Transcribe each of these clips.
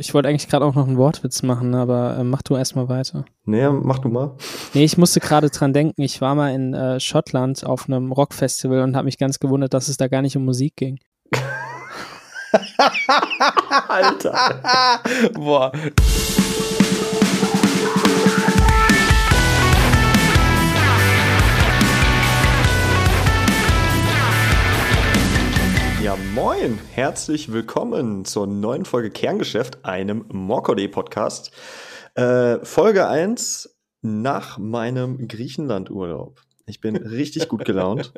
Ich wollte eigentlich gerade auch noch einen Wortwitz machen, aber äh, mach du erstmal weiter. Nee, mach du mal. Nee, ich musste gerade dran denken, ich war mal in äh, Schottland auf einem Rockfestival und habe mich ganz gewundert, dass es da gar nicht um Musik ging. Alter. Boah. Ja, moin. Herzlich willkommen zur neuen Folge Kerngeschäft, einem Morcode-Podcast. Äh, Folge 1 nach meinem Griechenland-Urlaub. Ich bin richtig gut gelaunt.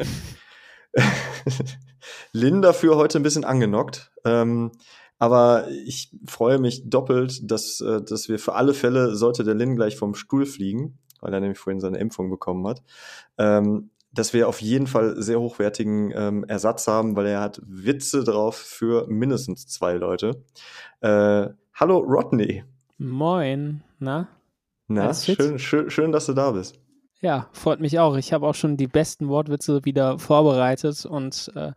Lynn dafür heute ein bisschen angenockt. Ähm, aber ich freue mich doppelt, dass, äh, dass wir für alle Fälle, sollte der Lynn gleich vom Stuhl fliegen, weil er nämlich vorhin seine Impfung bekommen hat, ähm, dass wir auf jeden Fall sehr hochwertigen ähm, Ersatz haben, weil er hat Witze drauf für mindestens zwei Leute. Äh, hallo Rodney. Moin, na? Na, schön, schön, schön, dass du da bist. Ja, freut mich auch. Ich habe auch schon die besten Wortwitze wieder vorbereitet und äh,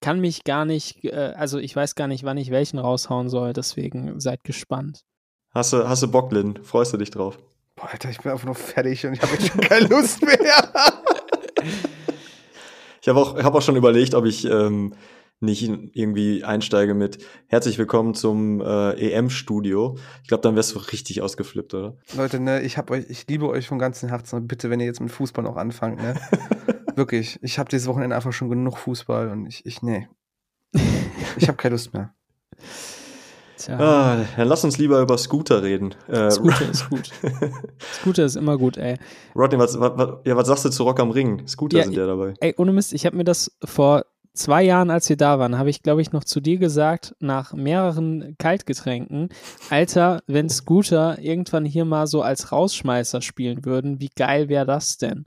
kann mich gar nicht, äh, also ich weiß gar nicht, wann ich welchen raushauen soll, deswegen seid gespannt. Hast du, hast du Bock, Lynn? Freust du dich drauf? Boah, Alter, ich bin einfach nur fertig und ich habe jetzt schon keine Lust mehr. Ich habe auch, hab auch schon überlegt, ob ich ähm, nicht irgendwie einsteige mit Herzlich willkommen zum äh, EM-Studio. Ich glaube, dann wärst du richtig ausgeflippt, oder? Leute, ne, ich hab euch, ich liebe euch von ganzem Herzen. Bitte, wenn ihr jetzt mit Fußball noch anfangt, ne? Wirklich, ich habe dieses Wochenende einfach schon genug Fußball und ich, ich, nee. Ich habe keine Lust mehr. Ah, dann lass uns lieber über Scooter reden. Äh, Scooter ist gut. Scooter ist immer gut, ey. Rodney, was, was, was, ja, was sagst du zu Rock am Ring? Scooter Ja, sind ja dabei. Ey, ohne Mist, ich habe mir das vor zwei Jahren, als wir da waren, habe ich, glaube ich, noch zu dir gesagt, nach mehreren Kaltgetränken, Alter, wenn Scooter irgendwann hier mal so als Rausschmeißer spielen würden, wie geil wäre das denn?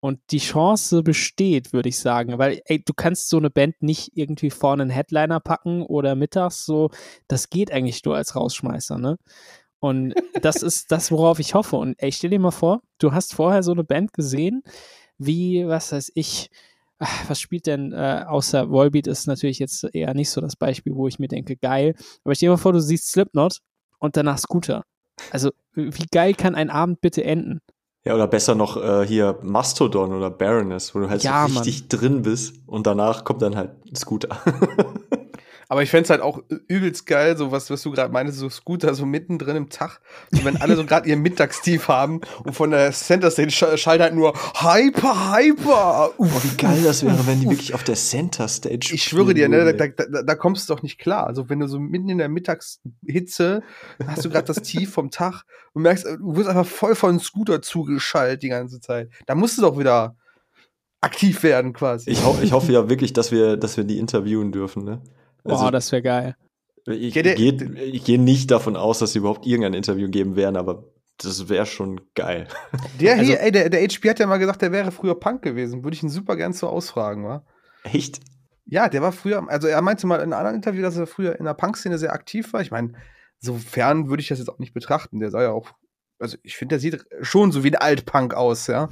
Und die Chance besteht, würde ich sagen, weil, ey, du kannst so eine Band nicht irgendwie vorne einen Headliner packen oder mittags so, das geht eigentlich nur als Rausschmeißer, ne? Und das ist das, worauf ich hoffe. Und ey, stell dir mal vor, du hast vorher so eine Band gesehen, wie, was weiß ich, ach, was spielt denn, äh, außer Volbeat ist natürlich jetzt eher nicht so das Beispiel, wo ich mir denke, geil. Aber stell dir mal vor, du siehst Slipknot und danach Scooter. Also, wie geil kann ein Abend bitte enden? Ja, oder besser noch äh, hier Mastodon oder Baroness, wo du halt Ja, so richtig drin bist und danach kommt dann halt Scooter. Aber ich fänd's halt auch übelst geil, so was, was du gerade meintest, so Scooter so mittendrin im Tag. So, wenn alle so gerade ihr Mittagstief haben und von der Center Stage sch- schallt halt nur Hyper, Hyper. Uff. Oh, wie geil das wäre, wenn die wirklich auf der Center Stage Ich schwöre dir, ne, da, da, da kommst du doch nicht klar. Also wenn du so mitten in der Mittagshitze hast du gerade das Tief vom Tag und merkst, äh, du wirst einfach voll von Scooter zugeschaltet die ganze Zeit. Da musst du doch wieder aktiv werden quasi. Ich, ho ich hoffe ja wirklich, dass wir, dass wir die interviewen dürfen, ne? Boah, das wäre geil. ich gehe ich geh nicht davon aus, dass sie überhaupt irgendein Interview geben werden, aber das wäre schon geil. Der Also- hier, ey, der, der HP hat ja mal gesagt, der wäre früher Punk gewesen. Würde ich ihn super gern so ausfragen, wa? Echt? Ja, der war früher, also er meinte mal in einem anderen Interview, dass er früher in der Punk-Szene sehr aktiv war. Ich meine, sofern würde ich das jetzt auch nicht betrachten. Der sah ja auch, also ich finde, der sieht schon so wie ein Alt-Punk aus, ja.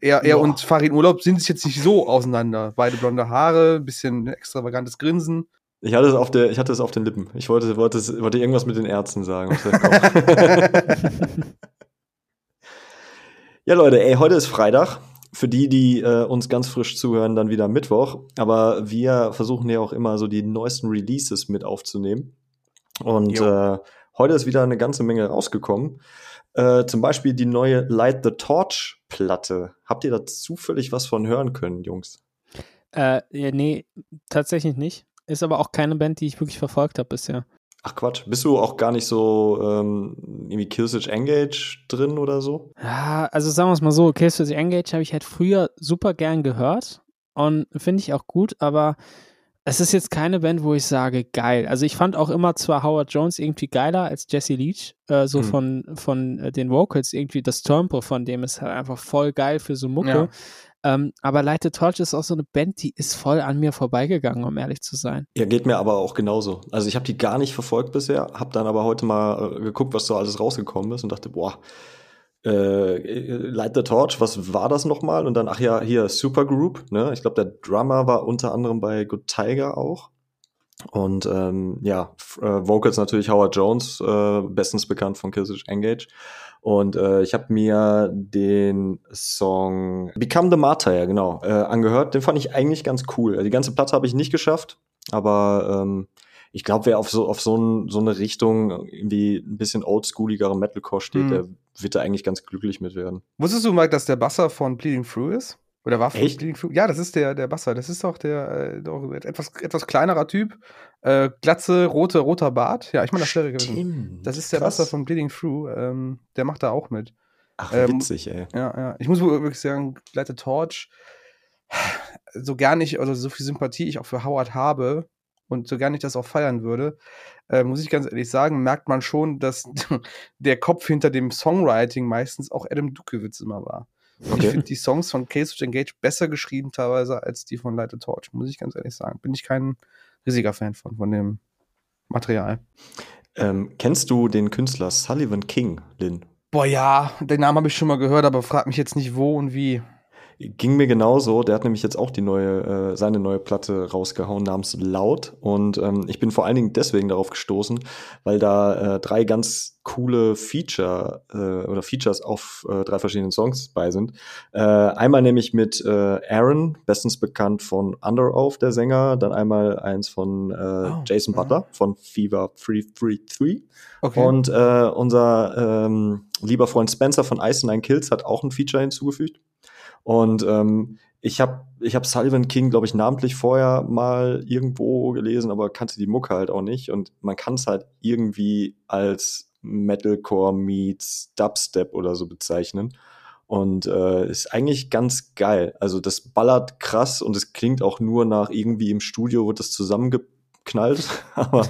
Er, er Boah. und Farid Urlaub sind sich jetzt nicht so auseinander. Beide blonde Haare, bisschen extravagantes Grinsen. Ich hatte es auf der, ich hatte es auf den Lippen. Ich wollte, wollte, wollte irgendwas mit den Ärzten sagen. Ja, Leute, ey, heute ist Freitag. Für die, die äh, uns ganz frisch zuhören, dann wieder Mittwoch. Aber wir versuchen ja auch immer so die neuesten Releases mit aufzunehmen. Und äh, heute ist wieder eine ganze Menge rausgekommen. Äh, zum Beispiel die neue Light the Torch Platte. Habt ihr da zufällig was von hören können, Jungs? Äh, ja, nee, tatsächlich nicht. Ist aber auch keine Band, die ich wirklich verfolgt habe bisher. Ach Quatsch, bist du auch gar nicht so ähm, irgendwie Killswitch Engage drin oder so? Ja, also sagen wir es mal so, Killswitch Engage habe ich halt früher super gern gehört und finde ich auch gut, aber es ist jetzt keine Band, wo ich sage, geil. Also ich fand auch immer zwar Howard Jones irgendwie geiler als Jesse Leach, äh, so Hm. von, von äh, den Vocals, irgendwie das Tempo von dem ist halt einfach voll geil für so Mucke. Ja. Ähm, aber Light the Torch ist auch so eine Band, die ist voll an mir vorbeigegangen, um ehrlich zu sein. Ja, geht mir aber auch genauso. Also ich habe die gar nicht verfolgt bisher, habe dann aber heute mal äh, geguckt, was so alles rausgekommen ist und dachte, boah, äh, Light the Torch, was war das nochmal? Und dann, ach ja, hier Supergroup, ne? Ich glaube, der Drummer war unter anderem bei Good Tiger auch. Und ähm, ja, äh, Vocals natürlich Howard Jones, äh, bestens bekannt von Killswitch Engage. Und äh, ich habe mir den Song Become the Martyr, genau, äh, angehört. Den fand ich eigentlich ganz cool. Die ganze Platte habe ich nicht geschafft, aber ähm, ich glaube, wer auf so auf so, ein, so eine Richtung irgendwie ein bisschen oldschooligere Metalcore steht, hm. der wird da eigentlich ganz glücklich mit werden. Wusstest du, Mike, dass der Basser von Bleeding Through ist? Oder war Echt? Bleeding Through? Ja, das ist der, der Basser. Das ist auch der äh, doch etwas, etwas kleinerer Typ. Äh, Glatze, rote, roter Bart. Ja, ich meine, das wäre gewesen. Das ist der Krass. Basser von Bleeding Through. Ähm, der macht da auch mit. Ach, ähm, witzig, ey. Ja, ja. Ich muss wirklich sagen, Gleitet Torch, so gar nicht, oder so viel Sympathie ich auch für Howard habe und so gar nicht das auch feiern würde, äh, muss ich ganz ehrlich sagen, merkt man schon, dass der Kopf hinter dem Songwriting meistens auch Adam Dukewitz immer war. Okay. Ich finde die Songs von Case of Engage besser geschrieben teilweise als die von Light a Torch, muss ich ganz ehrlich sagen. Bin ich kein riesiger Fan von, von dem Material. Ähm, kennst du den Künstler Sullivan King, Lynn? Boah, ja, den Namen habe ich schon mal gehört, aber frag mich jetzt nicht wo und wie. Ging mir genauso. Der hat nämlich jetzt auch die neue, äh, seine neue Platte rausgehauen namens Laut. Und ähm, ich bin vor allen Dingen deswegen darauf gestoßen, weil da äh, drei ganz coole Feature äh, oder Features auf äh, drei verschiedenen Songs bei sind. Äh, einmal nämlich mit äh, Aaron, bestens bekannt von Under Oath, der Sänger. Dann einmal eins von äh, oh, Jason Butler ja. von Fever 333. Okay. Und äh, unser ähm, lieber Freund Spencer von Ice Nine Kills hat auch ein Feature hinzugefügt. Und ähm, ich habe ich hab Sullivan King, glaube ich, namentlich vorher mal irgendwo gelesen, aber kannte die Mucke halt auch nicht. Und man kann es halt irgendwie als Metalcore meets Dubstep oder so bezeichnen. Und äh, ist eigentlich ganz geil. Also das ballert krass und es klingt auch nur nach irgendwie im Studio wird das zusammengeknallt. aber,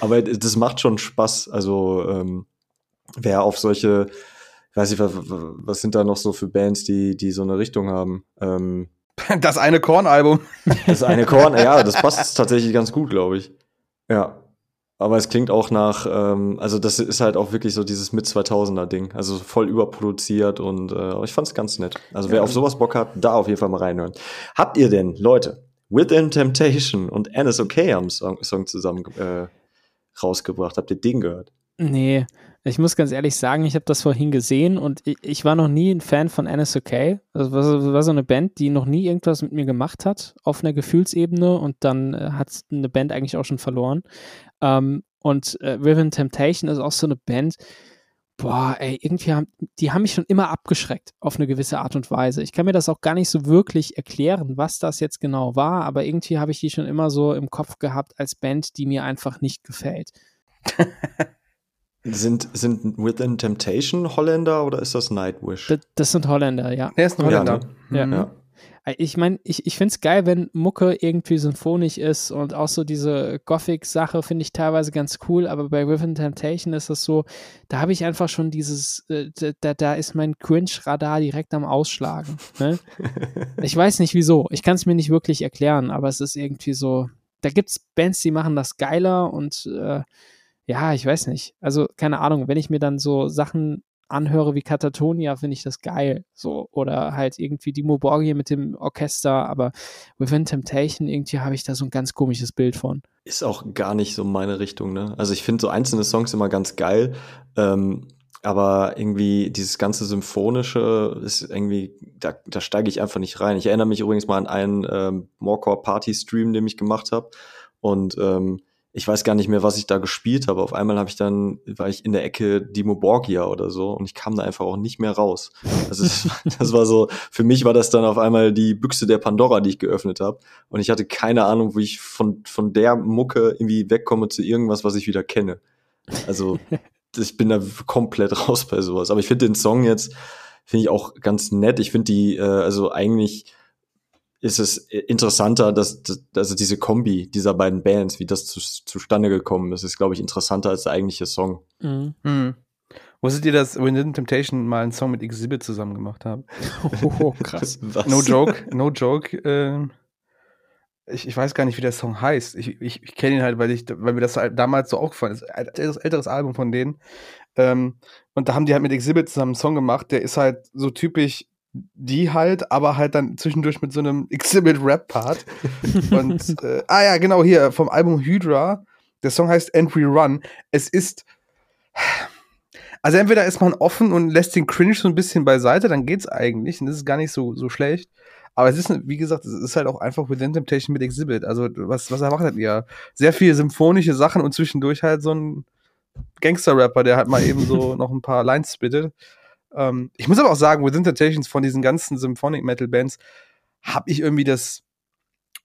aber das macht schon Spaß. Also ähm, wer auf solche weiß ich, was, was sind da noch so für Bands, die, die so eine Richtung haben? Ähm, das eine Korn-Album. Das eine Korn, ja, das passt tatsächlich ganz gut, glaube ich. Ja. Aber es klingt auch nach, ähm, also das ist halt auch wirklich so dieses mit 2000er Ding, also voll überproduziert und äh, ich fand es ganz nett. Also wer ja. auf sowas Bock hat, da auf jeden Fall mal reinhören. Habt ihr denn, Leute, Within Temptation und NSOK haben Song, Song zusammen äh, rausgebracht? Habt ihr den gehört? Nee, ich muss ganz ehrlich sagen, ich habe das vorhin gesehen und ich, ich, war noch nie ein Fan von NSOK. Das war, war, so eine Band, die noch nie irgendwas mit mir gemacht hat auf einer Gefühlsebene und dann äh, hat eine Band eigentlich auch schon verloren. Ähm, und äh, Riven Temptation ist auch so eine Band, boah, ey, irgendwie haben, die haben mich schon immer abgeschreckt auf eine gewisse Art und Weise. Ich kann mir das auch gar nicht so wirklich erklären, was das jetzt genau war, aber irgendwie habe ich die schon immer so im Kopf gehabt als Band, die mir einfach nicht gefällt. Sind, sind Within Temptation Holländer oder ist das Nightwish? Das, das sind Holländer, ja. Er ist ein Holländer. Ja, ne? ja. ja. Ich meine, ich, ich finde es geil, wenn Mucke irgendwie symphonisch ist und auch so diese Gothic-Sache finde ich teilweise ganz cool, aber bei Within Temptation ist das so, da habe ich einfach schon dieses, äh, da, da ist mein Cringe-Radar direkt am Ausschlagen. Ne? ich weiß nicht wieso, ich kann es mir nicht wirklich erklären, aber es ist irgendwie so, da gibt es Bands, die machen das geiler und äh, ja, ich weiß nicht. Also, keine Ahnung, wenn ich mir dann so Sachen anhöre wie Katatonia, finde ich das geil. So, oder halt irgendwie Dimo Borgir mit dem Orchester, aber Within Temptation, irgendwie habe ich da so ein ganz komisches Bild von. Ist auch gar nicht so meine Richtung, ne? Also ich finde so einzelne Songs immer ganz geil, ähm, aber irgendwie dieses ganze Symphonische ist irgendwie, da, da steige ich einfach nicht rein. Ich erinnere mich übrigens mal an einen ähm, Morecore Party Stream, den ich gemacht habe und ähm, ich weiß gar nicht mehr, was ich da gespielt habe. Auf einmal habe ich dann, war ich in der Ecke Dimo Borgia oder so und ich kam da einfach auch nicht mehr raus. Also das, das war so, für mich war das dann auf einmal die Büchse der Pandora, die ich geöffnet habe. Und ich hatte keine Ahnung, wie ich von, von der Mucke irgendwie wegkomme zu irgendwas, was ich wieder kenne. Also ich bin da komplett raus bei sowas. Aber ich finde den Song jetzt, finde ich auch ganz nett. Ich finde die, äh, also eigentlich ist es interessanter, dass, dass also diese Kombi dieser beiden Bands, wie das zu, zustande gekommen ist, ist, glaube ich, interessanter als der eigentliche Song. Mhm. Mhm. Wusstet ihr, dass Within Temptation mal einen Song mit Exhibit zusammen gemacht haben? Oh, krass. no joke, no joke. Äh, ich, ich weiß gar nicht, wie der Song heißt. Ich, ich, ich kenne ihn halt, weil, ich, weil mir das halt damals so aufgefallen ist. Ein älteres, älteres Album von denen. Ähm, und da haben die halt mit Exhibit zusammen einen Song gemacht, der ist halt so typisch die halt, aber halt dann zwischendurch mit so einem Exhibit-Rap-Part. Und, äh, ah ja, genau, hier vom Album Hydra. Der Song heißt Entry Run. Es ist. Also entweder ist man offen und lässt den Cringe so ein bisschen beiseite, dann geht's eigentlich und das ist gar nicht so, so schlecht. Aber es ist, wie gesagt, es ist halt auch einfach Within Temptation mit Exhibit. Also, was, was erwartet ihr? Sehr viele symphonische Sachen und zwischendurch halt so ein Gangster-Rapper, der halt mal eben so noch ein paar Lines spittet. Ähm, ich muss aber auch sagen, Within Temptations von diesen ganzen Symphonic Metal Bands habe ich irgendwie das,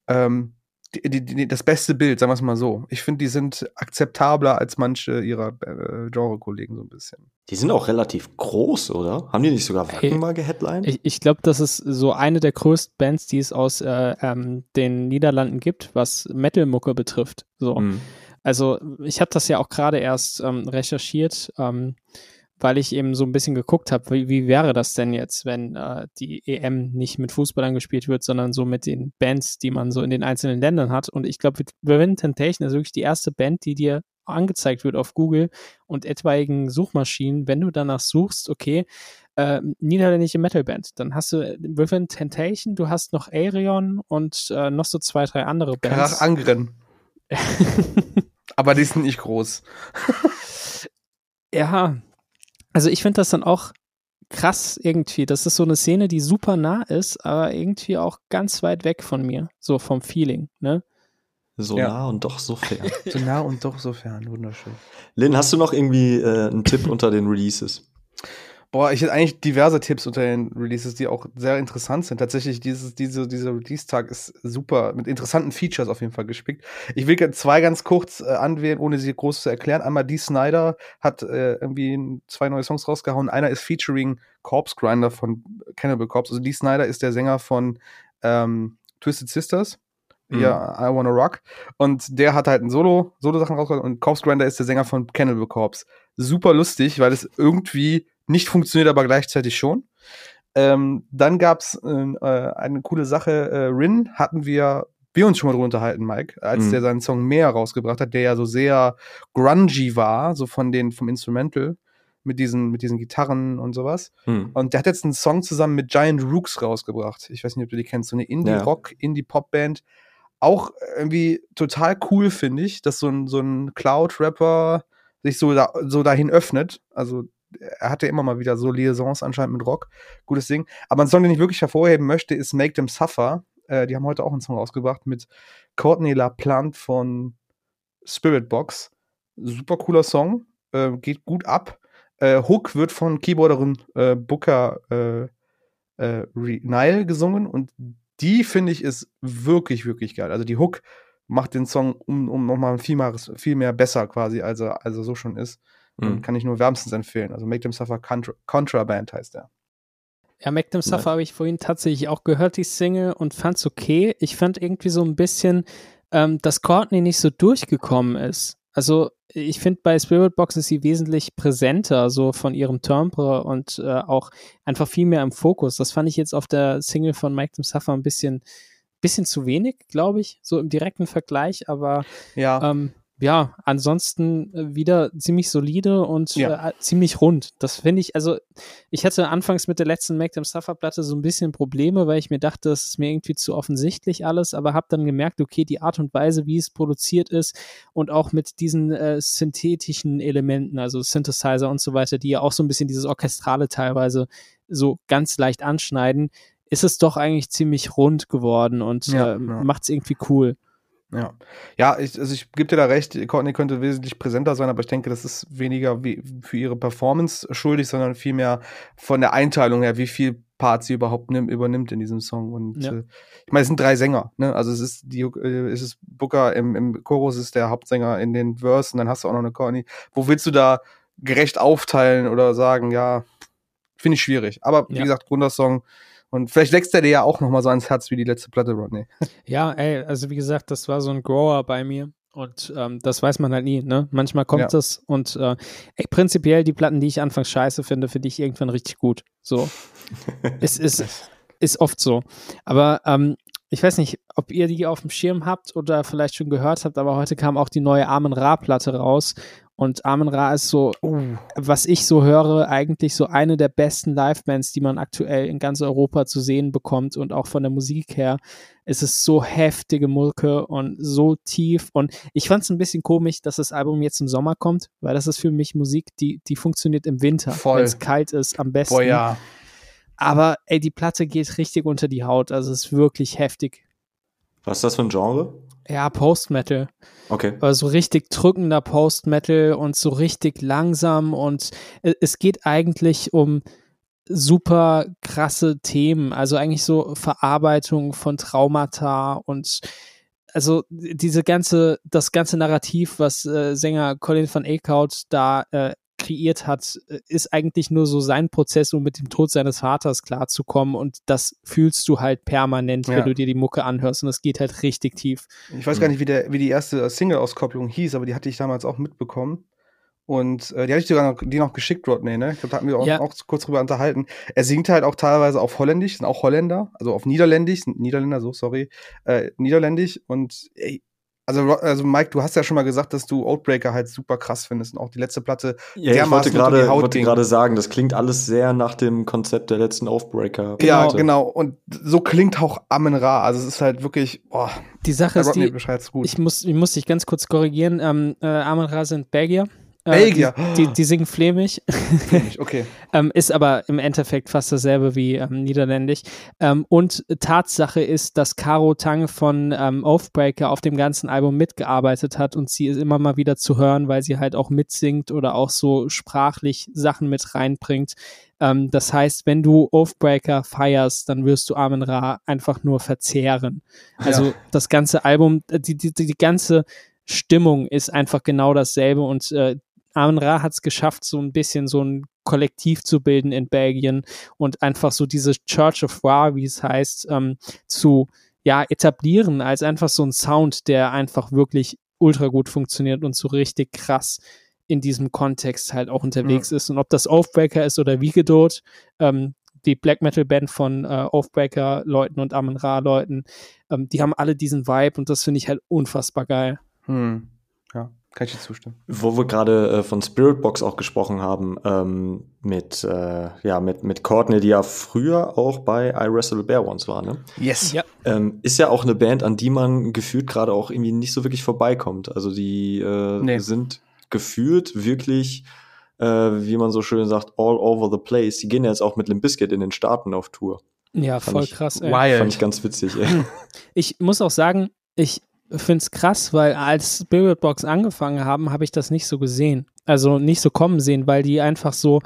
ähm, die, die, die, das beste Bild, sagen wir es mal so. Ich finde, die sind akzeptabler als manche ihrer äh, Genre-Kollegen so ein bisschen. Die sind auch relativ groß, oder? Haben die nicht sogar Wacken hey, mal geheadlined? Ich, ich glaube, das ist so eine der größten Bands, die es aus äh, ähm, den Niederlanden gibt, was Metal-Mucke betrifft. So. Mhm. Also, ich habe das ja auch gerade erst ähm, recherchiert. Ähm, weil ich eben so ein bisschen geguckt habe, wie, wie wäre das denn jetzt, wenn äh, die EM nicht mit Fußballern gespielt wird, sondern so mit den Bands, die man so in den einzelnen Ländern hat. Und ich glaube, Berlin Temptation ist wirklich die erste Band, die dir angezeigt wird auf Google und etwaigen Suchmaschinen, wenn du danach suchst, okay, äh, niederländische Metalband, dann hast du Riven Temptation, du hast noch Aerion und äh, noch so zwei, drei andere Bands. Krach Angren. Aber die sind nicht groß. ja, also ich finde das dann auch krass irgendwie. Das ist so eine Szene, die super nah ist, aber irgendwie auch ganz weit weg von mir, so vom Feeling, ne? So ja. nah und doch so fern. so nah und doch so fern, wunderschön. Lynn, hast du noch irgendwie äh, einen Tipp unter den Releases? Boah, ich hätte eigentlich diverse Tipps unter den Releases, die auch sehr interessant sind. Tatsächlich, dieses, diese, dieser Release-Tag ist super, mit interessanten Features auf jeden Fall gespickt. Ich will zwei ganz kurz äh, anwählen, ohne sie groß zu erklären. Einmal Dee Snyder hat äh, irgendwie zwei neue Songs rausgehauen. Einer ist featuring Corpse Grinder von Cannibal Corpse. Also Dee Snyder ist der Sänger von ähm, Twisted Sisters. Mhm. Ja, I Wanna Rock. Und der hat halt ein Solo, Solo-Sachen rausgehauen und Corpse Grinder ist der Sänger von Cannibal Corpse. Super lustig, weil es irgendwie nicht funktioniert, aber gleichzeitig schon. Ähm, dann gab's äh, äh, eine coole Sache. Äh, Rin hatten wir wir uns schon mal drüber unterhalten, Mike, als mhm. der seinen Song mehr rausgebracht hat, der ja so sehr grungy war, so von den vom Instrumental mit diesen mit diesen Gitarren und sowas. Mhm. Und der hat jetzt einen Song zusammen mit Giant Rooks rausgebracht. Ich weiß nicht, ob du die kennst, so eine Indie Rock, ja. Indie Pop Band. Auch irgendwie total cool finde ich, dass so ein so ein Cloud Rapper sich so da, so dahin öffnet. Also er hatte immer mal wieder so Liaisons anscheinend mit Rock. Gutes Ding. Aber ein Song, den ich wirklich hervorheben möchte, ist Make Them Suffer. Äh, die haben heute auch einen Song rausgebracht mit Courtney LaPlante von Spirit Box. Super cooler Song. Äh, geht gut ab. Äh, Hook wird von Keyboarderin äh, Booker äh, äh, Nile gesungen und die finde ich ist wirklich, wirklich geil. Also die Hook macht den Song um, um nochmal viel, mehr, viel mehr besser quasi, als er, als er so schon ist. Mhm. Kann ich nur wärmstens empfehlen. Also Make Them Suffer Contra Contraband heißt der. Ja, Make Them Suffer habe ich vorhin tatsächlich auch gehört, die Single, und fand's okay. Ich fand irgendwie so ein bisschen, ähm, dass Courtney nicht so durchgekommen ist. Also ich finde, bei Spirit Box ist sie wesentlich präsenter, so von ihrem Timbre und äh, auch einfach viel mehr im Fokus. Das fand ich jetzt auf der Single von Make Them Suffer ein bisschen, bisschen zu wenig, glaube ich, so im direkten Vergleich, aber ja. Ähm, ja, ansonsten äh, wieder ziemlich solide und ja. äh, ziemlich rund. Das finde ich, also ich hatte anfangs mit der letzten Make Them Suffer Platte so ein bisschen Probleme, weil ich mir dachte, das ist mir irgendwie zu offensichtlich alles, aber habe dann gemerkt, okay, die Art und Weise, wie es produziert ist und auch mit diesen äh, synthetischen Elementen, also Synthesizer und so weiter, die ja auch so ein bisschen dieses Orchestrale teilweise so ganz leicht anschneiden, ist es doch eigentlich ziemlich rund geworden und ja, äh, ja. macht es irgendwie cool. Ja, ja, ich, also ich gebe dir da recht, Courtney könnte wesentlich präsenter sein, aber ich denke, das ist weniger wie für ihre Performance schuldig, sondern vielmehr von der Einteilung her, wie viel Part sie überhaupt nimm, übernimmt in diesem Song. Und ja. äh, ich meine, es sind drei Sänger, ne? Also es ist die, äh, es ist Booker im, im Chorus ist der Hauptsänger in den Versen, dann hast du auch noch eine Courtney. Wo willst du da gerecht aufteilen oder sagen, ja, finde ich schwierig. Aber wie ja. gesagt, Grundersong Song und vielleicht wächst er dir ja auch nochmal so ans Herz wie die letzte Platte, Rodney. Ja, ey, also wie gesagt, das war so ein Grower bei mir. Und ähm, das weiß man halt nie, ne? Manchmal kommt ja. es und äh, ey, prinzipiell die Platten, die ich anfangs scheiße finde, finde ich irgendwann richtig gut. So. es ist, ist oft so. Aber ähm, ich weiß nicht, ob ihr die auf dem Schirm habt oder vielleicht schon gehört habt, aber heute kam auch die neue Armen Ra-Platte raus. Und Amen Ra ist so, Uh, was ich so höre, eigentlich so eine der besten Livebands, die man aktuell in ganz Europa zu sehen bekommt und auch von der Musik her. Es ist so heftige Mucke und so tief und ich fand es ein bisschen komisch, dass das Album jetzt im Sommer kommt, weil das ist für mich Musik, die, die funktioniert im Winter, wenn es kalt ist, am besten. boah, ja. Aber ey, die Platte geht richtig unter die Haut, also es ist wirklich heftig. Was ist das für ein Genre? Ja, Post-Metal. Okay. Aber so richtig drückender Post-Metal und so richtig langsam und e- es geht eigentlich um super krasse Themen, also eigentlich so Verarbeitung von Traumata und also diese ganze, das ganze Narrativ, was äh, Sänger Colin van Eekhout da äh, kreiert hat, äh, ist eigentlich nur so sein Prozess, um mit dem Tod seines Vaters klarzukommen und das fühlst du halt permanent, Ja. wenn du dir die Mucke anhörst und es geht halt richtig tief. Ich weiß gar nicht, wie, der, wie die erste Single-Auskopplung hieß, aber die hatte ich damals auch mitbekommen. Und äh, die hatte ich sogar noch, die noch geschickt, Rodney, ne? Ich glaube, da hatten wir auch, Ja. auch kurz drüber unterhalten. Er singt halt auch teilweise auf Holländisch, sind auch Holländer, also auf Niederländisch, Niederländer, so, sorry, äh, Niederländisch. Und ey, also, also Mike, du hast ja schon mal gesagt, dass du Outbreaker halt super krass findest und auch die letzte Platte. Ja, ich wollte gerade wollte sagen, das klingt alles sehr nach dem Konzept der letzten Aufbreaker. Ja, Platte. genau. Und so klingt auch Amen Ra. Also es ist halt wirklich, boah, Die Sache ist die. Ich muss, ich muss dich ganz kurz korrigieren. Ähm, äh, Amon Ra sind Belgier. Äh, Belgier. Die, die, die singen flämisch, okay. ähm, ist aber im Endeffekt fast dasselbe wie ähm, Niederländisch. Ähm, und Tatsache ist, dass Caro Tang von ähm, Oathbreaker auf dem ganzen Album mitgearbeitet hat und sie ist immer mal wieder zu hören, weil sie halt auch mitsingt oder auch so sprachlich Sachen mit reinbringt. Ähm, das heißt, wenn du Oathbreaker feierst, dann wirst du Amen Ra einfach nur verzehren. Also Ja. das ganze Album, äh, die, die, die ganze Stimmung ist einfach genau dasselbe und äh, Amen Ra hat es geschafft, so ein bisschen so ein Kollektiv zu bilden in Belgien und einfach so diese Church of War, wie es heißt, ähm, zu ja, etablieren als einfach so ein Sound, der einfach wirklich ultra gut funktioniert und so richtig krass in diesem Kontext halt auch unterwegs ist. Und ob das Oathbreaker ist oder Wiegedot, ähm, die Black Metal Band von äh, Oathbreaker Leuten und Amen Ra Leuten, ähm, die haben alle diesen Vibe und das finde ich halt unfassbar geil. Hm. Ja, kann ich dir zustimmen. Wo wir gerade äh, von Spiritbox auch gesprochen haben, ähm, mit, äh, ja, mit, mit Courtney, die ja früher auch bei I Wrestle Bear Once war, ne? Yes. Ja. Ähm, ist ja auch eine Band, an die man gefühlt gerade auch irgendwie nicht so wirklich vorbeikommt. Also die äh, Nee. sind gefühlt wirklich, äh, wie man so schön sagt, all over the place. Die gehen ja jetzt auch mit Limp Bizkit in den Staaten auf Tour. Ja, Fand voll ich krass. Ey. Wild. Fand ich ganz witzig, ey. Ich muss auch sagen, ich finde es krass, weil als Spirit Box angefangen haben, habe ich das nicht so gesehen. Also nicht so kommen sehen, weil die einfach so,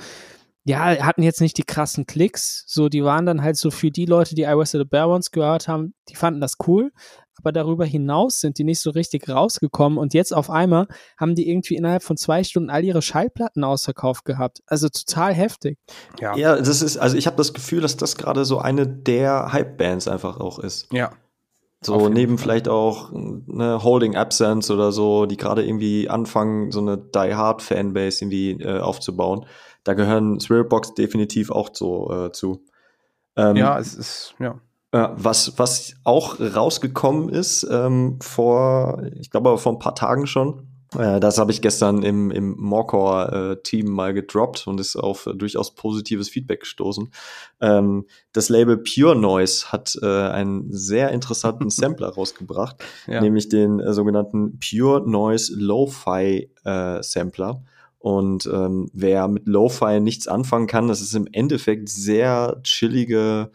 ja, hatten jetzt nicht die krassen Klicks. So, die waren dann halt so für die Leute, die I Was the Bear Ones gehört haben, die fanden das cool. Aber darüber hinaus sind die nicht so richtig rausgekommen und jetzt auf einmal haben die irgendwie innerhalb von zwei Stunden all ihre Schallplatten ausverkauft gehabt. Also total heftig. Ja. Ja, das ist, also ich habe das Gefühl, dass das gerade so eine der Hype-Bands einfach auch ist. Ja. So neben Fall. vielleicht auch eine Holding Absence oder so, die gerade irgendwie anfangen, so eine Die Hard Fanbase irgendwie äh, aufzubauen. Da gehören Spiritbox definitiv auch so äh, zu. Ähm, Ja, es ist, ja. äh, was, was auch rausgekommen ist, ähm, vor, ich glaube, vor ein paar Tagen schon. Äh, das habe ich gestern im, im Morcor-Team mal gedroppt und ist auf äh, durchaus positives Feedback gestoßen. Ähm, das Label Pure Noise hat äh, einen sehr interessanten Sampler rausgebracht, ja. nämlich den sogenannten Pure Noise Lo-Fi Sampler. Und ähm, wer mit Lo-Fi nichts anfangen kann, das ist im Endeffekt sehr chillige,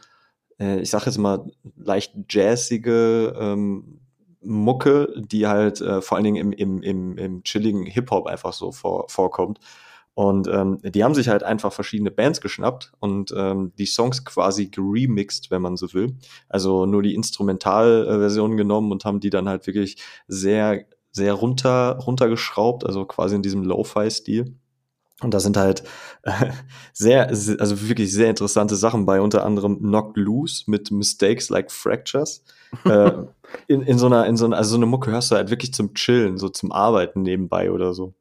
ich sage jetzt mal leicht jazzige ähm, Mucke, die halt äh, vor allen Dingen im, im, im, im chilligen Hip-Hop einfach so vor, vorkommt. Und ähm, die haben sich halt einfach verschiedene Bands geschnappt und ähm, die Songs quasi geremixed, wenn man so will. Also nur die Instrumentalversion genommen und haben die dann halt wirklich sehr, sehr runter, runtergeschraubt, also quasi in diesem Lo-Fi-Stil. Und da sind halt äh, sehr, se- also wirklich sehr interessante Sachen bei, unter anderem Knocked Loose mit Mistakes like Fractures. äh, in, in so einer, in so einer, also so eine Mucke hörst du halt wirklich zum Chillen, so zum Arbeiten nebenbei oder so.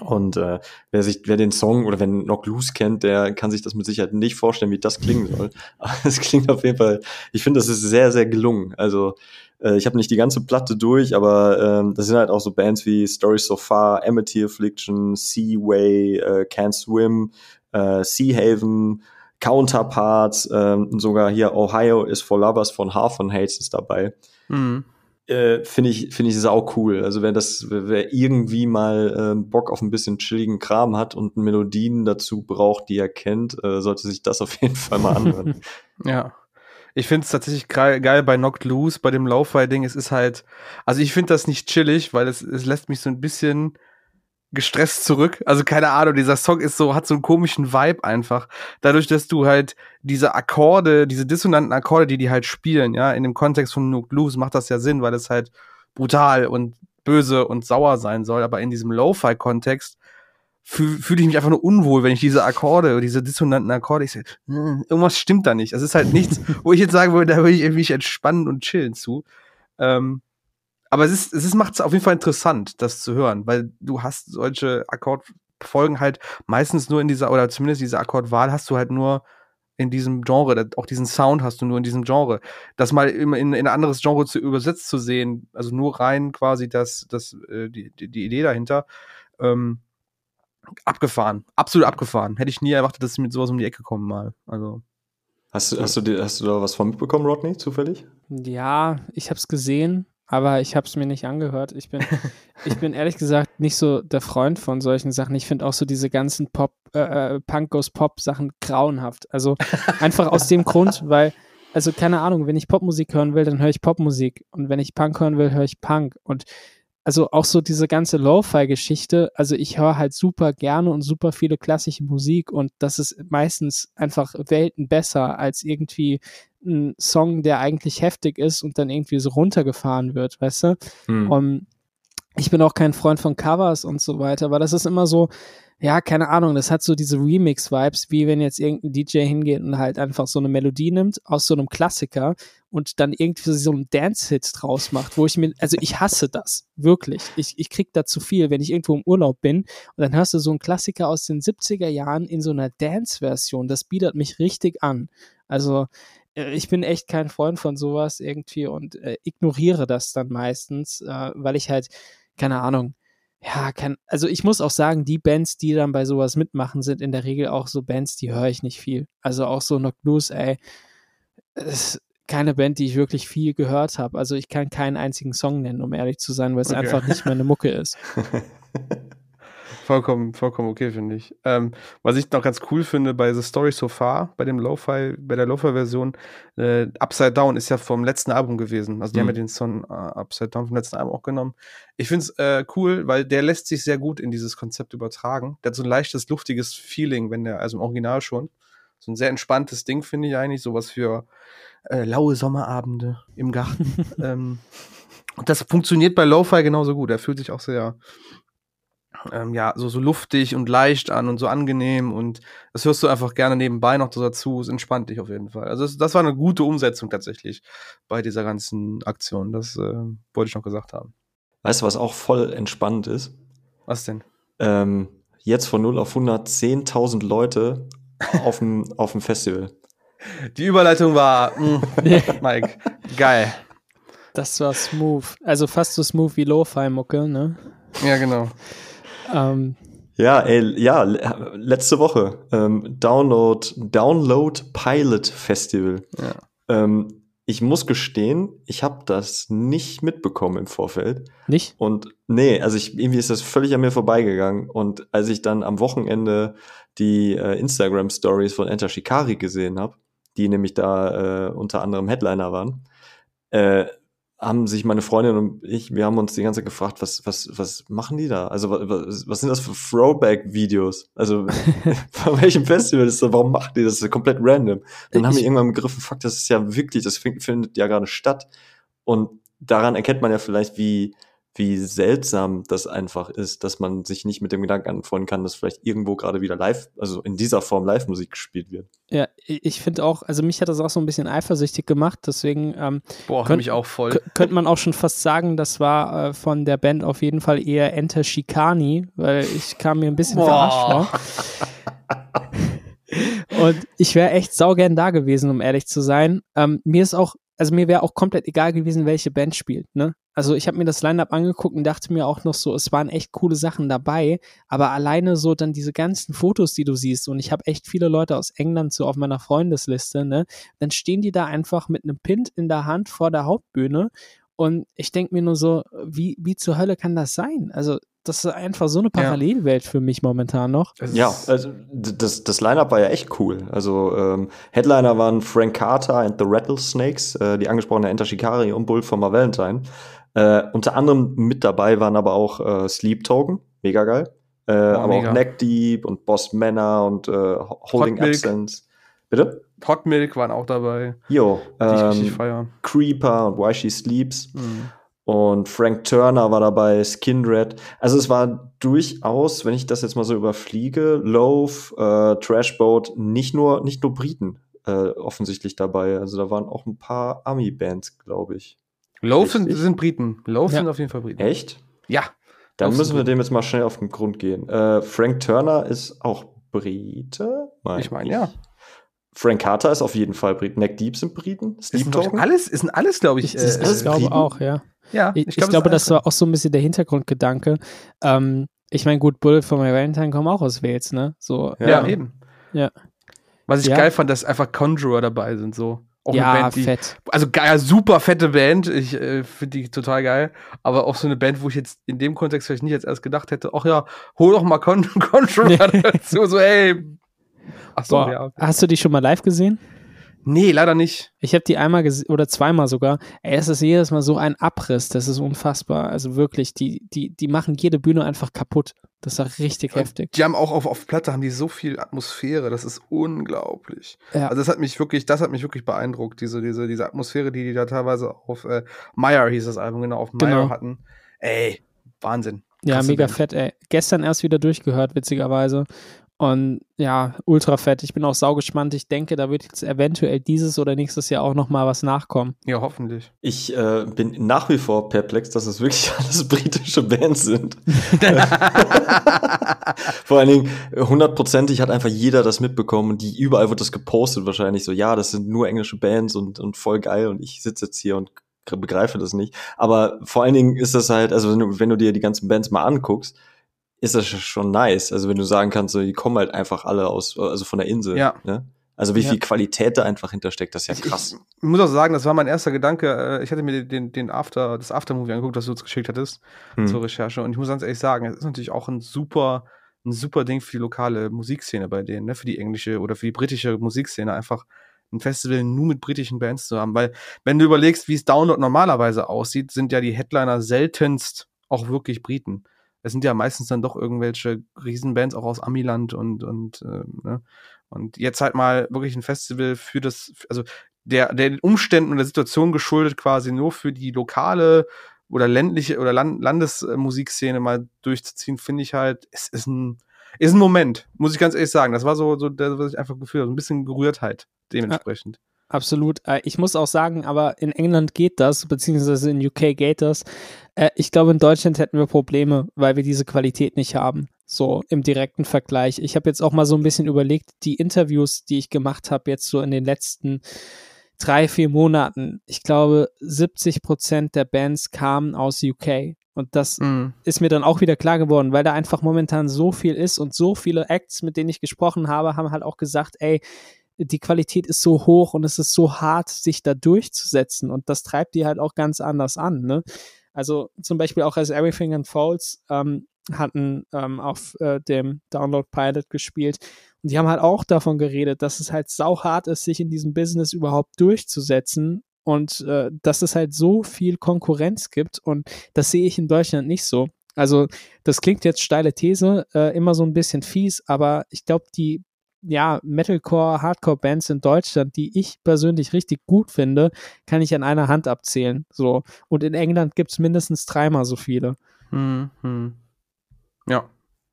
Und äh, wer sich, wer den Song oder wenn Knock Loose kennt, der kann sich das mit Sicherheit nicht vorstellen, wie das klingen soll. Aber es klingt auf jeden Fall, ich finde, das ist sehr, sehr gelungen. Also äh, ich habe nicht die ganze Platte durch, aber ähm, das sind halt auch so Bands wie Story So Far, Amity Affliction, Seaway, äh, Can't Swim, äh, Sea Haven, Counterparts, ähm, sogar hier Ohio is for Lovers von Half and Hates ist dabei. Mhm äh, finde ich finde ich sau cool. Also wer das wer irgendwie mal äh, Bock auf ein bisschen chilligen Kram hat und Melodien dazu braucht, die er kennt, äh, sollte sich das auf jeden Fall mal anhören. ja. Ich finde es tatsächlich geil bei Knocked Loose, bei dem Laufwei-Ding. Es ist halt, also ich finde das nicht chillig, weil es, es lässt mich so ein bisschen gestresst zurück. Also keine Ahnung, dieser Song ist so, hat so einen komischen Vibe einfach. Dadurch, dass du halt diese Akkorde, diese dissonanten Akkorde, die die halt spielen, ja, in dem Kontext von Nuke Blues macht das ja Sinn, weil es halt brutal und böse und sauer sein soll. Aber in diesem Lo-Fi-Kontext fühle fühl ich mich einfach nur unwohl, wenn ich diese Akkorde, diese dissonanten Akkorde, ich so, hm, irgendwas stimmt da nicht. Es ist halt nichts, wo ich jetzt sagen würde, da würde ich mich entspannen und chillen zu. Ähm, aber es ist, es macht es auf jeden Fall interessant, das zu hören, weil du hast solche Akkordfolgen halt meistens nur in dieser, oder zumindest diese Akkordwahl hast du halt nur in diesem Genre, auch diesen Sound hast du nur in diesem Genre. Das mal in, in, in ein anderes Genre zu übersetzt zu sehen, also nur rein quasi das, das, äh, die, die, Idee dahinter, ähm, abgefahren, absolut abgefahren. Hätte ich nie erwartet, dass sie mit sowas um die Ecke kommen mal. Also. Hast du, hast du, hast du da was von mitbekommen, Rodney, zufällig? Ja, ich habe es gesehen aber ich habe es mir nicht angehört. Ich bin, ich bin ehrlich gesagt nicht so der Freund von solchen Sachen. Ich finde auch so diese ganzen Pop, äh, äh Punk Goes Pop Sachen grauenhaft. Also einfach aus dem Grund, weil, also keine Ahnung, wenn ich Popmusik hören will, dann höre ich Popmusik. Und wenn ich Punk hören will, höre ich Punk. Und also auch so diese ganze Lo-Fi-Geschichte, also ich höre halt super gerne und super viele klassische Musik und das ist meistens einfach Welten besser als irgendwie ein Song, der eigentlich heftig ist und dann irgendwie so runtergefahren wird, weißt du? Hm. Um, ich bin auch kein Freund von Covers und so weiter, aber das ist immer so, ja, keine Ahnung, das hat so diese Remix-Vibes, wie wenn jetzt irgendein DJ hingeht und halt einfach so eine Melodie nimmt aus so einem Klassiker und dann irgendwie so einen Dance-Hit draus macht, wo ich mir, also ich hasse das, wirklich. Ich, ich krieg da zu viel, wenn ich irgendwo im Urlaub bin und dann hörst du so einen Klassiker aus den 70er Jahren in so einer Dance-Version, das bietet mich richtig an. Also äh, ich bin echt kein Freund von sowas irgendwie und äh, ignoriere das dann meistens, äh, weil ich halt, keine Ahnung, ja, kann, also ich muss auch sagen, die Bands, die dann bei sowas mitmachen, sind in der Regel auch so Bands, die höre ich nicht viel. Also auch so Knock Blues, ey, ist keine Band, die ich wirklich viel gehört habe. Also ich kann keinen einzigen Song nennen, um ehrlich zu sein, weil es okay. einfach nicht meine Mucke ist. Vollkommen, vollkommen okay, finde ich. Ähm, was ich noch ganz cool finde bei The Story So Far, bei dem Lo-Fi, bei der Lo-Fi-Version, äh, Upside Down ist ja vom letzten Album gewesen. Also die mhm. haben ja den Song uh, Upside Down vom letzten Album auch genommen. Ich finde es äh, cool, weil der lässt sich sehr gut in dieses Konzept übertragen. Der hat so ein leichtes, luftiges Feeling, wenn der, also im Original schon. So ein sehr entspanntes Ding, finde ich eigentlich. Sowas für äh, laue Sommerabende im Garten. ähm, und das funktioniert bei Lo-Fi genauso gut. Er fühlt sich auch sehr ähm, ja, so, so luftig und leicht an und so angenehm und das hörst du einfach gerne nebenbei noch dazu. Es entspannt dich auf jeden Fall. Also das, das war eine gute Umsetzung tatsächlich bei dieser ganzen Aktion. Das äh, wollte ich noch gesagt haben. Weißt du, was auch voll entspannt ist? Was denn? Ähm, jetzt von 0 auf 100 10.000 Leute auf dem, auf dem Festival. Die Überleitung war, mh, mm, Mike, geil. Das war smooth. Also fast so smooth wie Lo-Fi-Mucke, ne? Ja, genau. Ähm, ja, ey, ja, letzte Woche ähm, Download Download Pilot Festival. Ja. Ähm, ich muss gestehen, ich habe das nicht mitbekommen im Vorfeld. Nicht? Und nee, also ich, irgendwie ist das völlig an mir vorbeigegangen. Und als ich dann am Wochenende die äh, Instagram Stories von Enter Shikari gesehen habe, die nämlich da äh, unter anderem Headliner waren, äh, haben sich meine Freundin und ich, wir haben uns die ganze Zeit gefragt, was, was, was machen die da? Also, was, was sind das für Throwback-Videos? Also, von welchem Festival ist das? Warum machen die das? Das ist komplett random. Dann ich haben wir irgendwann begriffen, fuck, das ist ja wirklich, das findet ja gerade statt. Und daran erkennt man ja vielleicht, wie, wie seltsam das einfach ist, dass man sich nicht mit dem Gedanken anfreunden kann, dass vielleicht irgendwo gerade wieder live, also in dieser Form Live-Musik gespielt wird. Ja, ich finde auch, also mich hat das auch so ein bisschen eifersüchtig gemacht, deswegen ähm, Boah, könnt, mich auch voll. Könnte man auch schon fast sagen, das war äh, von der Band auf jeden Fall eher Enter Shikani, weil ich kam mir ein bisschen Boah. verarscht vor. Und ich wäre echt saugern da gewesen, um ehrlich zu sein. Ähm, mir ist auch also mir wäre auch komplett egal gewesen, welche Band spielt, ne? Also ich habe mir das Line-up angeguckt und dachte mir auch noch so, es waren echt coole Sachen dabei, aber alleine so dann diese ganzen Fotos, die du siehst und ich habe echt viele Leute aus England so auf meiner Freundesliste, ne? Dann stehen die da einfach mit einem Pint in der Hand vor der Hauptbühne und ich denke mir nur so, wie, wie zur Hölle kann das sein? Also das ist einfach so eine Parallelwelt ja. für mich momentan noch. Ja, also das, das Line-Up war ja echt cool. Also ähm, Headliner waren Frank Carter and the Rattlesnakes, äh, die angesprochene Enter Shikari und Bull von Valentine. Äh, unter anderem mit dabei waren aber auch äh, Sleep Token, mega geil. Äh, oh, aber mega. auch Neck Deep und Boss Manor und äh, Holding Absence. Bitte? Hot Milk waren auch dabei. Jo, ähm, Creeper und Why She Sleeps. Mhm. Und Frank Turner war dabei, Skindred. Also es war durchaus, wenn ich das jetzt mal so überfliege, Loaf, äh, Trashboat, nicht nur, nicht nur Briten äh, offensichtlich dabei. Also da waren auch ein paar Army-Bands, glaube ich. Loaf sind, sind, Briten. Loaf ja. sind auf jeden Fall Briten. Echt? Ja. Dann Loaf müssen wir dem jetzt mal schnell auf den Grund gehen. Äh, Frank Turner ist auch Brite? Mein ich meine, ja. Frank Carter ist auf jeden Fall Briten. Neck Deep sind Briten. Sleep ist alles, ist alles, glaube ich. Ist, äh, ich glaube auch, ja. Ja, ich, ich, glaub, glaube, das, war auch so ein bisschen der Hintergrundgedanke. Ähm, ich meine, gut, Bullet for My Valentine kommen auch aus Wales, ne? So, ja, ja. eben. Ja. Was ich ja. geil fand, dass einfach Conjurer dabei sind, so. Auch ja, Band, die, fett. Also geil, super fette Band. Ich äh, finde die total geil. Aber auch so eine Band, wo ich jetzt in dem Kontext vielleicht nicht jetzt erst gedacht hätte, ach ja, hol doch mal Con Conjurer dazu. So, ey. Ach so, Boah, ja. Hast du die schon mal live gesehen? Nee, leider nicht. Ich habe die einmal gesehen oder zweimal sogar. Ey, es ist jedes Mal so ein Abriss, das ist unfassbar. Also wirklich, die, die, die machen jede Bühne einfach kaputt. Das ist richtig ja, heftig. Die haben auch auf, auf Platte haben die so viel Atmosphäre, das ist unglaublich. Ja. Also das hat mich wirklich, das hat mich wirklich beeindruckt, diese, diese, diese Atmosphäre, die die da teilweise auf äh, Meyer hieß das Album, genau, auf Meyer genau. hatten. Ey, Wahnsinn. Ja, mega Band. fett, ey. Gestern erst wieder durchgehört, witzigerweise. Und ja, ultra fett. Ich bin auch saugespannt. Ich denke, da wird jetzt eventuell dieses oder nächstes Jahr auch noch mal was nachkommen. Ja, hoffentlich. Ich äh, bin nach wie vor perplex, dass es wirklich alles britische Bands sind. Vor allen Dingen, hundertprozentig hat einfach jeder das mitbekommen. Die überall wird das gepostet wahrscheinlich so, ja, das sind nur englische Bands und, und voll geil. Und ich sitze jetzt hier und begreife das nicht. Aber vor allen Dingen ist das halt, also wenn du, wenn du dir die ganzen Bands mal anguckst, ist das schon nice. Also wenn du sagen kannst, so, die kommen halt einfach alle aus, also von der Insel. Ja. Ne? Also wie ja. viel Qualität da einfach hintersteckt, das ist ja krass. Ich, muss auch sagen, das war mein erster Gedanke. Äh, ich hatte mir den, den After, das Aftermovie angeguckt, das du uns geschickt hattest hm. zur Recherche. Und ich muss ganz ehrlich sagen, es ist natürlich auch ein super, ein super Ding für die lokale Musikszene bei denen, ne? für die englische oder für die britische Musikszene einfach ein Festival nur mit britischen Bands zu haben. Weil, wenn du überlegst, wie es Download normalerweise aussieht, sind ja die Headliner seltenst auch wirklich Briten es sind ja meistens dann doch irgendwelche Riesenbands auch aus Amiland und und äh, ne? und jetzt halt mal wirklich ein Festival für das also der der Umständen und der Situation geschuldet quasi nur für die lokale oder ländliche oder Land Landesmusikszene mal durchzuziehen, finde ich halt, es ist ein ist ein Moment, muss ich ganz ehrlich sagen. Das war so so das, was ich einfach gefühlt habe, ein bisschen Gerührtheit dementsprechend. Ja. Absolut. Äh, ich muss auch sagen, aber in England geht das, beziehungsweise in UK geht das. Äh, ich glaube, in Deutschland hätten wir Probleme, weil wir diese Qualität nicht haben. So im direkten Vergleich. Ich habe jetzt auch mal so ein bisschen überlegt, die Interviews, die ich gemacht habe, jetzt so in den letzten drei, vier Monaten. Ich glaube, 70 Prozent der Bands kamen aus UK. Und das mm. ist mir dann auch wieder klar geworden, weil da einfach momentan so viel ist und so viele Acts, mit denen ich gesprochen habe, haben halt auch gesagt, ey, die Qualität ist so hoch und es ist so hart, sich da durchzusetzen und das treibt die halt auch ganz anders an. Ne? Also zum Beispiel auch als Everything Unfolds ähm, hatten ähm, auf äh, dem Download Pilot gespielt und die haben halt auch davon geredet, dass es halt sauhart ist, sich in diesem Business überhaupt durchzusetzen und äh, dass es halt so viel Konkurrenz gibt und das sehe ich in Deutschland nicht so. Also das klingt jetzt steile These, äh, immer so ein bisschen fies, aber ich glaube, die ja, Metalcore, Hardcore-Bands in Deutschland, die ich persönlich richtig gut finde, kann ich an einer Hand abzählen. So. Und in England gibt es mindestens dreimal so viele. Hm, hm. Ja.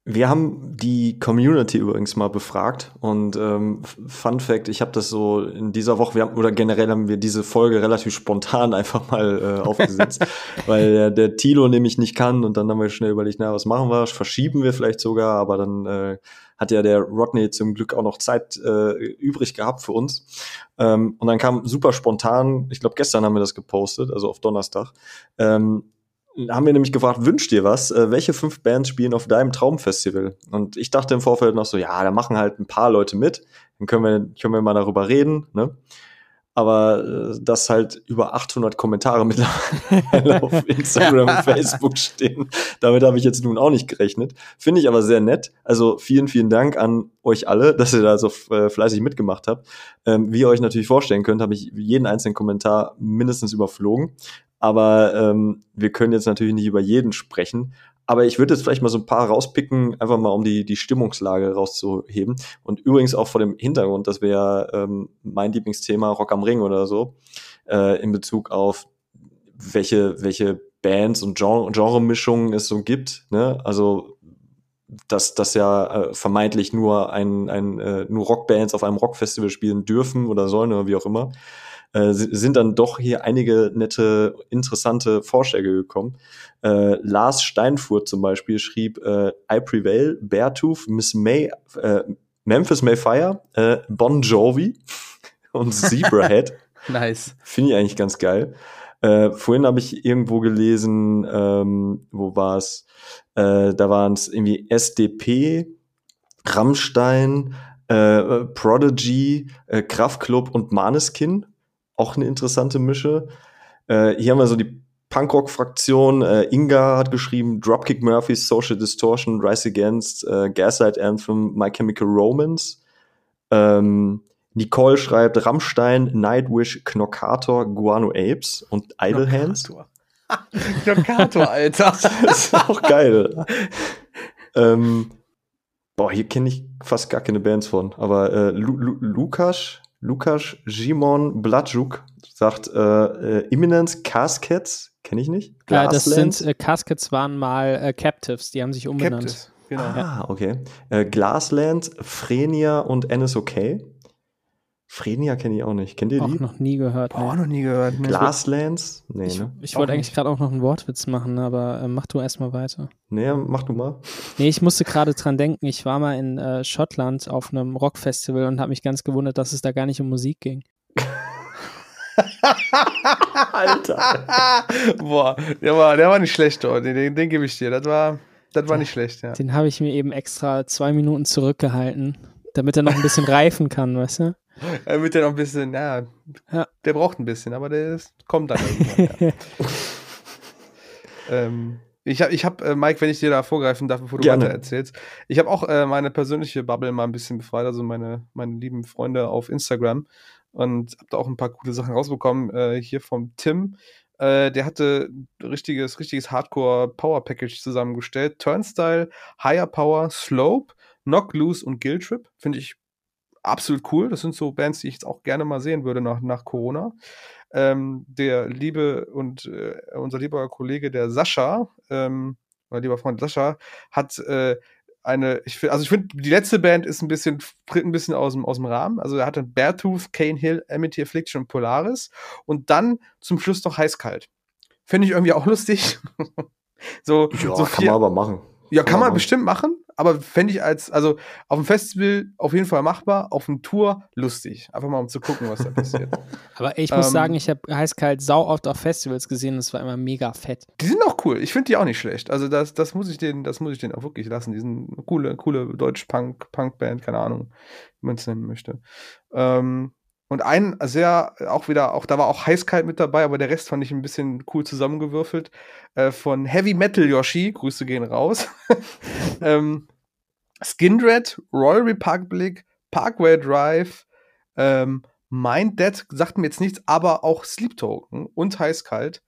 Wir haben die Community übrigens mal befragt und ähm, Fun Fact, ich habe das so in dieser Woche, wir haben, oder generell haben wir diese Folge relativ spontan einfach mal äh, aufgesetzt, weil der, der Tilo nämlich nicht kann und dann haben wir schnell überlegt, na, was machen wir? Verschieben wir vielleicht sogar, aber dann äh, hat ja der Rodney zum Glück auch noch Zeit äh, übrig gehabt für uns. Ähm, und dann kam super spontan, ich glaube gestern haben wir das gepostet, also auf Donnerstag, ähm, haben wir nämlich gefragt, wünscht dir was? Äh, welche fünf Bands spielen auf deinem Traumfestival? Und ich dachte im Vorfeld noch so, ja, da machen halt ein paar Leute mit. Dann können wir, können wir mal darüber reden, ne? Aber äh, dass halt über 800 Kommentare mittlerweile auf Instagram und Facebook stehen, damit habe ich jetzt nun auch nicht gerechnet. Finde ich aber sehr nett. Also vielen, vielen Dank an euch alle, dass ihr da so äh, fleißig mitgemacht habt. Ähm, wie ihr euch natürlich vorstellen könnt, habe ich jeden einzelnen Kommentar mindestens überflogen. Aber ähm, wir können jetzt natürlich nicht über jeden sprechen. Aber ich würde jetzt vielleicht mal so ein paar rauspicken, einfach mal um die, die Stimmungslage rauszuheben. Und übrigens auch vor dem Hintergrund, dass wir ja ähm, mein Lieblingsthema Rock am Ring oder so, äh, in Bezug auf welche, welche Bands und Genre, Genremischungen es so gibt. Ne? Also dass das ja äh, vermeintlich nur ein, ein äh, nur Rockbands auf einem Rockfestival spielen dürfen oder sollen oder wie auch immer äh, sind dann doch hier einige nette, interessante Vorschläge gekommen. Äh, Lars Steinfurt zum Beispiel schrieb äh, I Prevail, Beartooth, Miss May, äh, Memphis Mayfire, äh, Bon Jovi und Zebrahead. nice. Finde ich eigentlich ganz geil. Äh, vorhin habe ich irgendwo gelesen, ähm, wo war es? Äh, da waren es irgendwie SDP, Rammstein, äh, Prodigy, äh, Kraftklub und Maneskin auch eine interessante Mische. Äh, hier haben wir so die Punkrock-Fraktion. Äh, Inga hat geschrieben Dropkick Murphys, Social Distortion, Rise Against, äh, Gaslight Anthem, My Chemical Romance. Ähm, Nicole schreibt Rammstein, Nightwish, Knockator, Guano Apes und Idle Hands. Knockator, Alter. das ist auch geil. ähm, boah, hier kenne ich fast gar keine Bands von. Aber äh, Lu Lu Lukas, Lukas Jimon Bladjuk sagt äh, äh, Imminence Caskets, kenne ich nicht. Ja, das sind äh, Caskets waren mal äh, Captives, die haben sich umbenannt. Captives, genau. Ah, okay. Äh, Glassland, Frenia und NSOK. Frenia kenne ich auch nicht. Kennt ihr die? Auch noch nie gehört. Auch noch nie gehört. Ne? Glasslands? Nee, ich, ne? Ich wollte eigentlich gerade auch noch einen Wortwitz machen, aber äh, mach du erstmal weiter. Nee, mach du mal. Nee, ich musste gerade dran denken. Ich war mal in äh, Schottland auf einem Rockfestival und habe mich ganz gewundert, dass es da gar nicht um Musik ging. Alter. Boah, der war, der war nicht schlecht, oh. den, den, den gebe ich dir. Das war, das war nicht schlecht, ja. Den habe ich mir eben extra zwei Minuten zurückgehalten, damit er noch ein bisschen reifen kann, weißt du? Er wird ja noch ein bisschen, ja, ja, der braucht ein bisschen, aber der ist, kommt dann irgendwann. Ähm, ich habe, ich hab, äh, Mike, wenn ich dir da vorgreifen darf, bevor du Gerne. weiter erzählst, ich habe auch äh, meine persönliche Bubble mal ein bisschen befreit, also meine, meine lieben Freunde auf Instagram und habe da auch ein paar coole Sachen rausbekommen. Äh, hier vom Tim, äh, der hatte richtiges, richtiges Hardcore Power Package zusammengestellt. Turnstyle, Higher Power, Slope, Knock Loose und Guild Trip. Finde ich absolut cool. Das sind so Bands, die ich jetzt auch gerne mal sehen würde nach, nach Corona. Ähm, der liebe und äh, unser lieber Kollege, der Sascha, ähm, oder lieber Freund Sascha, hat äh, eine, ich finde, also ich finde, die letzte Band ist ein bisschen, ein bisschen aus dem, aus dem Rahmen. Also er hatte Beartooth, Kane Hill, Amity Affliction und Polaris und dann zum Schluss noch Heißkalt. Finde ich irgendwie auch lustig. so, ja, so kann man aber machen. Ja, kann, man bestimmt machen, aber fände ich als, also auf dem Festival auf jeden Fall machbar, auf dem Tour lustig. Einfach mal um zu gucken, was da passiert. aber ich muss ähm, sagen, ich habe heißkalt sau oft auf Festivals gesehen, das war immer mega fett. Die sind auch cool. Ich finde die auch nicht schlecht. Also das, das muss ich denen, das muss ich denen auch wirklich lassen. Die sind eine coole, coole Deutsch-Punk, Punk-Band, keine Ahnung, wie man es nennen möchte. Ähm, und ein sehr, auch wieder, auch da war auch heißkalt mit dabei, aber der Rest fand ich ein bisschen cool zusammengewürfelt. Äh, von Heavy Metal Yoshi, Grüße gehen raus. ähm, Skindred, Royal Republic, Parkway Drive, ähm, Mind Dead sagt mir jetzt nichts, aber auch Sleep Token und Heißkalt.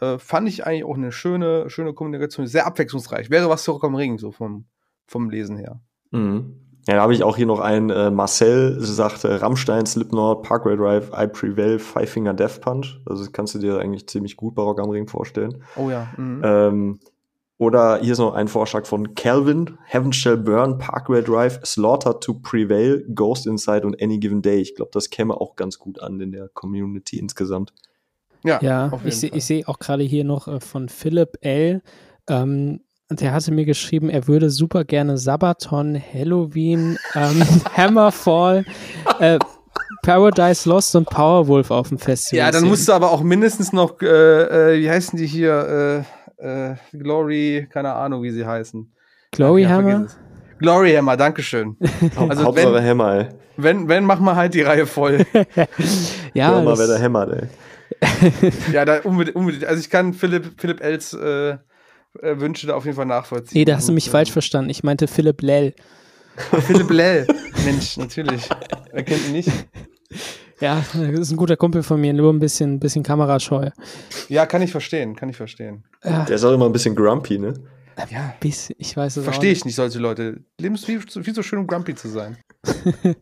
Äh, fand ich eigentlich auch eine schöne, schöne Kommunikation, sehr abwechslungsreich. Wäre was Rock am Ring, so vom, vom Lesen her. Mhm. Ja, da habe ich auch hier noch einen, äh, Marcel sagt äh, Rammstein, Slipknot, Parkway Drive, I Prevail, Five Finger Death Punch. Also das kannst du dir eigentlich ziemlich gut bei Rock am Ring vorstellen. Oh ja. Mhm. Ähm, oder hier ist noch ein Vorschlag von Calvin, Heaven Shall Burn, Parkway Drive, Slaughter to Prevail, Ghost Inside und Any Given Day. Ich glaube, das käme auch ganz gut an in der Community insgesamt. ja, Ja, auf jeden ich, seh- sehe auch gerade hier noch äh, von Philipp L. Ähm, der hatte mir geschrieben, er würde super gerne Sabaton, Halloween, ähm, Hammerfall, äh, Paradise Lost und Powerwolf auf dem Festival. Ja, dann sehen. musst du aber auch mindestens noch, äh, äh, wie heißen die hier? Äh, äh, Glory, keine Ahnung, wie sie heißen. Glory Ja, Hammer. Glory Hammer, Dankeschön. Also Hauptsache wenn, Hammer, ey. wenn, wenn, mach mal halt die Reihe voll. Ja, Hör mal, wer der hämmert, ey. ja, da unbedingt, unbedingt. Also ich kann Philipp, Philipp Els äh, äh, Wünsche da auf jeden Fall nachvollziehen. nee, da hast du Und, mich äh, falsch verstanden. Ich meinte Philipp Lell. Philipp Lell. Mensch, natürlich. Wer kennt ihn nicht? Ja, das ist ein guter Kumpel von mir, nur ein bisschen, bisschen kamerascheu. Ja, kann ich verstehen, kann ich verstehen. Ja, Der ist auch immer ein bisschen grumpy, ne? Ja, bis, ich weiß es verstehe ich nicht, solche Leute. Leben ist viel, viel so schön, um grumpy zu sein.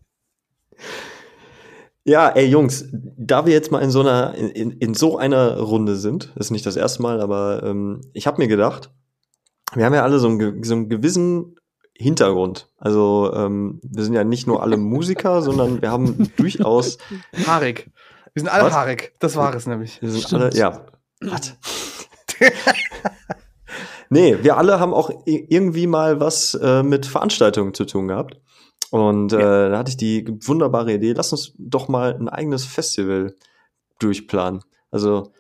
Ja, ey Jungs, da wir jetzt mal in so einer, in, in, in so einer Runde sind, ist nicht das erste Mal, aber ähm, ich habe mir gedacht, wir haben ja alle so einen, so einen gewissen Hintergrund. Also ähm, wir sind ja nicht nur alle Musiker, sondern wir haben durchaus, Haarig. Wir sind alle Was? haarig. Das war es nämlich. wir sind Stimmt. alle, ja. Was? nee, wir alle haben auch irgendwie mal was äh, mit Veranstaltungen zu tun gehabt. Und äh, da hatte ich die wunderbare Idee, lass uns doch mal ein eigenes Festival durchplanen. Also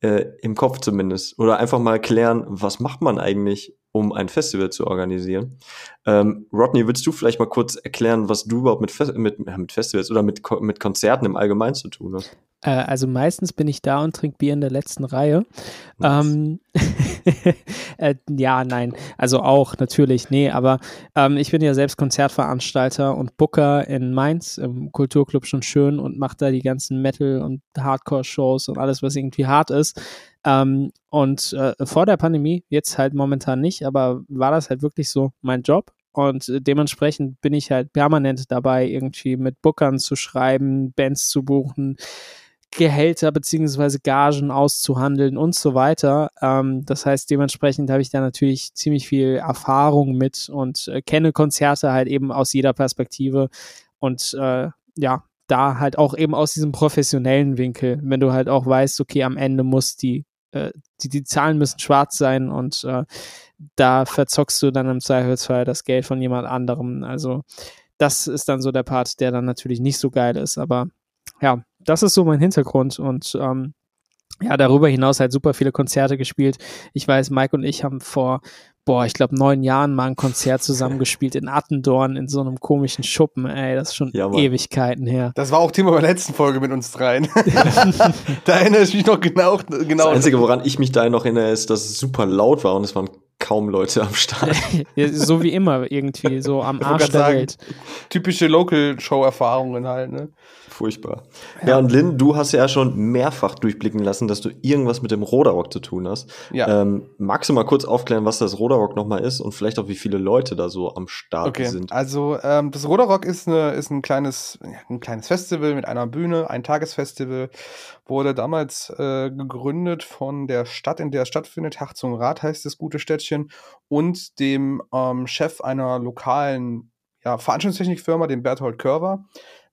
äh, im Kopf zumindest. Oder einfach mal klären, was macht man eigentlich, um ein Festival zu organisieren. Ähm, Rodney, willst du vielleicht mal kurz erklären, was du überhaupt mit, Fe mit, ja, mit Festivals oder mit, Ko mit Konzerten im Allgemeinen zu tun hast? Äh, also meistens bin ich da und trinke Bier in der letzten Reihe. Nice. Ähm, äh, ja, nein, also auch natürlich, nee, aber ähm, ich bin ja selbst Konzertveranstalter und Booker in Mainz im Kulturclub schon schön und mache da die ganzen Metal- und Hardcore-Shows und alles, was irgendwie hart ist. Ähm, und äh, vor der Pandemie, jetzt halt momentan nicht, aber war das halt wirklich so mein Job. Und äh, dementsprechend bin ich halt permanent dabei, irgendwie mit Bookern zu schreiben, Bands zu buchen, Gehälter beziehungsweise Gagen auszuhandeln und so weiter. Ähm, das heißt, dementsprechend habe ich da natürlich ziemlich viel Erfahrung mit und äh, kenne Konzerte halt eben aus jeder Perspektive und äh, ja, da halt auch eben aus diesem professionellen Winkel, wenn du halt auch weißt, okay, am Ende muss die, äh, die, die Zahlen müssen schwarz sein und äh, da verzockst du dann im Zweifelsfall das Geld von jemand anderem. Also das ist dann so der Part, der dann natürlich nicht so geil ist, aber ja, das ist so mein Hintergrund und ähm, ja, darüber hinaus halt super viele Konzerte gespielt. Ich weiß, Mike und ich haben vor, boah, ich glaube, neun Jahren mal ein Konzert zusammengespielt in Attendorn in so einem komischen Schuppen. Ey, das ist schon Ja. Ewigkeiten her. Das war auch Thema bei der letzten Folge mit uns dreien. da erinnere ich mich noch genau. genau Das Einzige, woran ich mich da noch erinnere, ist, dass es super laut war und es waren kaum Leute am Start. Ja, so wie immer irgendwie, so am Arsch der sagen. Welt. typische Local-Show-Erfahrungen halt, ne? Furchtbar. Ja. und Lynn, du hast ja schon mehrfach durchblicken lassen, dass du irgendwas mit dem Roderock zu tun hast. Ja. Ähm, magst du mal kurz aufklären, was das Roderock nochmal ist und vielleicht auch wie viele Leute da so am Start Okay, sind? also ähm, das Roderock ist, eine, ist ein, kleines, ja, ein kleines Festival mit einer Bühne, ein Tagesfestival. Wurde damals äh, gegründet von der Stadt, in der es stattfindet. Herzogenrath heißt das gute Städtchen. Und dem ähm, Chef einer lokalen ja, Veranstaltungstechnikfirma, dem Berthold Körver.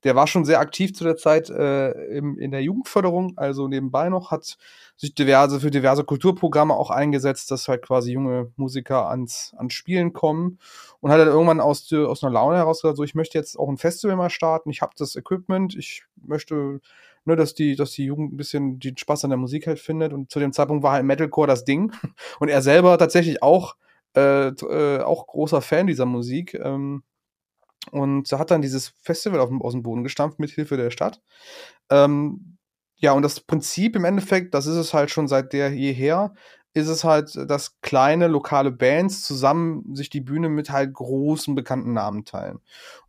Der war schon sehr aktiv zu der Zeit äh, im, in der Jugendförderung, also nebenbei noch, hat sich diverse für diverse Kulturprogramme auch eingesetzt, dass halt quasi junge Musiker ans, ans Spielen kommen. Und hat dann irgendwann aus, aus einer Laune heraus gesagt, so ich möchte jetzt auch ein Festival mal starten, ich habe das Equipment, ich möchte, ne, dass die, dass die Jugend ein bisschen den Spaß an der Musik halt findet. Und zu dem Zeitpunkt war halt Metalcore das Ding. Und er selber tatsächlich auch, äh, äh, auch großer Fan dieser Musik. Ähm, und hat dann dieses Festival auf aus dem Boden gestampft mit Hilfe der Stadt. Ähm, ja, und das Prinzip im Endeffekt, das ist es halt schon seit der jeher, ist es halt, dass kleine lokale Bands zusammen sich die Bühne mit halt großen bekannten Namen teilen.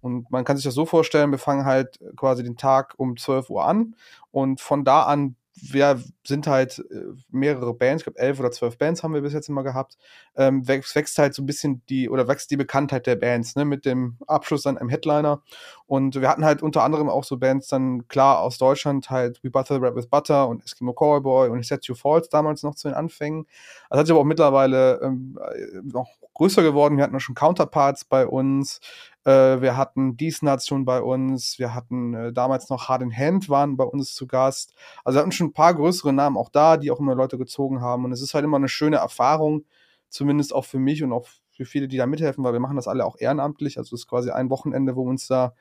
Und man kann sich das so vorstellen, wir fangen halt quasi den Tag um 12 Uhr an und von da an wir sind halt äh, mehrere Bands, ich glaube elf oder zwölf Bands haben wir bis jetzt immer gehabt, ähm, wächst, wächst halt so ein bisschen die, oder wächst die Bekanntheit der Bands, ne, mit dem Abschluss dann im Headliner. Und wir hatten halt unter anderem auch so Bands dann klar aus Deutschland, halt We Butter Rap with Butter und Eskimo Cowboy und Set You Falls damals noch zu den Anfängen. Das hat sich aber auch mittlerweile ähm, äh, noch größer geworden. Wir hatten schon Counterparts bei uns. Äh, wir hatten Dies Nation bei uns. Wir hatten äh, damals noch Hard in Hand waren bei uns zu Gast. Also wir hatten schon ein paar größere Namen auch da, die auch immer Leute gezogen haben. Und es ist halt immer eine schöne Erfahrung, zumindest auch für mich und auch für viele, die da mithelfen, weil wir machen das alle auch ehrenamtlich. Also es ist quasi ein Wochenende, wo wir uns da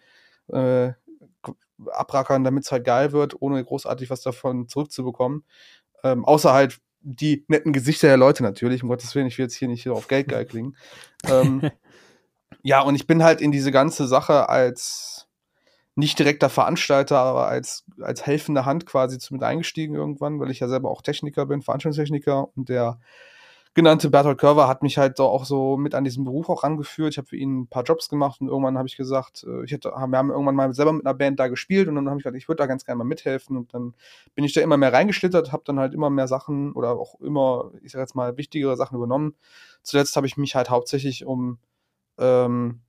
äh, abrackern, damit es halt geil wird, ohne großartig was davon zurückzubekommen. Ähm, außer halt die netten Gesichter der Leute natürlich, um Gottes Willen, ich will jetzt hier nicht auf Geld geil klingen. ähm, ja, und ich bin halt in diese ganze Sache als nicht direkter Veranstalter, aber als, als helfende Hand quasi zu mit eingestiegen irgendwann, weil ich ja selber auch Techniker bin, Veranstaltungstechniker und der genannte Bertolt Körver hat mich halt auch so mit an diesen Beruf auch rangeführt. Ich habe für ihn ein paar Jobs gemacht und irgendwann habe ich gesagt, äh, ich hätte, wir haben irgendwann mal selber mit einer Band da gespielt und dann habe ich gesagt, ich würde da ganz gerne mal mithelfen und dann bin ich da immer mehr reingeschlittert, habe dann halt immer mehr Sachen oder auch immer, ich sag jetzt mal, wichtigere Sachen übernommen. Zuletzt habe ich mich halt hauptsächlich um ähm,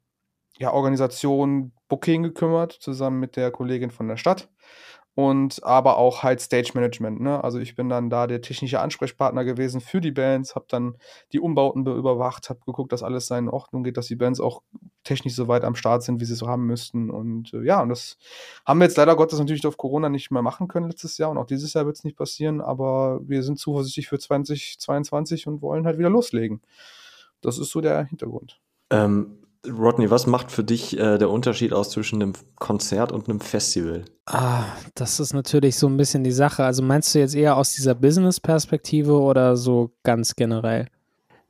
ja, Organisation Booking gekümmert, zusammen mit der Kollegin von der Stadt und aber auch halt Stage Management. Ne? Also ich bin dann da der technische Ansprechpartner gewesen für die Bands, habe dann die Umbauten überwacht, habe geguckt, dass alles in Ordnung geht, dass die Bands auch technisch so weit am Start sind, wie sie so haben müssten. Und äh, ja, und das haben wir jetzt leider Gottes natürlich auf Corona nicht mehr machen können letztes Jahr und auch dieses Jahr wird es nicht passieren, aber wir sind zuversichtlich für 2022 und wollen halt wieder loslegen. Das ist so der Hintergrund. Ähm, Rodney, was macht für dich äh, der Unterschied aus zwischen einem Konzert und einem Festival? Ah, das ist natürlich so ein bisschen die Sache. Also meinst du jetzt eher aus dieser Business-Perspektive oder so ganz generell?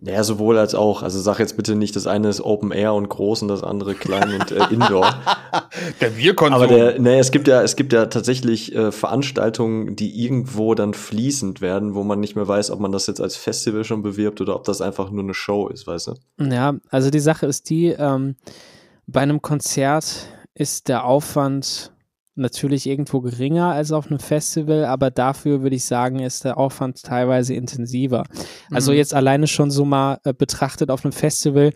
Naja, sowohl als auch. Also sag jetzt bitte nicht, das eine ist Open Air und groß und das andere klein und äh, Indoor. Der Bierkonsum. Aber der, nee, es gibt ja, es gibt ja tatsächlich äh, Veranstaltungen, die irgendwo dann fließend werden, wo man nicht mehr weiß, ob man das jetzt als Festival schon bewirbt oder ob das einfach nur eine Show ist, weißt du? Ja, also die Sache ist die, ähm, bei einem Konzert ist der Aufwand natürlich irgendwo geringer als auf einem Festival, aber dafür würde ich sagen, ist der Aufwand teilweise intensiver. Also mhm. jetzt alleine schon so mal äh, betrachtet auf einem Festival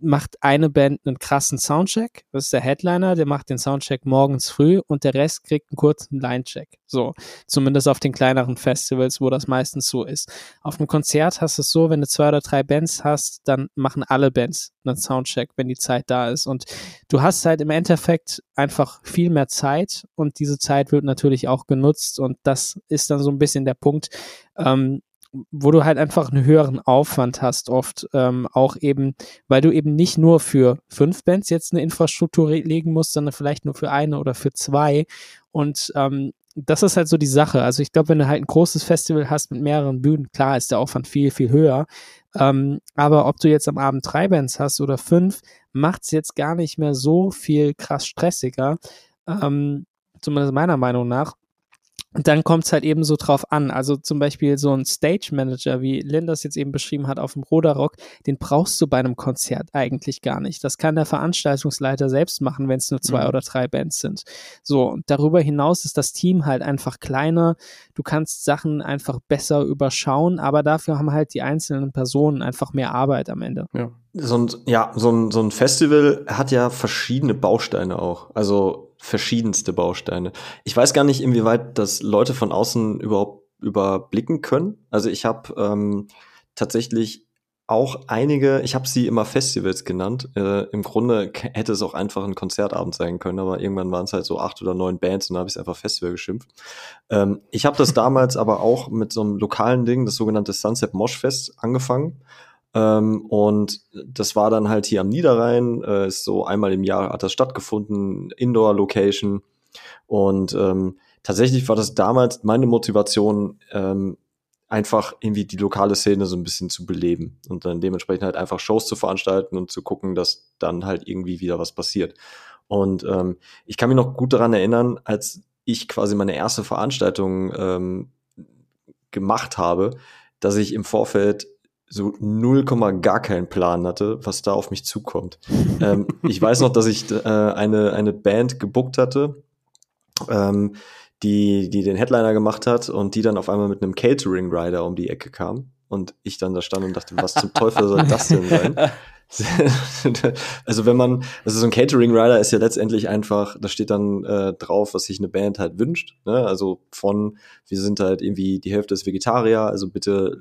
macht eine Band einen krassen Soundcheck, das ist der Headliner, der macht den Soundcheck morgens früh und der Rest kriegt einen kurzen Linecheck. So, zumindest auf den kleineren Festivals, wo das meistens so ist. Auf einem Konzert hast du es so, wenn du zwei oder drei Bands hast, dann machen alle Bands einen Soundcheck, wenn die Zeit da ist. Und du hast halt im Endeffekt einfach viel mehr Zeit und diese Zeit wird natürlich auch genutzt und das ist dann so ein bisschen der Punkt. Ähm, wo du halt einfach einen höheren Aufwand hast, oft ähm, auch eben, weil du eben nicht nur für fünf Bands jetzt eine Infrastruktur legen musst, sondern vielleicht nur für eine oder für zwei. Und ähm, das ist halt so die Sache. Also ich glaube, wenn du halt ein großes Festival hast mit mehreren Bühnen, klar ist der Aufwand viel, viel höher. Ähm, aber ob du jetzt am Abend drei Bands hast oder fünf, macht es jetzt gar nicht mehr so viel krass stressiger. Ähm, zumindest meiner Meinung nach. Dann kommt es halt eben so drauf an. Also zum Beispiel so ein Stage Manager, wie Lynn das jetzt eben beschrieben hat auf dem Roderock, den brauchst du bei einem Konzert eigentlich gar nicht. Das kann der Veranstaltungsleiter selbst machen, wenn es nur zwei mhm. oder drei Bands sind. So, und darüber hinaus ist das Team halt einfach kleiner. Du kannst Sachen einfach besser überschauen, aber dafür haben halt die einzelnen Personen einfach mehr Arbeit am Ende. Ja. So ein, ja, so ein, so ein Festival hat ja verschiedene Bausteine auch. Also verschiedenste Bausteine. Ich weiß gar nicht, inwieweit das Leute von außen überhaupt überblicken können. Also ich habe ähm, tatsächlich auch einige, ich habe sie immer Festivals genannt. Äh, Im Grunde hätte es auch einfach ein Konzertabend sein können, aber irgendwann waren es halt so acht oder neun Bands und da habe ich es einfach Festival geschimpft. Ähm, ich habe das damals aber auch mit so einem lokalen Ding, das sogenannte Sunset Mosh Fest, angefangen. Ähm, und das war dann halt hier am Niederrhein, äh, ist so einmal im Jahr hat das stattgefunden, Indoor-Location. Und ähm, tatsächlich war das damals meine Motivation, ähm, einfach irgendwie die lokale Szene so ein bisschen zu beleben und dann dementsprechend halt einfach Shows zu veranstalten und zu gucken, dass dann halt irgendwie wieder was passiert. Und ähm, ich kann mich noch gut daran erinnern, als ich quasi meine erste Veranstaltung ähm, gemacht habe, dass ich im Vorfeld so null Komma gar keinen Plan hatte, was da auf mich zukommt. ähm, ich weiß noch, dass ich äh, eine, eine Band gebuckt hatte, ähm, die, die den Headliner gemacht hat und die dann auf einmal mit einem Catering Rider um die Ecke kam und ich dann da stand und dachte, was zum Teufel soll das denn sein? also wenn man, also so ein Catering Rider ist ja letztendlich einfach, da steht dann äh, drauf, was sich eine Band halt wünscht. Ne? Also von, wir sind halt irgendwie die Hälfte ist Vegetarier, also bitte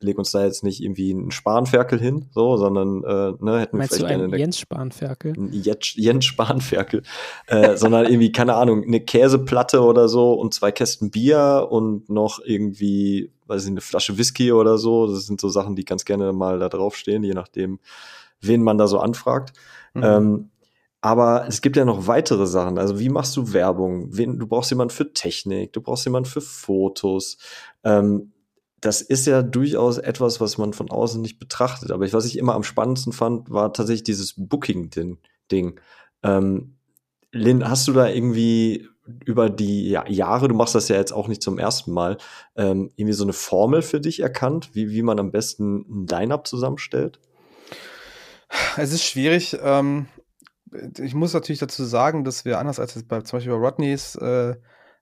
leg uns da jetzt nicht irgendwie einen Spanferkel hin, so, sondern äh, ne, hätten Meinst wir vielleicht du einen eine, Jens Spanferkel? Jens, Jens Spanferkel, äh, sondern irgendwie, keine Ahnung, eine Käseplatte oder so und zwei Kästen Bier und noch irgendwie, weiß ich, eine Flasche Whisky oder so. Das sind so Sachen, die ganz gerne mal da draufstehen, je nachdem, wen man da so anfragt. Mhm. Ähm, aber es gibt ja noch weitere Sachen. Also wie machst du Werbung? Wen, du brauchst jemanden für Technik, du brauchst jemanden für Fotos. Ähm, das ist ja durchaus etwas, was man von außen nicht betrachtet. Aber was ich immer am spannendsten fand, war tatsächlich dieses Booking-Ding. Ähm, Lynn, hast du da irgendwie über die ja, Jahre, du machst das ja jetzt auch nicht zum ersten Mal, ähm, irgendwie so eine Formel für dich erkannt, wie, wie man am besten ein Line-Up zusammenstellt? Es ist schwierig. Ähm, ich muss natürlich dazu sagen, dass wir anders als jetzt bei zum Beispiel bei Rodneys äh,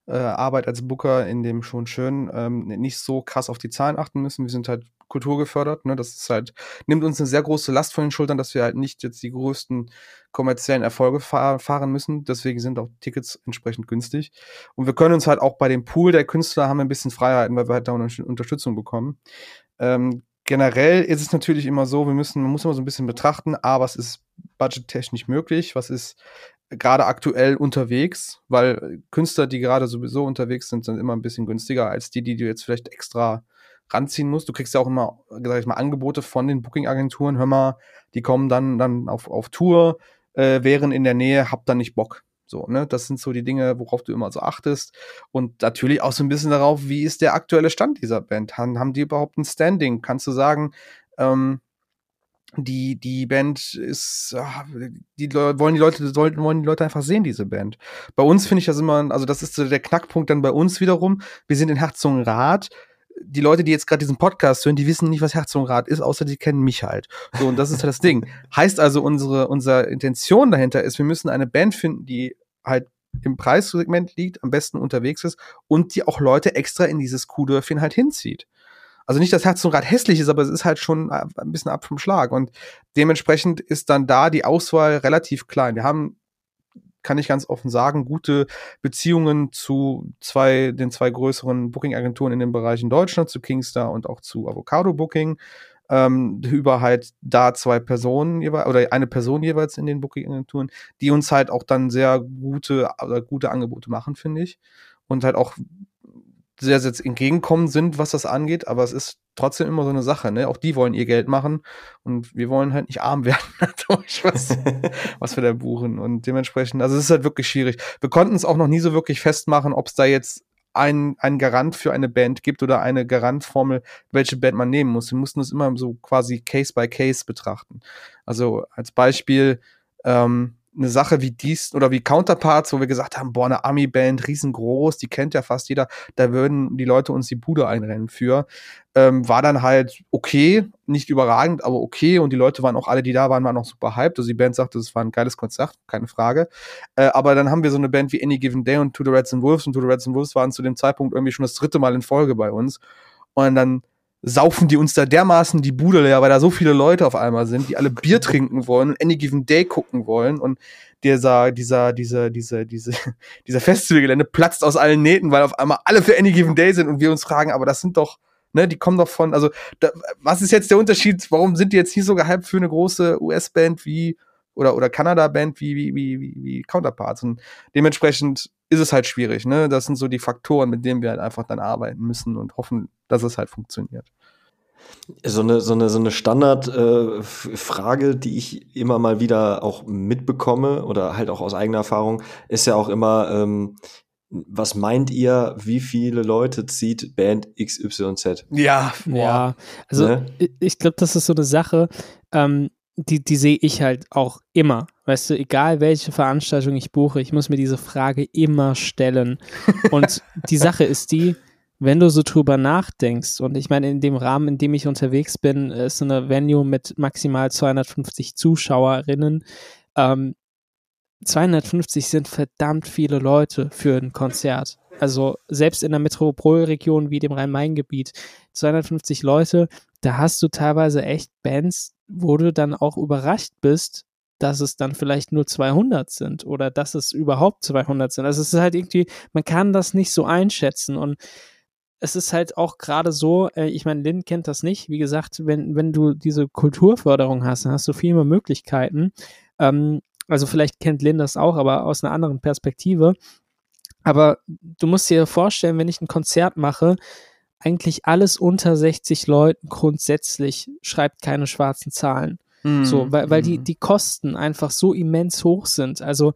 äh, Arbeit als Booker in dem schon schön ähm, nicht so krass auf die Zahlen achten müssen. Wir sind halt kulturgefördert. Ne? Das ist halt, nimmt uns eine sehr große Last von den Schultern, dass wir halt nicht jetzt die größten kommerziellen Erfolge fahr fahren müssen. Deswegen sind auch Tickets entsprechend günstig. Und wir können uns halt auch bei dem Pool der Künstler haben wir ein bisschen Freiheiten, weil wir halt da Unterstützung bekommen. Ähm, generell ist es natürlich immer so, wir müssen, man muss immer so ein bisschen betrachten, aber es ist budgettechnisch möglich, was ist gerade aktuell unterwegs, weil Künstler, die gerade sowieso unterwegs sind, sind immer ein bisschen günstiger als die, die du jetzt vielleicht extra ranziehen musst. Du kriegst ja auch immer, sag ich mal, Angebote von den Booking-Agenturen. Hör mal, die kommen dann, dann auf, auf Tour, äh, wären in der Nähe, hab dann nicht Bock. So, ne, das sind so die Dinge, worauf du immer so achtest. Und natürlich auch so ein bisschen darauf, wie ist der aktuelle Stand dieser Band? Haben, haben die überhaupt ein Standing? Kannst du sagen, ähm, die, die Band ist, ah, die wollen die Leute, sollten, wollen die Leute einfach sehen, diese Band. Bei uns finde ich das immer, also das ist so der Knackpunkt dann bei uns wiederum. Wir sind in Herzogenrath. Die Leute, die jetzt gerade diesen Podcast hören, die wissen nicht, was Herzogenrath ist, außer die kennen mich halt. So, und das ist halt das Ding. Heißt also, unsere, unsere Intention dahinter ist, wir müssen eine Band finden, die halt im Preissegment liegt, am besten unterwegs ist und die auch Leute extra in dieses Kuhdörfchen halt hinzieht. Also nicht, dass Herzogenrath hässlich ist, aber es ist halt schon äh, ein bisschen ab vom Schlag. Und dementsprechend ist dann da die Auswahl relativ klein. Wir haben, kann ich ganz offen sagen, gute Beziehungen zu zwei, den zwei größeren Booking-Agenturen in dem Bereich in Deutschland, zu Kingstar und auch zu Avocado Booking. Ähm, über halt da zwei Personen jeweils oder eine Person jeweils in den Booking-Agenturen, die uns halt auch dann sehr gute gute Angebote machen, finde ich. Und halt auch sehr, sehr entgegenkommen sind, was das angeht, aber es ist trotzdem immer so eine Sache, ne? Auch die wollen ihr Geld machen und wir wollen halt nicht arm werden dadurch, was, was wir da buchen. Und dementsprechend, also es ist halt wirklich schwierig. Wir konnten es auch noch nie so wirklich festmachen, ob es da jetzt ein, ein Garant für eine Band gibt oder eine Garantformel, welche Band man nehmen muss. Wir mussten es immer so quasi Case by Case betrachten. Also als Beispiel, ähm, eine Sache wie dies oder wie Counterparts, wo wir gesagt haben, boah, eine Ami-Band, riesengroß, die kennt ja fast jeder, da würden die Leute uns die Bude einrennen für. Ähm, war dann halt okay, nicht überragend, aber okay. Und die Leute waren auch alle, die da waren, waren auch super hyped. Also die Band sagte, es war ein geiles Konzert, keine Frage. Äh, aber dann haben wir so eine Band wie Any Given Day und To the Reds and Wolves und To the Reds and Wolves waren zu dem Zeitpunkt irgendwie schon das dritte Mal in Folge bei uns. Und dann saufen die uns da dermaßen die Bude leer, weil da so viele Leute auf einmal sind, die alle Bier trinken wollen und Any Given Day gucken wollen und dieser, dieser, dieser, dieser, diese, dieser Festivalgelände platzt aus allen Nähten, weil auf einmal alle für Any Given Day sind und wir uns fragen, aber das sind doch, ne, die kommen doch von, also, da, was ist jetzt der Unterschied? Warum sind die jetzt hier so gehypt für eine große US-Band wie, oder, oder Kanada-Band wie, wie, wie, wie, wie Counterparts? Und dementsprechend ist es halt schwierig, ne? Das sind so die Faktoren, mit denen wir halt einfach dann arbeiten müssen und hoffen, dass es halt funktioniert. So eine, so eine, so eine Standardfrage, äh, die ich immer mal wieder auch mitbekomme oder halt auch aus eigener Erfahrung, ist ja auch immer, ähm, was meint ihr, wie viele Leute zieht Band XYZ? Ja, boah. ja. Also ne? ich, ich glaube, das ist so eine Sache, ähm, die, die sehe ich halt auch immer. Weißt du, egal welche Veranstaltung ich buche, ich muss mir diese Frage immer stellen. Und die Sache ist die, wenn du so drüber nachdenkst, und ich meine, in dem Rahmen, in dem ich unterwegs bin, ist so eine Venue mit maximal 250 Zuschauerinnen. Ähm, 250 sind verdammt viele Leute für ein Konzert. Also selbst in der Metropolregion wie dem Rhein-Main-Gebiet, 250 Leute, da hast du teilweise echt Bands, wo du dann auch überrascht bist, dass es dann vielleicht nur 200 sind oder dass es überhaupt 200 sind. Also es ist halt irgendwie, man kann das nicht so einschätzen und es ist halt auch gerade so, äh, ich meine, Lynn kennt das nicht. Wie gesagt, wenn, wenn du diese Kulturförderung hast, dann hast du viel mehr Möglichkeiten. Ähm, also vielleicht kennt Lynn das auch, aber aus einer anderen Perspektive. Aber du musst dir vorstellen, wenn ich ein Konzert mache, eigentlich alles unter 60 Leuten grundsätzlich schreibt keine schwarzen Zahlen. Mhm. So, weil, weil die, mhm. die Kosten einfach so immens hoch sind. Also,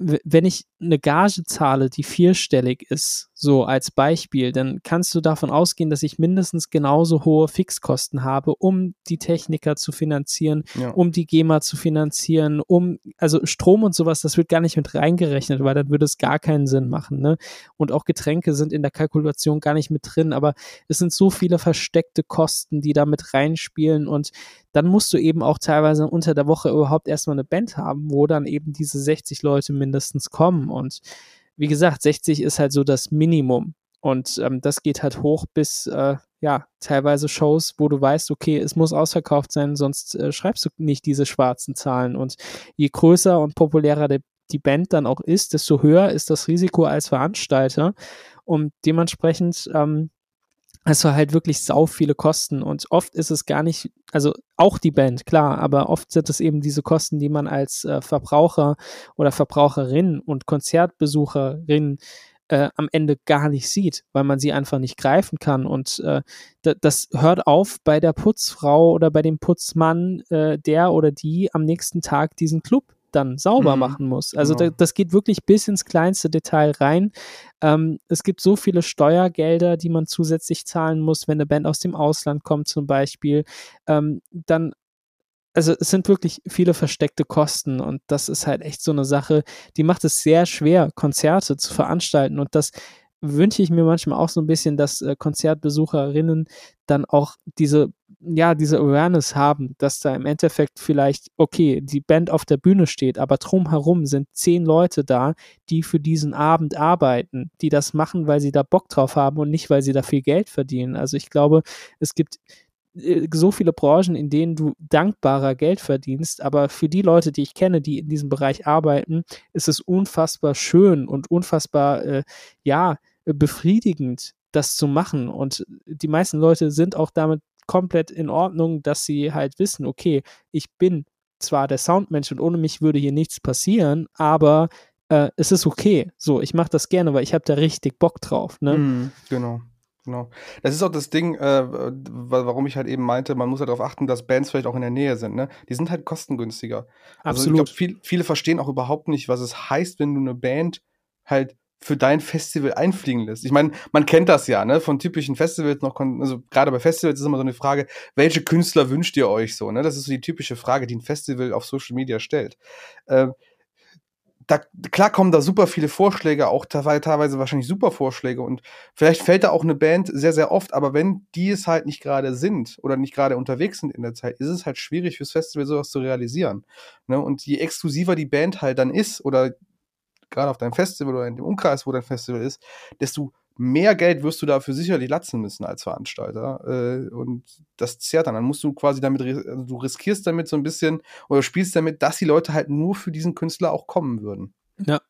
wenn ich eine Gage zahle, die vierstellig ist, so als Beispiel, dann kannst du davon ausgehen, dass ich mindestens genauso hohe Fixkosten habe, um die Techniker zu finanzieren, ja. um die GEMA zu finanzieren, um, also Strom und sowas, das wird gar nicht mit reingerechnet, weil dann würde es gar keinen Sinn machen, ne? Und auch Getränke sind in der Kalkulation gar nicht mit drin, aber es sind so viele versteckte Kosten, die da mit reinspielen und dann musst du eben auch teilweise unter der Woche überhaupt erstmal eine Band haben, wo dann eben diese 60 Leute mindestens kommen und wie gesagt, 60 ist halt so das Minimum. Und ähm, das geht halt hoch bis, äh, ja, teilweise Shows, wo du weißt, okay, es muss ausverkauft sein, sonst äh, schreibst du nicht diese schwarzen Zahlen. Und je größer und populärer die, die Band dann auch ist, desto höher ist das Risiko als Veranstalter. Und dementsprechend ähm, hast du halt wirklich sau viele Kosten und oft ist es gar nicht, also auch die Band, klar, aber oft sind es eben diese Kosten, die man als äh, Verbraucher oder Verbraucherin und Konzertbesucherin äh, am Ende gar nicht sieht, weil man sie einfach nicht greifen kann. Und äh, das hört auf bei der Putzfrau oder bei dem Putzmann, äh, der oder die am nächsten Tag diesen Club dann sauber mhm. machen muss. Also genau. da, das geht wirklich bis ins kleinste Detail rein. Ähm, es gibt so viele Steuergelder, die man zusätzlich zahlen muss, wenn eine Band aus dem Ausland kommt zum Beispiel. Ähm, dann also es sind wirklich viele versteckte Kosten und das ist halt echt so eine Sache, die macht es sehr schwer, Konzerte zu veranstalten und das wünsche ich mir manchmal auch so ein bisschen, dass äh, Konzertbesucherinnen dann auch diese, ja, diese Awareness haben, dass da im Endeffekt vielleicht, okay, die Band auf der Bühne steht, aber drumherum sind zehn Leute da, die für diesen Abend arbeiten, die das machen, weil sie da Bock drauf haben und nicht, weil sie da viel Geld verdienen. Also ich glaube, es gibt äh, so viele Branchen, in denen du dankbarer Geld verdienst, aber für die Leute, die ich kenne, die in diesem Bereich arbeiten, ist es unfassbar schön und unfassbar, äh, ja, befriedigend, das zu machen. Und die meisten Leute sind auch damit komplett in Ordnung, dass sie halt wissen, okay, ich bin zwar der Soundmensch und ohne mich würde hier nichts passieren, aber äh, es ist okay. So, ich mache das gerne, weil ich habe da richtig Bock drauf. Ne? Mm, genau. Genau. Das ist auch das Ding, äh, warum ich halt eben meinte, man muss halt darauf achten, dass Bands vielleicht auch in der Nähe sind. Ne? Die sind halt kostengünstiger. Absolut. Also ich glaube, viel, viele verstehen auch überhaupt nicht, was es heißt, wenn du eine Band halt für dein Festival einfliegen lässt. Ich meine, man kennt das ja, ne, von typischen Festivals noch, also gerade bei Festivals ist immer so eine Frage, welche Künstler wünscht ihr euch so, ne? Das ist so die typische Frage, die ein Festival auf Social Media stellt. Äh, da, klar kommen da super viele Vorschläge, auch teilweise wahrscheinlich super Vorschläge und vielleicht fällt da auch eine Band sehr, sehr oft, aber wenn die es halt nicht gerade sind oder nicht gerade unterwegs sind in der Zeit, ist es halt schwierig fürs Festival sowas zu realisieren. Ne? Und je exklusiver die Band halt dann ist oder gerade auf deinem Festival oder in dem Umkreis, wo dein Festival ist, desto mehr Geld wirst du dafür sicherlich latzen müssen als Veranstalter. Äh, und das zehrt dann. Dann musst du quasi damit, also du riskierst damit so ein bisschen oder spielst damit, dass die Leute halt nur für diesen Künstler auch kommen würden. Ja.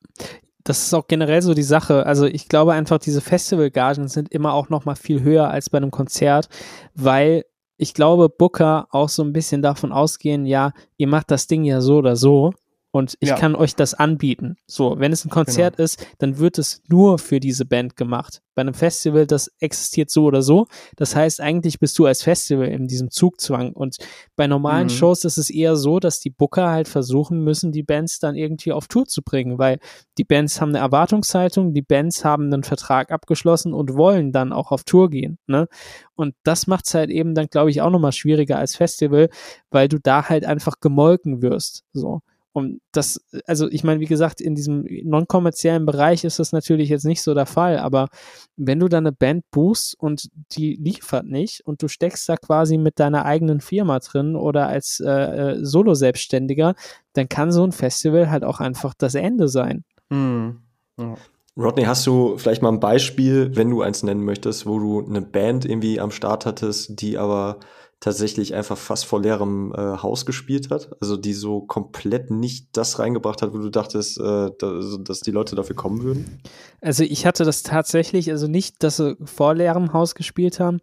Das ist auch generell so die Sache. Also ich glaube einfach, diese Festivalgagen sind immer auch noch mal viel höher als bei einem Konzert, weil ich glaube, Booker auch so ein bisschen davon ausgehen, ja, ihr macht das Ding ja so oder so und ich ja. kann euch das anbieten. So, wenn es ein Konzert genau. ist, dann wird es nur für diese Band gemacht. Bei einem Festival, das existiert so oder so. Das heißt, eigentlich bist du als Festival in diesem Zugzwang. Und bei normalen mhm. Shows ist es eher so, dass die Booker halt versuchen müssen, die Bands dann irgendwie auf Tour zu bringen, weil die Bands haben eine Erwartungshaltung, die Bands haben einen Vertrag abgeschlossen und wollen dann auch auf Tour gehen. Ne? Und das macht es halt eben dann, glaube ich, auch nochmal schwieriger als Festival, weil du da halt einfach gemolken wirst. So. Und das, also ich meine, wie gesagt, in diesem non-kommerziellen Bereich ist das natürlich jetzt nicht so der Fall, aber wenn du dann eine Band buchst und die liefert nicht und du steckst da quasi mit deiner eigenen Firma drin oder als äh, äh Solo-Selbstständiger, dann kann so ein Festival halt auch einfach das Ende sein. Hm. Ja. Rodney, hast du vielleicht mal ein Beispiel, wenn du eins nennen möchtest, wo du eine Band irgendwie am Start hattest, die aber tatsächlich einfach fast vor leerem äh, Haus gespielt hat? Also die so komplett nicht das reingebracht hat, wo du dachtest, äh, da, dass die Leute dafür kommen würden? Also ich hatte das tatsächlich, also nicht, dass sie vor leerem Haus gespielt haben,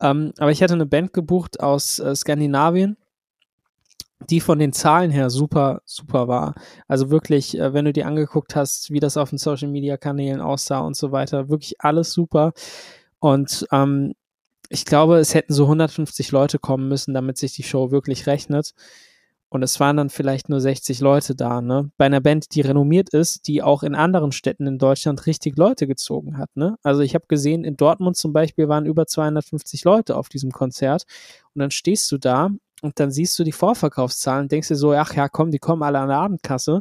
ähm, aber ich hatte eine Band gebucht aus äh, Skandinavien die von den Zahlen her super, super war. Also wirklich, äh, wenn du dir angeguckt hast, wie das auf den Social Media Kanälen aussah und so weiter, wirklich alles super. Und ähm, ich glaube, es hätten so 150 Leute kommen müssen, damit sich die Show wirklich rechnet. Und es waren dann vielleicht nur 60 Leute da, ne? Bei einer Band, die renommiert ist, die auch in anderen Städten in Deutschland richtig Leute gezogen hat, ne? Also ich habe gesehen, in Dortmund zum Beispiel waren über 250 Leute auf diesem Konzert. Und dann stehst du da und dann siehst du die Vorverkaufszahlen, denkst dir so, ach ja, komm, die kommen alle an der Abendkasse.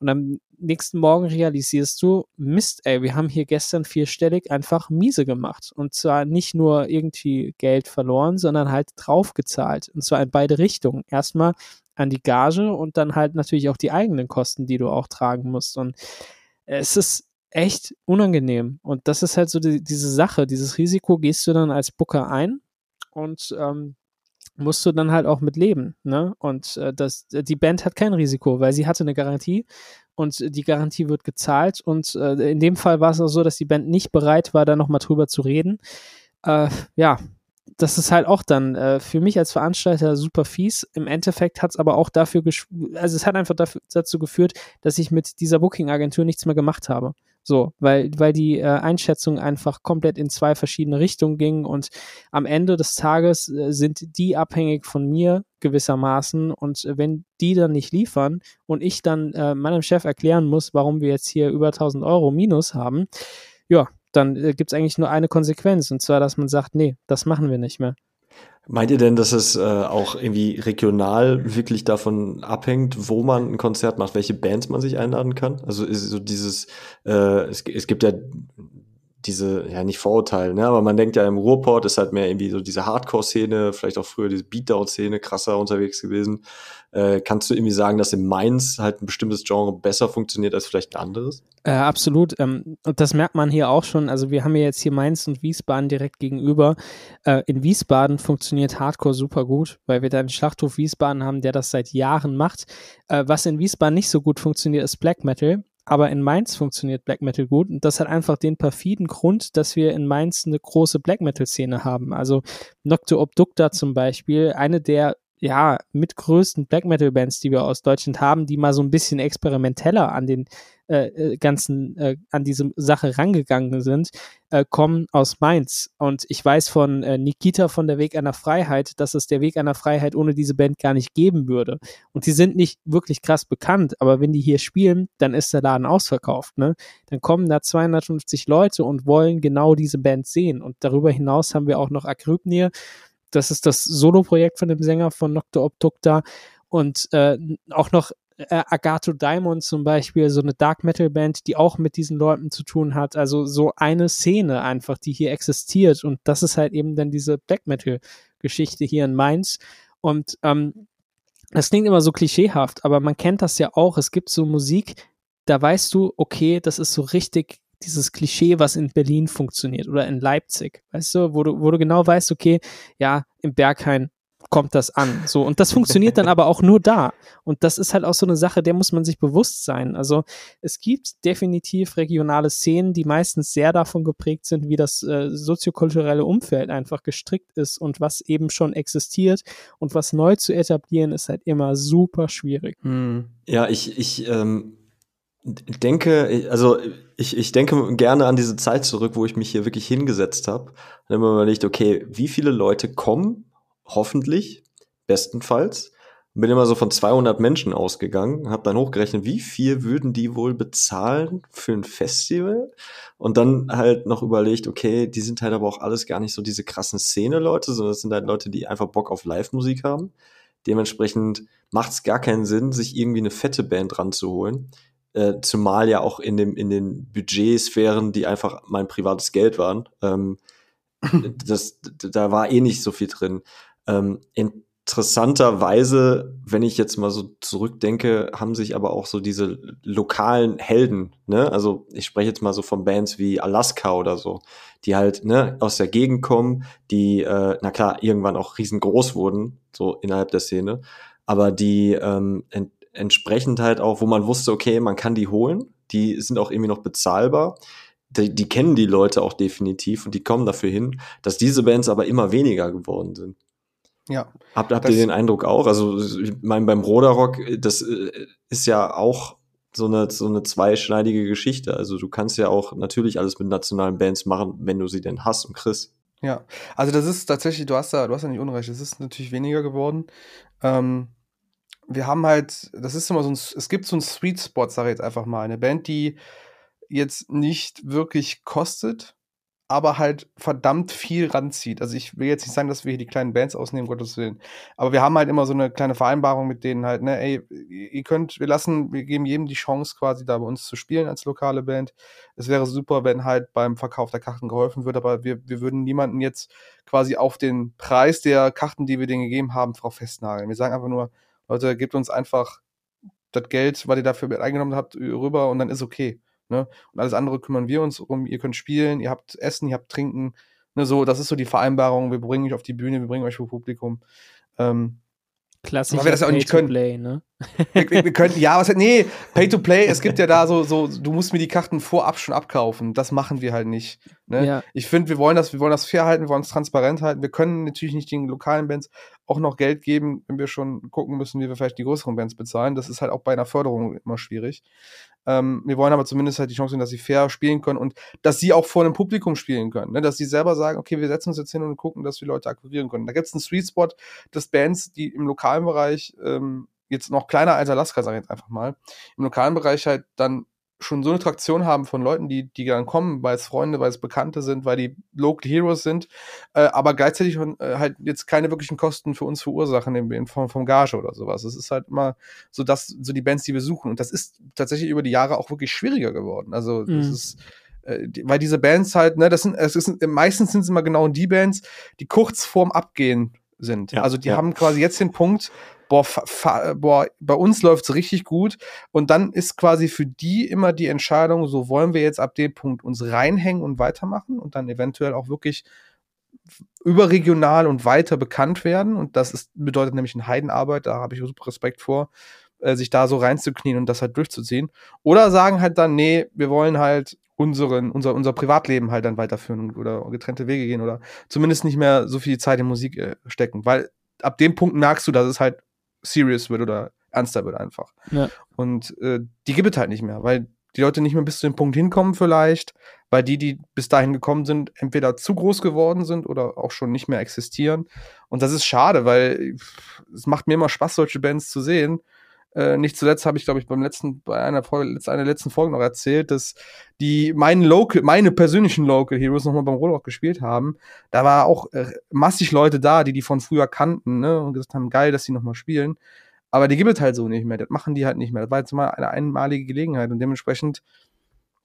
Und am nächsten Morgen realisierst du, Mist, ey, wir haben hier gestern vierstellig einfach miese gemacht. Und zwar nicht nur irgendwie Geld verloren, sondern halt draufgezahlt. Und zwar in beide Richtungen. Erstmal an die Gage und dann halt natürlich auch die eigenen Kosten, die du auch tragen musst. Und es ist echt unangenehm. Und das ist halt so die, diese Sache, dieses Risiko gehst du dann als Booker ein und ähm, musst du dann halt auch mit leben. Ne? Und äh, das, die Band hat kein Risiko, weil sie hatte eine Garantie und die Garantie wird gezahlt. Und äh, in dem Fall war es auch so, dass die Band nicht bereit war, da nochmal drüber zu reden. Äh, ja, das ist halt auch dann äh, für mich als Veranstalter super fies. Im Endeffekt hat es aber auch dafür, also es hat einfach dafür, dazu geführt, dass ich mit dieser Booking-Agentur nichts mehr gemacht habe. So, weil, weil die äh, Einschätzung einfach komplett in zwei verschiedene Richtungen ging und am Ende des Tages äh, sind die abhängig von mir gewissermaßen und wenn die dann nicht liefern und ich dann äh, meinem Chef erklären muss, warum wir jetzt hier über 1000 Euro Minus haben, ja, dann äh, gibt es eigentlich nur eine Konsequenz und zwar, dass man sagt, nee, das machen wir nicht mehr. Meint ihr denn, dass es äh, auch irgendwie regional wirklich davon abhängt, wo man ein Konzert macht, welche Bands man sich einladen kann? Also ist so dieses, äh, es, es gibt ja diese, ja nicht Vorurteile, ne? aber man denkt ja im Ruhrport ist halt mehr irgendwie so diese Hardcore-Szene, vielleicht auch früher diese Beatdown-Szene krasser unterwegs gewesen. Äh, kannst du irgendwie sagen, dass in Mainz halt ein bestimmtes Genre besser funktioniert als vielleicht ein anderes? Äh, absolut. Ähm, und das merkt man hier auch schon. Also wir haben ja jetzt hier Mainz und Wiesbaden direkt gegenüber. Äh, in Wiesbaden funktioniert Hardcore super gut, weil wir da einen Schlachthof Wiesbaden haben, der das seit Jahren macht. Äh, was in Wiesbaden nicht so gut funktioniert, ist Black Metal aber in Mainz funktioniert Black Metal gut und das hat einfach den perfiden Grund, dass wir in Mainz eine große Black Metal Szene haben. Also Nocte Obducta zum Beispiel, eine der ja, mit größten Black Metal Bands, die wir aus Deutschland haben, die mal so ein bisschen experimenteller an den äh, äh, ganzen, äh, an diese Sache rangegangen sind, äh, kommen aus Mainz. Und ich weiß von äh, Nikita von der Weg einer Freiheit, dass es der Weg einer Freiheit ohne diese Band gar nicht geben würde. Und die sind nicht wirklich krass bekannt, aber wenn die hier spielen, dann ist der Laden ausverkauft. Ne? Dann kommen da 250 Leute und wollen genau diese Band sehen. Und darüber hinaus haben wir auch noch Akrypnir, das ist das Solo-Projekt von dem Sänger von Nocte Obducta und äh, auch noch äh, Agato Diamond zum Beispiel, so eine Dark Metal Band, die auch mit diesen Leuten zu tun hat. Also so eine Szene einfach, die hier existiert. Und das ist halt eben dann diese Black Metal Geschichte hier in Mainz. Und ähm, das klingt immer so klischeehaft, aber man kennt das ja auch. Es gibt so Musik, da weißt du, okay, das ist so richtig dieses Klischee, was in Berlin funktioniert oder in Leipzig, weißt du, wo du, wo du genau weißt, okay, ja, im Berghain kommt das an. So, und das funktioniert dann aber auch nur da. Und das ist halt auch so eine Sache, der muss man sich bewusst sein. Also es gibt definitiv regionale Szenen, die meistens sehr davon geprägt sind, wie das äh, soziokulturelle Umfeld einfach gestrickt ist und was eben schon existiert. Und was neu zu etablieren, ist halt immer super schwierig. Hm. Ja, ich, ich ähm, denke, also ich, ich denke gerne an diese Zeit zurück, wo ich mich hier wirklich hingesetzt habe und immer überlegt, okay, wie viele Leute kommen hoffentlich, bestenfalls. Bin immer so von 200 Menschen ausgegangen, habe dann hochgerechnet, wie viel würden die wohl bezahlen für ein Festival? Und dann halt noch überlegt, okay, die sind halt aber auch alles gar nicht so diese krassen Szene-Leute, sondern das sind halt Leute, die einfach Bock auf Live-Musik haben. Dementsprechend macht es gar keinen Sinn, sich irgendwie eine fette Band ranzuholen. Äh, zumal ja auch in, dem, in den Budgetsphären, die einfach mein privates Geld waren, ähm, das, da war eh nicht so viel drin. Ähm, in interessanterweise, wenn ich jetzt mal so zurückdenke, haben sich aber auch so diese lokalen Helden, ne? Also ich spreche jetzt mal so von Bands wie Alaska oder so, die halt ne, aus der Gegend kommen, die, äh, na klar, irgendwann auch riesengroß wurden, so innerhalb der Szene, aber die ähm, entsprechend halt auch, wo man wusste, okay, man kann die holen, die sind auch irgendwie noch bezahlbar. Die, die kennen die Leute auch definitiv und die kommen dafür hin, dass diese Bands aber immer weniger geworden sind. Ja. Habt, habt ihr den Eindruck auch? Also, ich meine, beim Roderock, das äh, ist ja auch so eine, so eine zweischneidige Geschichte. Also, du kannst ja auch natürlich alles mit nationalen Bands machen, wenn du sie denn hast und kriegst. Ja, also das ist tatsächlich, du hast da, du hast ja nicht Unrecht, es ist natürlich weniger geworden. Ähm, wir haben halt, das ist immer so ein, es gibt so einen Sweet Spot, sag ich jetzt einfach mal, eine Band, die jetzt nicht wirklich kostet, aber halt verdammt viel ranzieht. Also ich will jetzt nicht sagen, dass wir hier die kleinen Bands ausnehmen, Gottes Willen. Aber wir haben halt immer so eine kleine Vereinbarung mit denen halt, ne, ey, ihr könnt, wir lassen, wir geben jedem die Chance quasi da bei uns zu spielen als lokale Band. Es wäre super, wenn halt beim Verkauf der Karten geholfen wird, aber wir, wir würden niemanden jetzt quasi auf den Preis der Karten, die wir denen gegeben haben, drauf festnageln. Wir sagen einfach nur, Leute, gebt uns einfach das Geld, was ihr dafür eingenommen habt, rüber und dann ist okay. Ne? Und alles andere kümmern wir uns um. Ihr könnt spielen, ihr habt Essen, ihr habt Trinken. Ne, so, das ist so die Vereinbarung. Wir bringen euch auf die Bühne, wir bringen euch vor Publikum. Ähm, Klassisch. Weil wir das ja auch nicht können. Play, ne? wir, wir, können, ja, was, nee, Pay to Play, es gibt ja da so, so, du musst mir die Karten vorab schon abkaufen. Das machen wir halt nicht. Ne? Ja. Ich finde, wir wollen das, wir wollen das fair halten, wir wollen es transparent halten. Wir können natürlich nicht den lokalen Bands auch noch Geld geben, wenn wir schon gucken müssen, wie wir vielleicht die größeren Bands bezahlen. Das ist halt auch bei einer Förderung immer schwierig. Ähm, wir wollen aber zumindest halt die Chance dass sie fair spielen können und dass sie auch vor einem Publikum spielen können. Ne? Dass sie selber sagen, okay, wir setzen uns jetzt hin und gucken, dass wir Leute akquirieren können. Da gibt es einen Sweet Spot des Bands, die im lokalen Bereich ähm, jetzt noch kleiner als Alaska, sage ich jetzt einfach mal, im lokalen Bereich halt dann schon so eine Traktion haben von Leuten, die, die dann kommen, weil es Freunde, weil es Bekannte sind, weil die Local Heroes sind, äh, aber gleichzeitig äh, halt jetzt keine wirklichen Kosten für uns verursachen in, in Form von Gage oder sowas. Es ist halt immer so, dass so die Bands, die wir suchen. Und das ist tatsächlich über die Jahre auch wirklich schwieriger geworden. Also das mhm. ist äh, weil diese Bands halt, ne, das sind, es ist, meistens sind es immer genau die Bands, die kurz vorm Abgehen sind. Ja, also die ja. haben quasi jetzt den Punkt, boah, boah bei uns läuft's richtig gut. Und dann ist quasi für die immer die Entscheidung, so wollen wir jetzt ab dem Punkt uns reinhängen und weitermachen und dann eventuell auch wirklich überregional und weiter bekannt werden. Und das ist, bedeutet nämlich eine Heidenarbeit, da habe ich super Respekt vor, äh, sich da so reinzuknien und das halt durchzuziehen. Oder sagen halt dann, nee, wir wollen halt unseren, unser, unser Privatleben halt dann weiterführen oder getrennte Wege gehen oder zumindest nicht mehr so viel Zeit in Musik äh, stecken. Weil ab dem Punkt merkst du, dass es halt serious wird oder ernster wird einfach. Ja. Und äh, die gibt es halt nicht mehr, weil die Leute nicht mehr bis zu dem Punkt hinkommen vielleicht, weil die, die bis dahin gekommen sind, entweder zu groß geworden sind oder auch schon nicht mehr existieren. Und das ist schade, weil es macht mir immer Spaß, solche Bands zu sehen. Äh, nicht zuletzt habe ich, glaube ich, beim letzten, bei einer Folge, einer der letzten Folgen noch erzählt, dass die meinen Local, meine persönlichen Local Heroes nochmal beim Rollrock gespielt haben. Da war auch äh, massig Leute da, die die von früher kannten, ne, und gesagt haben, geil, dass die nochmal spielen. Aber die gibt es halt so nicht mehr. Das machen die halt nicht mehr. Das war jetzt mal eine einmalige Gelegenheit und dementsprechend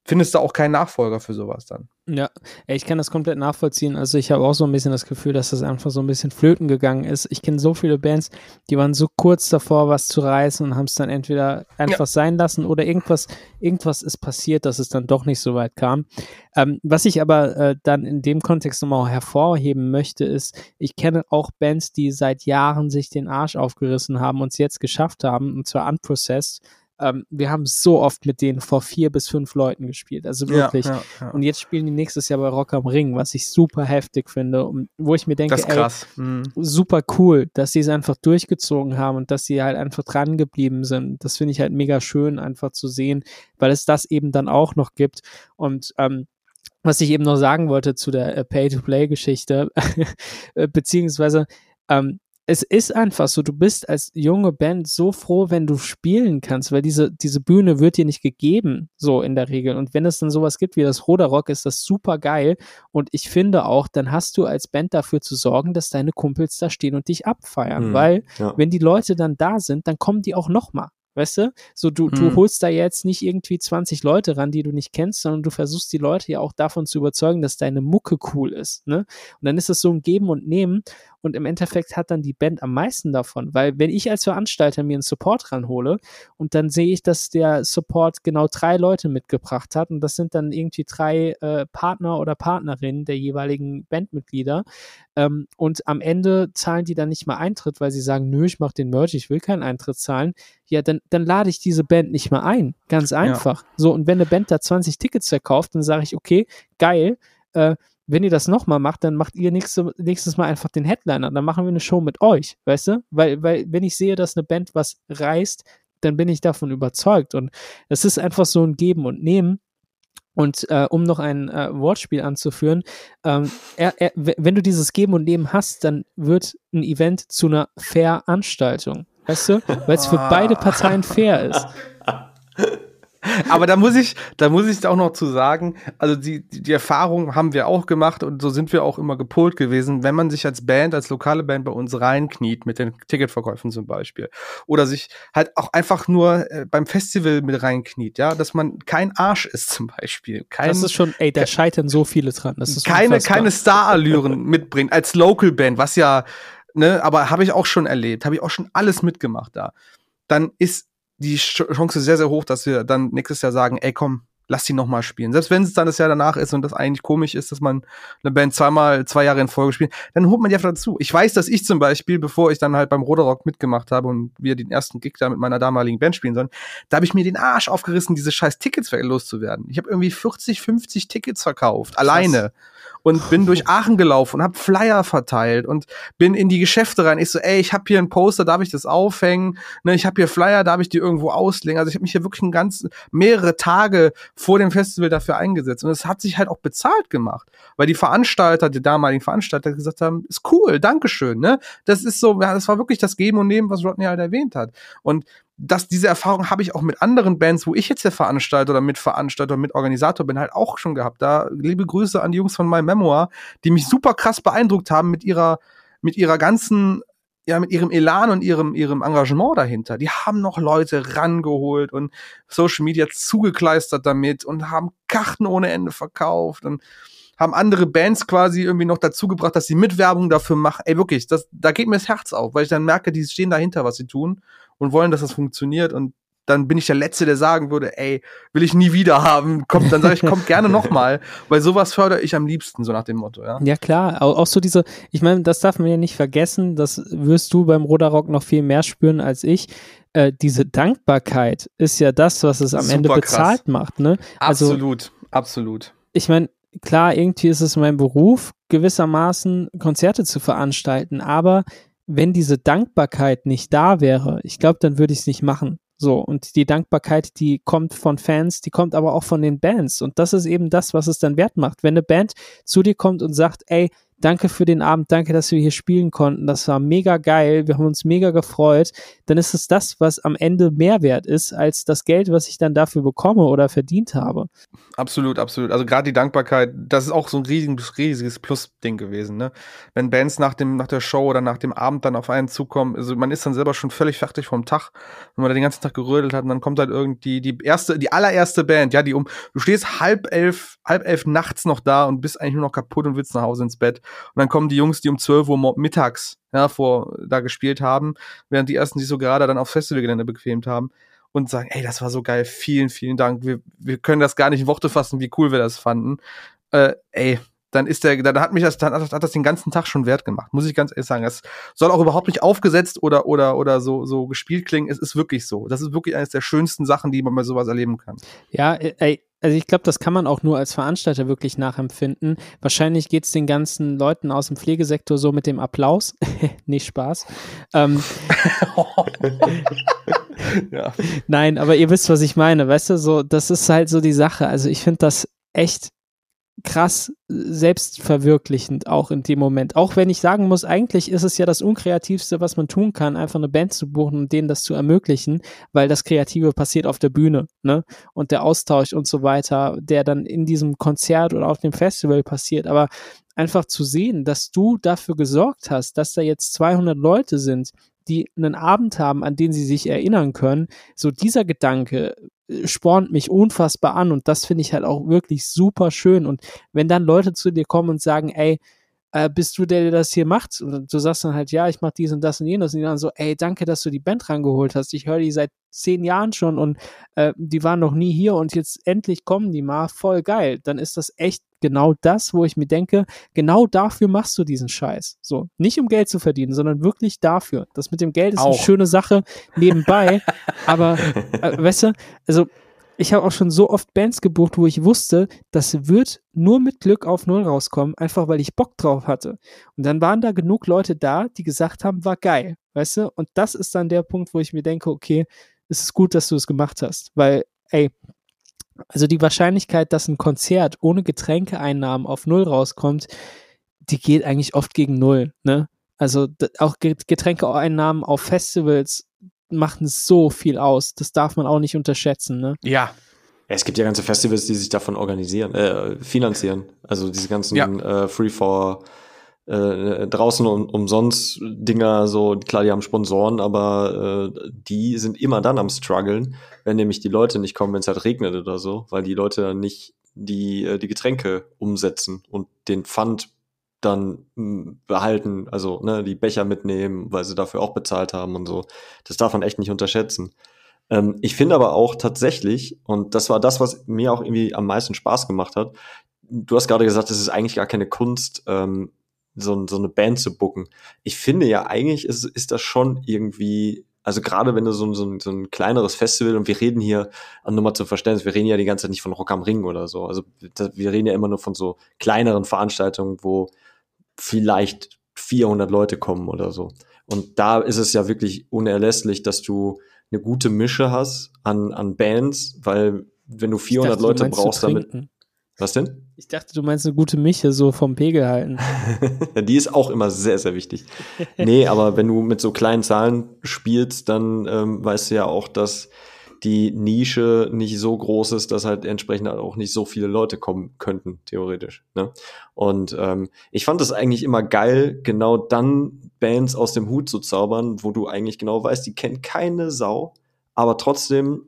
findest du auch keinen Nachfolger für sowas dann. Ja, ich kann das komplett nachvollziehen. Also ich habe auch so ein bisschen das Gefühl, dass das einfach so ein bisschen flöten gegangen ist. Ich kenne so viele Bands, die waren so kurz davor, was zu reißen und haben es dann entweder einfach ja. sein lassen oder irgendwas, irgendwas ist passiert, dass es dann doch nicht so weit kam. Ähm, was ich aber äh, dann in dem Kontext nochmal hervorheben möchte, ist, ich kenne auch Bands, die seit Jahren sich den Arsch aufgerissen haben und es jetzt geschafft haben, und zwar unprocessed ähm, wir haben so oft mit denen vor vier bis fünf Leuten gespielt. Also wirklich. Ja, ja, ja. Und jetzt spielen die nächstes Jahr bei Rock am Ring, was ich super heftig finde. Und wo ich mir denke, ey, mhm. super cool, dass sie es einfach durchgezogen haben und dass sie halt einfach dran geblieben sind. Das finde ich halt mega schön, einfach zu sehen, weil es das eben dann auch noch gibt. Und ähm, was ich eben noch sagen wollte zu der äh, Pay-to-Play-Geschichte, äh, beziehungsweise ähm, es ist einfach so, du bist als junge Band so froh, wenn du spielen kannst, weil diese, diese Bühne wird dir nicht gegeben, so in der Regel. Und wenn es dann sowas gibt wie das Roderock, ist das super geil. Und ich finde auch, dann hast du als Band dafür zu sorgen, dass deine Kumpels da stehen und dich abfeiern. Mhm, weil, ja. wenn die Leute dann da sind, dann kommen die auch nochmal. Weißt du? So, du, hm. du holst da jetzt nicht irgendwie 20 Leute ran, die du nicht kennst, sondern du versuchst die Leute ja auch davon zu überzeugen, dass deine Mucke cool ist. Ne? Und dann ist es so ein Geben und Nehmen. Und im Endeffekt hat dann die Band am meisten davon, weil wenn ich als Veranstalter mir einen Support ranhole und dann sehe ich, dass der Support genau drei Leute mitgebracht hat und das sind dann irgendwie drei äh, Partner oder Partnerinnen der jeweiligen Bandmitglieder ähm, und am Ende zahlen die dann nicht mal Eintritt, weil sie sagen, nö, ich mache den Merch, ich will keinen Eintritt zahlen, ja, dann, dann lade ich diese Band nicht mehr ein. Ganz einfach. Ja. So, und wenn eine Band da 20 Tickets verkauft, dann sage ich, okay, geil, äh, wenn ihr das nochmal macht, dann macht ihr nächste, nächstes Mal einfach den Headliner. Dann machen wir eine Show mit euch, weißt du? Weil, weil, wenn ich sehe, dass eine Band was reißt, dann bin ich davon überzeugt. Und es ist einfach so ein Geben und Nehmen. Und äh, um noch ein äh, Wortspiel anzuführen, ähm, er, er, wenn du dieses Geben und Nehmen hast, dann wird ein Event zu einer Veranstaltung. Weißt du? Weil es für beide Parteien fair ist. Aber da muss ich, da muss ich auch noch zu sagen, also die, die Erfahrung haben wir auch gemacht und so sind wir auch immer gepolt gewesen, wenn man sich als Band, als lokale Band bei uns reinkniet, mit den Ticketverkäufen zum Beispiel, oder sich halt auch einfach nur äh, beim Festival mit reinkniet, ja, dass man kein Arsch ist zum Beispiel. Kein, das ist schon, ey, da scheitern so viele dran. Das ist keine, keine Star-Allüren mitbringt, als Local Band, was ja, ne, aber habe ich auch schon erlebt, habe ich auch schon alles mitgemacht da. Dann ist die Chance sehr, sehr hoch, dass wir dann nächstes Jahr sagen, ey komm, lass die noch mal spielen. Selbst wenn es dann das Jahr danach ist und das eigentlich komisch ist, dass man eine Band zweimal, zwei Jahre in Folge spielt, dann holt man die einfach dazu. Ich weiß, dass ich zum Beispiel, bevor ich dann halt beim Roderock mitgemacht habe und wir den ersten Gig da mit meiner damaligen Band spielen sollen, da habe ich mir den Arsch aufgerissen, diese scheiß Tickets loszuwerden. Ich habe irgendwie 40, 50 Tickets verkauft, Krass. alleine und bin durch Aachen gelaufen und habe Flyer verteilt und bin in die Geschäfte rein. Ich so, ey, ich habe hier ein Poster, darf ich das aufhängen? Ne, ich habe hier Flyer, darf ich die irgendwo auslegen? Also ich habe mich hier wirklich ein ganz mehrere Tage vor dem Festival dafür eingesetzt und es hat sich halt auch bezahlt gemacht, weil die Veranstalter, die damaligen Veranstalter gesagt haben, ist cool, Dankeschön, ne? Das ist so, ja, das war wirklich das Geben und Nehmen, was Rodney halt erwähnt hat. Und dass diese Erfahrung habe ich auch mit anderen Bands, wo ich jetzt der Veranstalter oder Mitveranstalter Mitorganisator bin, halt auch schon gehabt. Da liebe Grüße an die Jungs von My Memoir, die mich super krass beeindruckt haben mit ihrer, mit ihrer ganzen, ja, mit ihrem Elan und ihrem, ihrem Engagement dahinter. Die haben noch Leute rangeholt und Social Media zugekleistert damit und haben Karten ohne Ende verkauft und haben andere Bands quasi irgendwie noch dazu gebracht, dass sie Mitwerbung dafür machen. Ey, wirklich, das, da geht mir das Herz auf, weil ich dann merke, die stehen dahinter, was sie tun und wollen, dass das funktioniert und dann bin ich der Letzte, der sagen würde, ey, will ich nie wieder haben. Kommt, dann sage ich, kommt gerne nochmal, weil sowas fördere ich am liebsten, so nach dem Motto, ja. Ja, klar. Auch, auch so diese, ich meine, das darf man ja nicht vergessen, das wirst du beim Roderock noch viel mehr spüren als ich. Äh, diese Dankbarkeit ist ja das, was es am Super Ende bezahlt krass. macht, ne? Also, absolut, absolut. Ich meine, klar, irgendwie ist es mein Beruf, gewissermaßen Konzerte zu veranstalten, aber wenn diese Dankbarkeit nicht da wäre, ich glaube, dann würde ich es nicht machen. So, und die Dankbarkeit, die kommt von Fans, die kommt aber auch von den Bands. Und das ist eben das, was es dann wert macht. Wenn eine Band zu dir kommt und sagt, ey, danke für den Abend, danke, dass wir hier spielen konnten, das war mega geil, wir haben uns mega gefreut, dann ist es das, was am Ende mehr wert ist, als das Geld, was ich dann dafür bekomme oder verdient habe. Absolut, absolut. Also gerade die Dankbarkeit, das ist auch so ein riesiges, riesiges Plus-Ding gewesen, ne? Wenn Bands nach dem, nach der Show oder nach dem Abend dann auf einen zukommen, also man ist dann selber schon völlig fertig vom Tag, wenn man da den ganzen Tag gerödelt hat und dann kommt halt irgendwie die erste, die allererste Band, ja, die um, du stehst halb elf, halb elf nachts noch da und bist eigentlich nur noch kaputt und willst nach Hause ins Bett und dann kommen die Jungs, die um 12 Uhr mittags ja, vor, da gespielt haben, während die ersten sich so gerade dann auf Festivalgelände bequemt haben und sagen, ey, das war so geil, vielen, vielen Dank. Wir, wir können das gar nicht in Worte fassen, wie cool wir das fanden. Äh, ey, dann ist der, dann hat mich das, dann hat das den ganzen Tag schon wert gemacht, muss ich ganz ehrlich sagen. Es soll auch überhaupt nicht aufgesetzt oder, oder, oder so, so gespielt klingen. Es ist wirklich so. Das ist wirklich eines der schönsten Sachen, die man bei sowas erleben kann. Ja, ey, also ich glaube, das kann man auch nur als Veranstalter wirklich nachempfinden. Wahrscheinlich geht es den ganzen Leuten aus dem Pflegesektor so mit dem Applaus. Nicht Spaß. Ähm, ja. Nein, aber ihr wisst, was ich meine. Weißt du, so, das ist halt so die Sache. Also ich finde das echt krass selbstverwirklichend auch in dem Moment. Auch wenn ich sagen muss, eigentlich ist es ja das Unkreativste, was man tun kann, einfach eine Band zu buchen und denen das zu ermöglichen, weil das Kreative passiert auf der Bühne, ne? Und der Austausch und so weiter, der dann in diesem Konzert oder auf dem Festival passiert. Aber einfach zu sehen, dass du dafür gesorgt hast, dass da jetzt 200 Leute sind, die einen Abend haben, an den sie sich erinnern können, so dieser Gedanke äh, spornt mich unfassbar an und das finde ich halt auch wirklich super schön. Und wenn dann Leute zu dir kommen und sagen, ey, äh, bist du der, der das hier macht? Und du sagst dann halt, ja, ich mach dies und das und jenes. Und die dann so, ey, danke, dass du die Band rangeholt hast. Ich höre die seit zehn Jahren schon und äh, die waren noch nie hier und jetzt endlich kommen die mal, voll geil. Dann ist das echt genau das, wo ich mir denke, genau dafür machst du diesen Scheiß. So, nicht um Geld zu verdienen, sondern wirklich dafür. Das mit dem Geld ist Auch. eine schöne Sache nebenbei, aber äh, weißt du, also ich habe auch schon so oft Bands gebucht, wo ich wusste, das wird nur mit Glück auf Null rauskommen, einfach weil ich Bock drauf hatte. Und dann waren da genug Leute da, die gesagt haben, war geil, weißt du? Und das ist dann der Punkt, wo ich mir denke, okay, es ist gut, dass du es gemacht hast, weil, ey, also die Wahrscheinlichkeit, dass ein Konzert ohne Getränkeeinnahmen auf Null rauskommt, die geht eigentlich oft gegen Null, ne? Also auch Ge- Getränkeeinnahmen auf Festivals machen so viel aus. Das darf man auch nicht unterschätzen, ne? Ja. Es gibt ja ganze Festivals, die sich davon organisieren, äh, finanzieren. Also diese ganzen Ja. äh, Free for äh, draußen um, umsonst Dinger, so klar, die haben Sponsoren, aber äh, die sind immer dann am struggeln, wenn nämlich die Leute nicht kommen, wenn es halt regnet oder so, weil die Leute dann nicht die, äh, die Getränke umsetzen und den Pfand dann mh, behalten, also ne, die Becher mitnehmen, weil sie dafür auch bezahlt haben und so. Das darf man echt nicht unterschätzen. Ähm, ich finde aber auch tatsächlich, und das war das, was mir auch irgendwie am meisten Spaß gemacht hat, du hast gerade gesagt, es ist eigentlich gar keine Kunst, ähm, so, so eine Band zu booken. Ich finde ja eigentlich ist, ist das schon irgendwie, also gerade wenn du so, ein- so, so ein kleineres Festival und wir reden hier, nur mal zum Verständnis, wir reden ja die ganze Zeit nicht von Rock am Ring oder so. Also wir reden ja immer nur von so kleineren Veranstaltungen, wo vielleicht 400 Leute kommen oder so. Und da ist es ja wirklich unerlässlich, dass du eine gute Mische hast an, an Bands, weil wenn du 400 Ich dachte, Leute brauchst damit. Was denn? Ich dachte, du meinst eine gute Miche, so vom Pegel halten. Die ist auch immer sehr, sehr wichtig. Nee, aber wenn du mit so kleinen Zahlen spielst, dann ähm, weißt du ja auch, dass die Nische nicht so groß ist, dass halt entsprechend auch nicht so viele Leute kommen könnten, theoretisch. Ne? Und ähm, ich fand es eigentlich immer geil, genau dann Bands aus dem Hut zu zaubern, wo du eigentlich genau weißt, die kennt keine Sau, aber trotzdem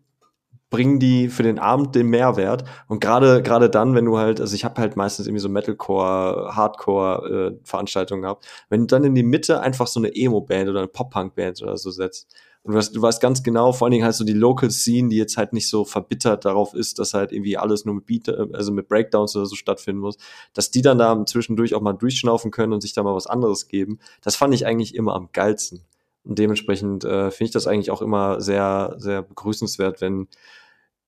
bringen die für den Abend den Mehrwert. Und gerade gerade dann, wenn du halt, also ich habe halt meistens irgendwie so Metalcore, Hardcore äh, Veranstaltungen gehabt, wenn du dann in die Mitte einfach so eine Emo-Band oder eine Pop-Punk-Band oder so setzt. Und du weißt, du weißt ganz genau, vor allen Dingen halt so die Local Scene, die jetzt halt nicht so verbittert darauf ist, dass halt irgendwie alles nur mit Beat, äh, also mit Breakdowns oder so stattfinden muss, dass die dann da zwischendurch auch mal durchschnaufen können und sich da mal was anderes geben. Das fand ich eigentlich immer am geilsten. Und dementsprechend äh, finde ich das eigentlich auch immer sehr, sehr begrüßenswert, wenn,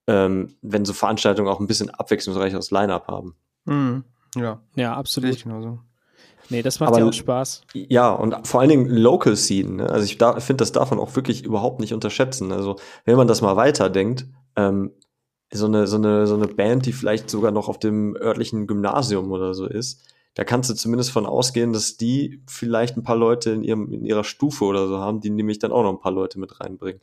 ähm, wenn so Veranstaltungen auch ein bisschen abwechslungsreicheres Line-Up haben. Mhm. Ja, Ja, sehe ich absolut. genauso. Nee, das macht Aber- ja auch Spaß. Ja, und vor allen Dingen Local Scene. Ne? Also ich da, finde, das darf man auch wirklich überhaupt nicht unterschätzen. Also wenn man das mal weiterdenkt, ähm, so eine, so eine, so eine Band, die vielleicht sogar noch auf dem örtlichen Gymnasium oder so ist, da kannst du zumindest von ausgehen, dass die vielleicht ein paar Leute in, ihrem, in ihrer Stufe oder so haben, die nämlich dann auch noch ein paar Leute mit reinbringen.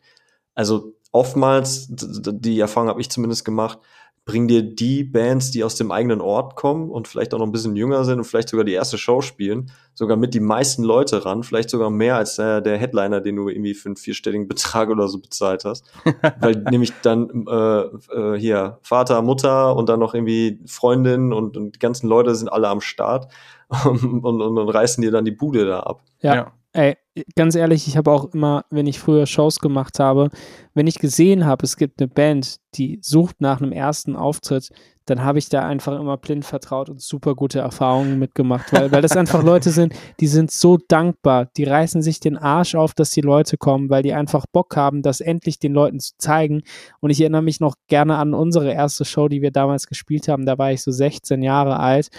Also oftmals, die Erfahrung habe ich zumindest gemacht, bringen dir die Bands, die aus dem eigenen Ort kommen und vielleicht auch noch ein bisschen jünger sind und vielleicht sogar die erste Show spielen, sogar mit die meisten Leute ran, vielleicht sogar mehr als der, der Headliner, den du irgendwie für einen vierstelligen Betrag oder so bezahlt hast. Weil nämlich dann äh, äh, hier Vater, Mutter und dann noch irgendwie Freundin und, und die ganzen Leute sind alle am Start und, und, und, und reißen dir dann die Bude da ab. Ja. Ey, ganz ehrlich, ich habe auch immer, wenn ich früher Shows gemacht habe, wenn ich gesehen habe, es gibt eine Band, die sucht nach einem ersten Auftritt, dann habe ich da einfach immer blind vertraut und super gute Erfahrungen mitgemacht, weil, weil das einfach Leute sind, die sind so dankbar, die reißen sich den Arsch auf, dass die Leute kommen, weil die einfach Bock haben, das endlich den Leuten zu zeigen. Und ich erinnere mich noch gerne an unsere erste Show, die wir damals gespielt haben, da war ich so 16 Jahre alt.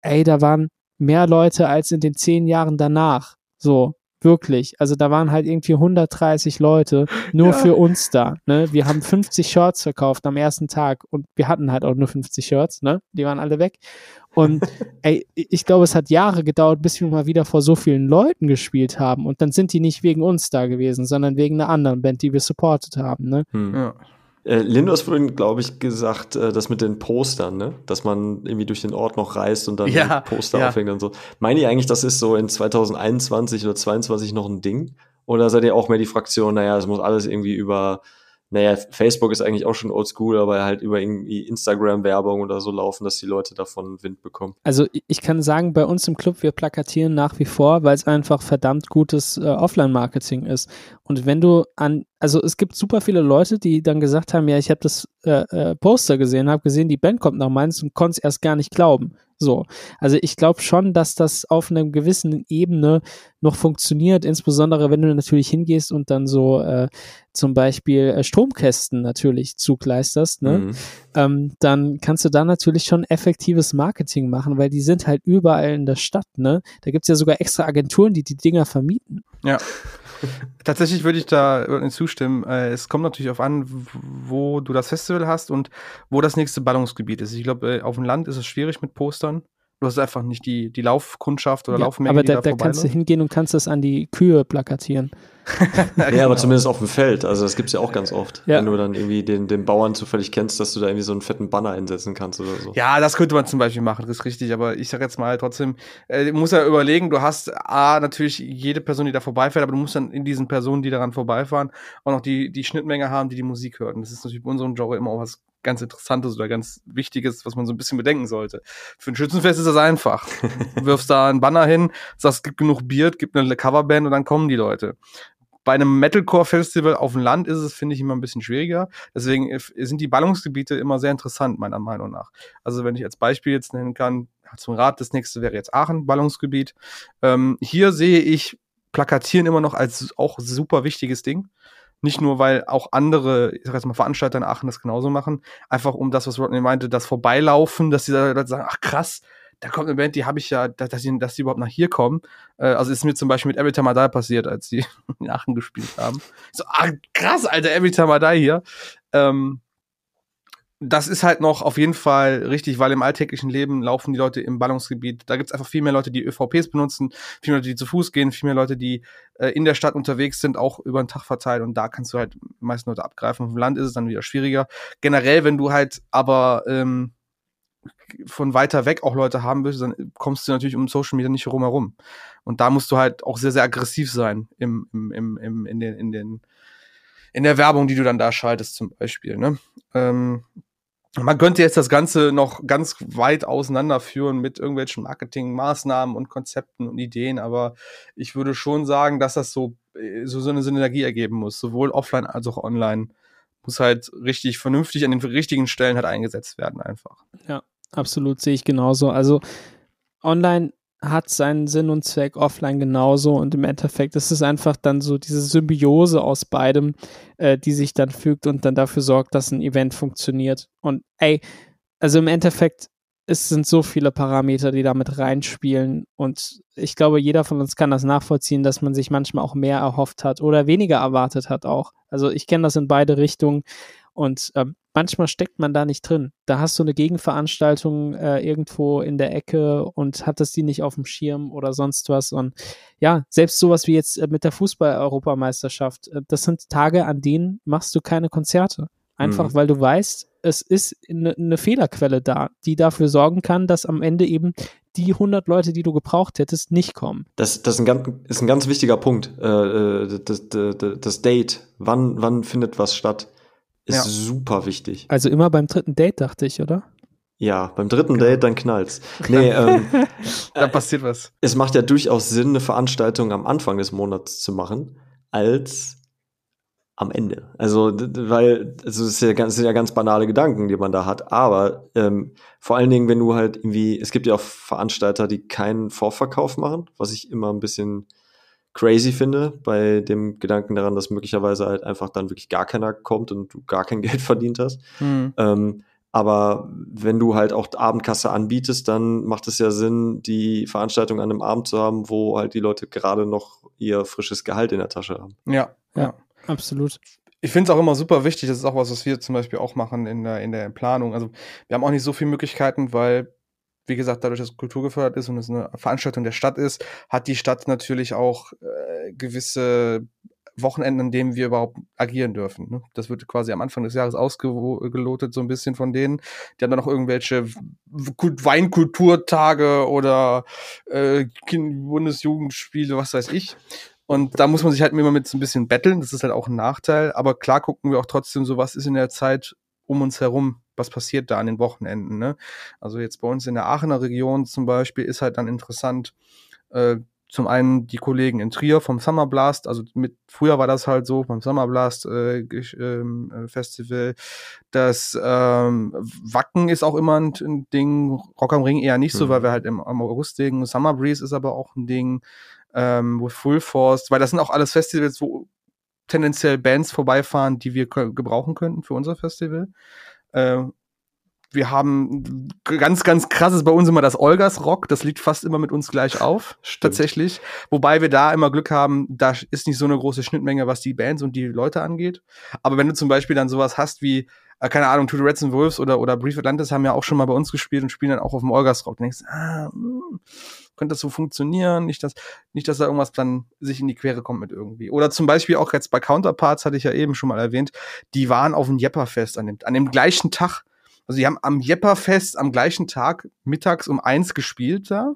Ey, da waren mehr Leute als in den zehn Jahren danach. So, wirklich. Also da waren halt irgendwie 130 Leute nur Ja. für uns da. Ne? Wir haben 50 Shirts verkauft am ersten Tag und wir hatten halt auch nur 50 Shirts, ne? Die waren alle weg. Und ey, ich glaube, es hat Jahre gedauert, bis wir mal wieder vor so vielen Leuten gespielt haben. Und dann sind die nicht wegen uns da gewesen, sondern wegen einer anderen Band, die wir supportet haben. Ne? Hm. Ja. Äh, Lindo hat vorhin, glaube ich, gesagt, äh, das mit den Postern, ne? Dass man irgendwie durch den Ort noch reist und dann Ja, Poster ja. aufhängt und so. Meint ihr eigentlich, das ist so in 2021 oder 2022 noch ein Ding? Oder seid ihr auch mehr die Fraktion, naja, es muss alles irgendwie über naja, Facebook ist eigentlich auch schon oldschool, aber halt über irgendwie Instagram-Werbung oder so laufen, dass die Leute davon Wind bekommen. Also ich kann sagen, bei uns im Club, wir plakatieren nach wie vor, weil es einfach verdammt gutes äh, Offline-Marketing ist. Und wenn du an, also es gibt super viele Leute, die dann gesagt haben, ja, ich habe das äh, äh, Poster gesehen, habe gesehen, die Band kommt nach Mainz und konnte es erst gar nicht glauben. So. Also ich glaube schon, dass das auf einer gewissen Ebene noch funktioniert, insbesondere wenn du natürlich hingehst und dann so äh, zum Beispiel äh, Stromkästen natürlich zugleisterst, ne? Mhm. Ähm, dann kannst du da natürlich schon effektives Marketing machen, weil die sind halt überall in der Stadt, ne? Da gibt's ja sogar extra Agenturen, die die Dinger vermieten. Ja. Tatsächlich würde ich da zustimmen. Äh, es kommt natürlich auf an, wo du das Festival hast und wo das nächste Ballungsgebiet ist. Ich glaube, äh, auf dem Land ist es schwierig mit Postern. Du hast einfach nicht die, die Laufkundschaft oder ja, Laufmenge. Aber da, da, da kannst du hingehen und kannst das an die Kühe plakatieren. ja, genau. aber zumindest auf dem Feld. Also das gibt's ja auch ganz oft. Ja. Wenn du dann irgendwie den, den Bauern zufällig kennst, dass du da irgendwie so einen fetten Banner einsetzen kannst oder so. Ja, das könnte man zum Beispiel machen, das ist richtig. Aber ich sag jetzt mal trotzdem, äh, du musst ja überlegen, du hast A, natürlich jede Person, die da vorbeifährt, aber du musst dann in diesen Personen, die daran vorbeifahren, auch noch die, die Schnittmenge haben, die die Musik hören. Das ist natürlich bei unserem Genre immer auch was ganz Interessantes oder ganz Wichtiges, was man so ein bisschen bedenken sollte. Für ein Schützenfest ist das einfach. Du wirfst da einen Banner hin, sagst, es gibt genug Bier, gibt eine Coverband und dann kommen die Leute. Bei einem Metalcore-Festival auf dem Land ist es, finde ich, immer ein bisschen schwieriger. Deswegen sind die Ballungsgebiete immer sehr interessant, meiner Meinung nach. Also wenn ich als Beispiel jetzt nennen kann, zum Rat, das nächste wäre jetzt Aachen, Ballungsgebiet. Ähm, hier sehe ich Plakatieren immer noch als auch super wichtiges Ding. Nicht nur, weil auch andere, ich sag jetzt mal, Veranstalter in Aachen das genauso machen, einfach um das, was Rodney meinte, das Vorbeilaufen, dass die Leute sagen, ach krass, da kommt eine Band, die habe ich ja, dass, die, dass die überhaupt nach hier kommen. Äh, also ist mir zum Beispiel mit Every Time I Die passiert, als die in Aachen gespielt haben. So, ah, krass, Alter, Every Time I Die hier. Ähm, das ist halt noch auf jeden Fall richtig, weil im alltäglichen Leben laufen die Leute im Ballungsgebiet. Da gibt's einfach viel mehr Leute, die ÖVPs benutzen, viel mehr Leute, die zu Fuß gehen, viel mehr Leute, die äh, in der Stadt unterwegs sind, auch über den Tag verteilt. Und da kannst du halt meisten Leute abgreifen. Auf dem Land ist es dann wieder schwieriger. Generell, wenn du halt aber ähm, von weiter weg auch Leute haben willst, dann kommst du natürlich um Social Media nicht herum. Und da musst du halt auch sehr, sehr aggressiv sein im, im, im, im, in den, in den in der Werbung, die du dann da schaltest zum Beispiel. Ne? Ähm, man könnte jetzt das Ganze noch ganz weit auseinanderführen mit irgendwelchen Marketingmaßnahmen und Konzepten und Ideen, aber ich würde schon sagen, dass das so, äh, so, so eine Synergie ergeben muss, sowohl offline als auch online. Muss halt richtig vernünftig an den richtigen Stellen halt eingesetzt werden, einfach. Ja, absolut, sehe ich genauso. Also online hat seinen Sinn und Zweck offline genauso und im Endeffekt ist es einfach dann so diese Symbiose aus beidem, äh, die sich dann fügt und dann dafür sorgt, dass ein Event funktioniert. Und ey, also im Endeffekt es sind so viele Parameter, die damit reinspielen und ich glaube, jeder von uns kann das nachvollziehen, dass man sich manchmal auch mehr erhofft hat oder weniger erwartet hat auch. Also ich kenne das in beide Richtungen und ähm, manchmal steckt man da nicht drin. Da hast du eine Gegenveranstaltung äh, irgendwo in der Ecke und hattest die nicht auf dem Schirm oder sonst was. Und ja, selbst sowas wie jetzt äh, mit der Fußball-Europameisterschaft, äh, das sind Tage, an denen machst du keine Konzerte. Einfach mhm. weil du weißt, es ist eine, eine Fehlerquelle da, die dafür sorgen kann, dass am Ende eben die 100 Leute, die du gebraucht hättest, nicht kommen. Das, das ist, ein ganz, ist ein ganz wichtiger Punkt. Äh, äh das, das, das Date. Wann, wann findet was statt? Ist ja. super wichtig. Also immer beim dritten Date, dachte ich, oder? Ja, beim dritten genau. Date, dann knallt's. Nee, ähm, da passiert was. Es macht ja durchaus Sinn, eine Veranstaltung am Anfang des Monats zu machen, als am Ende. Also, weil, also es, ja ganz, sind ja ganz banale Gedanken, die man da hat. Aber ähm, vor allen Dingen, wenn du halt irgendwie, es gibt ja auch Veranstalter, die keinen Vorverkauf machen, was ich immer ein bisschen crazy finde, bei dem Gedanken daran, dass möglicherweise halt einfach dann wirklich gar keiner kommt und du gar kein Geld verdient hast. Mhm. Ähm, aber wenn du halt auch Abendkasse anbietest, dann macht es ja Sinn, die Veranstaltung an einem Abend zu haben, wo halt die Leute gerade noch ihr frisches Gehalt in der Tasche haben. Ja, ja, ja. absolut. Ich finde es auch immer super wichtig, das ist auch was, was wir zum Beispiel auch machen in der, in der Planung. Also wir haben auch nicht so viele Möglichkeiten, weil wie gesagt, dadurch, dass Kultur gefördert ist und es eine Veranstaltung der Stadt ist, hat die Stadt natürlich auch äh, gewisse Wochenenden, in denen wir überhaupt agieren dürfen. Ne? Das wird quasi am Anfang des Jahres ausgelotet, so ein bisschen von denen. Die haben dann noch irgendwelche Weinkulturtage oder äh, Bundesjugendspiele, was weiß ich. Und da muss man sich halt immer mit so ein bisschen betteln. Das ist halt auch ein Nachteil. Aber klar gucken wir auch trotzdem so, was ist in der Zeit um uns herum, was passiert da an den Wochenenden. Ne? Also jetzt bei uns in der Aachener Region zum Beispiel ist halt dann interessant, äh, zum einen die Kollegen in Trier vom Summer Blast, also mit früher war das halt so beim Summer Blast äh, ähm, äh, Festival. Das ähm, Wacken ist auch immer ein, ein, Ding, Rock am Ring eher nicht so, mhm. weil wir halt im, am August legen. Summer Breeze ist aber auch ein Ding, ähm, with Full Force, weil das sind auch alles Festivals, wo tendenziell Bands vorbeifahren, die wir gebrauchen könnten für unser Festival. Äh, wir haben ganz, ganz krasses bei uns immer das Olgas Rock. Das liegt fast immer mit uns gleich auf, Stimmt. tatsächlich. Wobei wir da immer Glück haben, da ist nicht so eine große Schnittmenge, was die Bands und die Leute angeht. Aber wenn du zum Beispiel dann sowas hast wie, äh, keine Ahnung, To the Reds and Wolves oder, oder Brief Atlantis haben ja auch schon mal bei uns gespielt und spielen dann auch auf dem Olgas Rock. Du denkst, ah, mh, hm, könnte das so funktionieren? Nicht, dass, nicht, dass da irgendwas dann sich in die Quere kommt mit irgendwie. Oder zum Beispiel auch jetzt bei Counterparts, hatte ich ja eben schon mal erwähnt, die waren auf dem Jepperfest an dem, an dem gleichen Tag also die haben am Jepperfest am gleichen Tag mittags um eins gespielt da,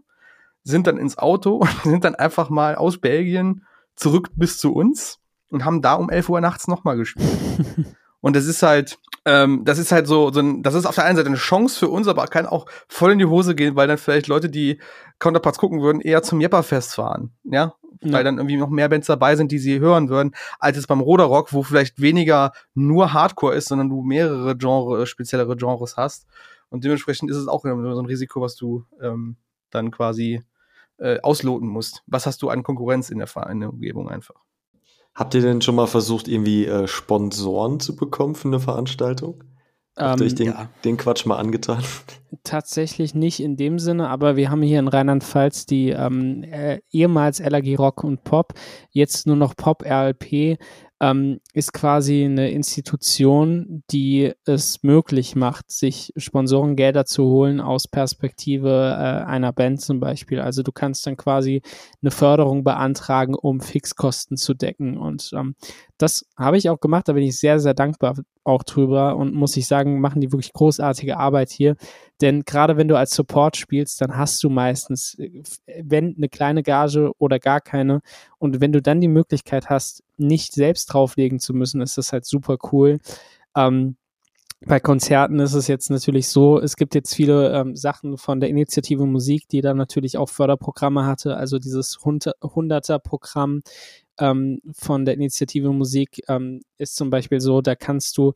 sind dann ins Auto und sind dann einfach mal aus Belgien zurück bis zu uns und haben da um 11 Uhr nachts nochmal gespielt. und das ist halt, ähm, das ist halt so, so ein, das ist auf der einen Seite eine Chance für uns, aber kann auch voll in die Hose gehen, weil dann vielleicht Leute, die Counterparts gucken würden, eher zum Jepperfest fahren. Ja, ja. weil dann irgendwie noch mehr Bands dabei sind, die sie hören würden, als es beim Roderock, wo vielleicht weniger nur Hardcore ist, sondern du mehrere Genre, speziellere Genres hast. Und dementsprechend ist es auch so ein Risiko, was du ähm, dann quasi äh, ausloten musst. Was hast du an Konkurrenz in der, in der Umgebung einfach? Habt ihr denn schon mal versucht, irgendwie äh, Sponsoren zu bekommen für eine Veranstaltung? Habt ihr euch ähm, den, ja. den Quatsch mal angetan? Tatsächlich nicht in dem Sinne, aber wir haben hier in Rheinland-Pfalz die ähm, äh, ehemals LAG Rock und Pop, jetzt nur noch Pop RLP ähm, ist quasi eine Institution, die es möglich macht, sich Sponsorengelder zu holen aus Perspektive äh, einer Band zum Beispiel. Also du kannst dann quasi eine Förderung beantragen, um Fixkosten zu decken. Und ähm, das habe ich auch gemacht, da bin ich sehr, sehr dankbar auch drüber und muss ich sagen, machen die wirklich großartige Arbeit hier. Denn gerade wenn du als Support spielst, dann hast du meistens, äh, wenn eine kleine Gage oder gar keine. Und wenn du dann die Möglichkeit hast, nicht selbst drauflegen zu müssen, ist das halt super cool. Ähm, bei Konzerten ist es jetzt natürlich so, es gibt jetzt viele ähm, Sachen von der Initiative Musik, die da natürlich auch Förderprogramme hatte, also dieses 100er-Programm ähm, von der Initiative Musik ähm, ist zum Beispiel so, da kannst du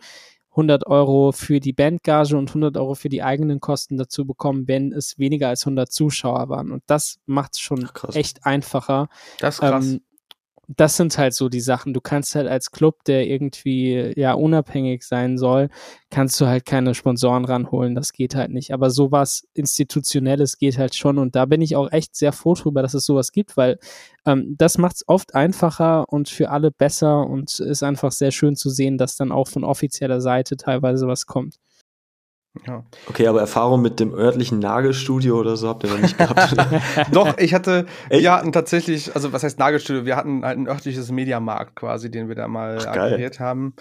100 Euro für die Bandgage und 100 Euro für die eigenen Kosten dazu bekommen, wenn es weniger als 100 Zuschauer waren. Und das macht es schon Ach, echt einfacher. Das ist krass. Ähm, das sind halt so die Sachen. Du kannst halt als Club, der irgendwie ja unabhängig sein soll, kannst du halt keine Sponsoren ranholen. Das geht halt nicht. Aber sowas Institutionelles geht halt schon. Und da bin ich auch echt sehr froh drüber, dass es sowas gibt, weil ähm, das macht es oft einfacher und für alle besser und ist einfach sehr schön zu sehen, dass dann auch von offizieller Seite teilweise was kommt. Ja. Okay, aber Erfahrung mit dem örtlichen Nagelstudio oder so habt ihr noch nicht gehabt? Doch, ich hatte, Echt? wir hatten tatsächlich, also was heißt Nagelstudio? Wir hatten halt ein örtliches Mediamarkt quasi, den wir da mal Ach, akquiriert haben.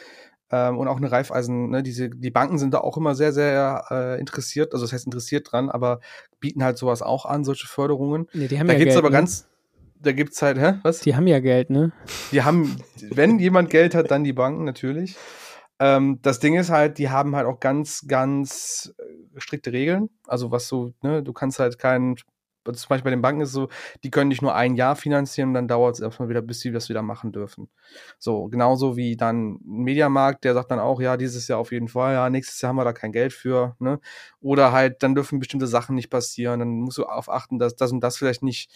Ähm, und auch eine Reifeisen, ne, diese, die Banken sind da auch immer sehr, sehr äh, interessiert, also das heißt interessiert dran, aber bieten halt sowas auch an, solche Förderungen. Nee, die haben da ja gibt's Geld, aber ne? ganz, da gibt's halt, hä? Was? Die haben ja Geld, ne? Die haben, wenn jemand Geld hat, dann die Banken natürlich. Ähm, das Ding ist halt, die haben halt auch ganz, ganz äh, strikte Regeln. Also was so, ne, du kannst halt keinen, also zum Beispiel bei den Banken ist es so, die können dich nur ein Jahr finanzieren und dann dauert es erstmal wieder, bis sie das wieder machen dürfen. So, genauso wie dann ein Mediamarkt, der sagt dann auch, ja, dieses Jahr auf jeden Fall, ja, nächstes Jahr haben wir da kein Geld für, ne? Oder halt, dann dürfen bestimmte Sachen nicht passieren, dann musst du darauf achten, dass das und das vielleicht nicht,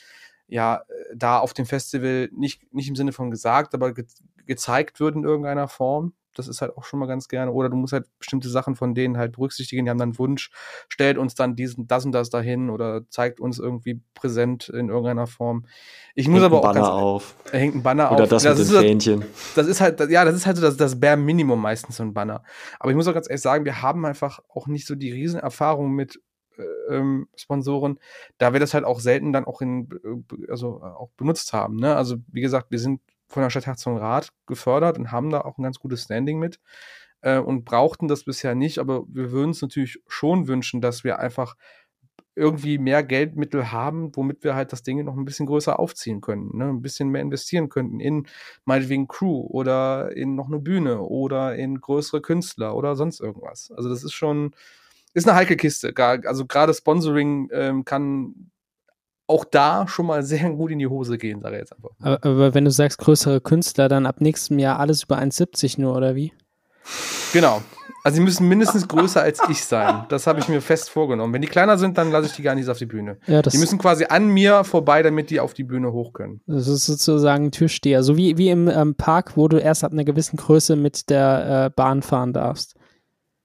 ja, äh, da auf dem Festival nicht, nicht im Sinne von gesagt, aber ge gezeigt wird in irgendeiner Form. Das ist halt auch schon mal ganz gerne. Oder du musst halt bestimmte Sachen von denen halt berücksichtigen. Die haben dann Wunsch, stellt uns dann diesen, das und das dahin oder zeigt uns irgendwie präsent in irgendeiner Form. Ich muss hängt aber auch. Banner auf. Er hängt ein Banner oder auf. das, das mit den Fähnchen. Das ist halt, ja, das ist halt so das, das Bare Minimum meistens so ein Banner. Aber ich muss auch ganz ehrlich sagen, wir haben einfach auch nicht so die Riesenerfahrung mit äh, ähm, Sponsoren, da wir das halt auch selten dann auch in, äh, also äh, auch benutzt haben. Ne? Also wie gesagt, wir sind von der Stadt Herzogenrath gefördert und haben da auch ein ganz gutes Standing mit äh, und brauchten das bisher nicht, aber wir würden es natürlich schon wünschen, dass wir einfach irgendwie mehr Geldmittel haben, womit wir halt das Ding noch ein bisschen größer aufziehen können, ne? ein bisschen mehr investieren könnten in meinetwegen Crew oder in noch eine Bühne oder in größere Künstler oder sonst irgendwas. Also das ist schon, ist eine heikle Kiste. Also gerade Sponsoring ähm, kann auch da schon mal sehr gut in die Hose gehen, sage ich jetzt einfach. Aber, aber wenn du sagst größere Künstler, dann ab nächstem Jahr alles über 1,70 nur, oder wie? Genau. Also sie müssen mindestens größer als ich sein. Das habe ich mir fest vorgenommen. Wenn die kleiner sind, dann lasse ich die gar nicht auf die Bühne. Ja, die müssen quasi an mir vorbei, damit die auf die Bühne hoch können. Das ist sozusagen ein Türsteher. So wie, wie im ähm, Park, wo du erst ab einer gewissen Größe mit der äh, Bahn fahren darfst.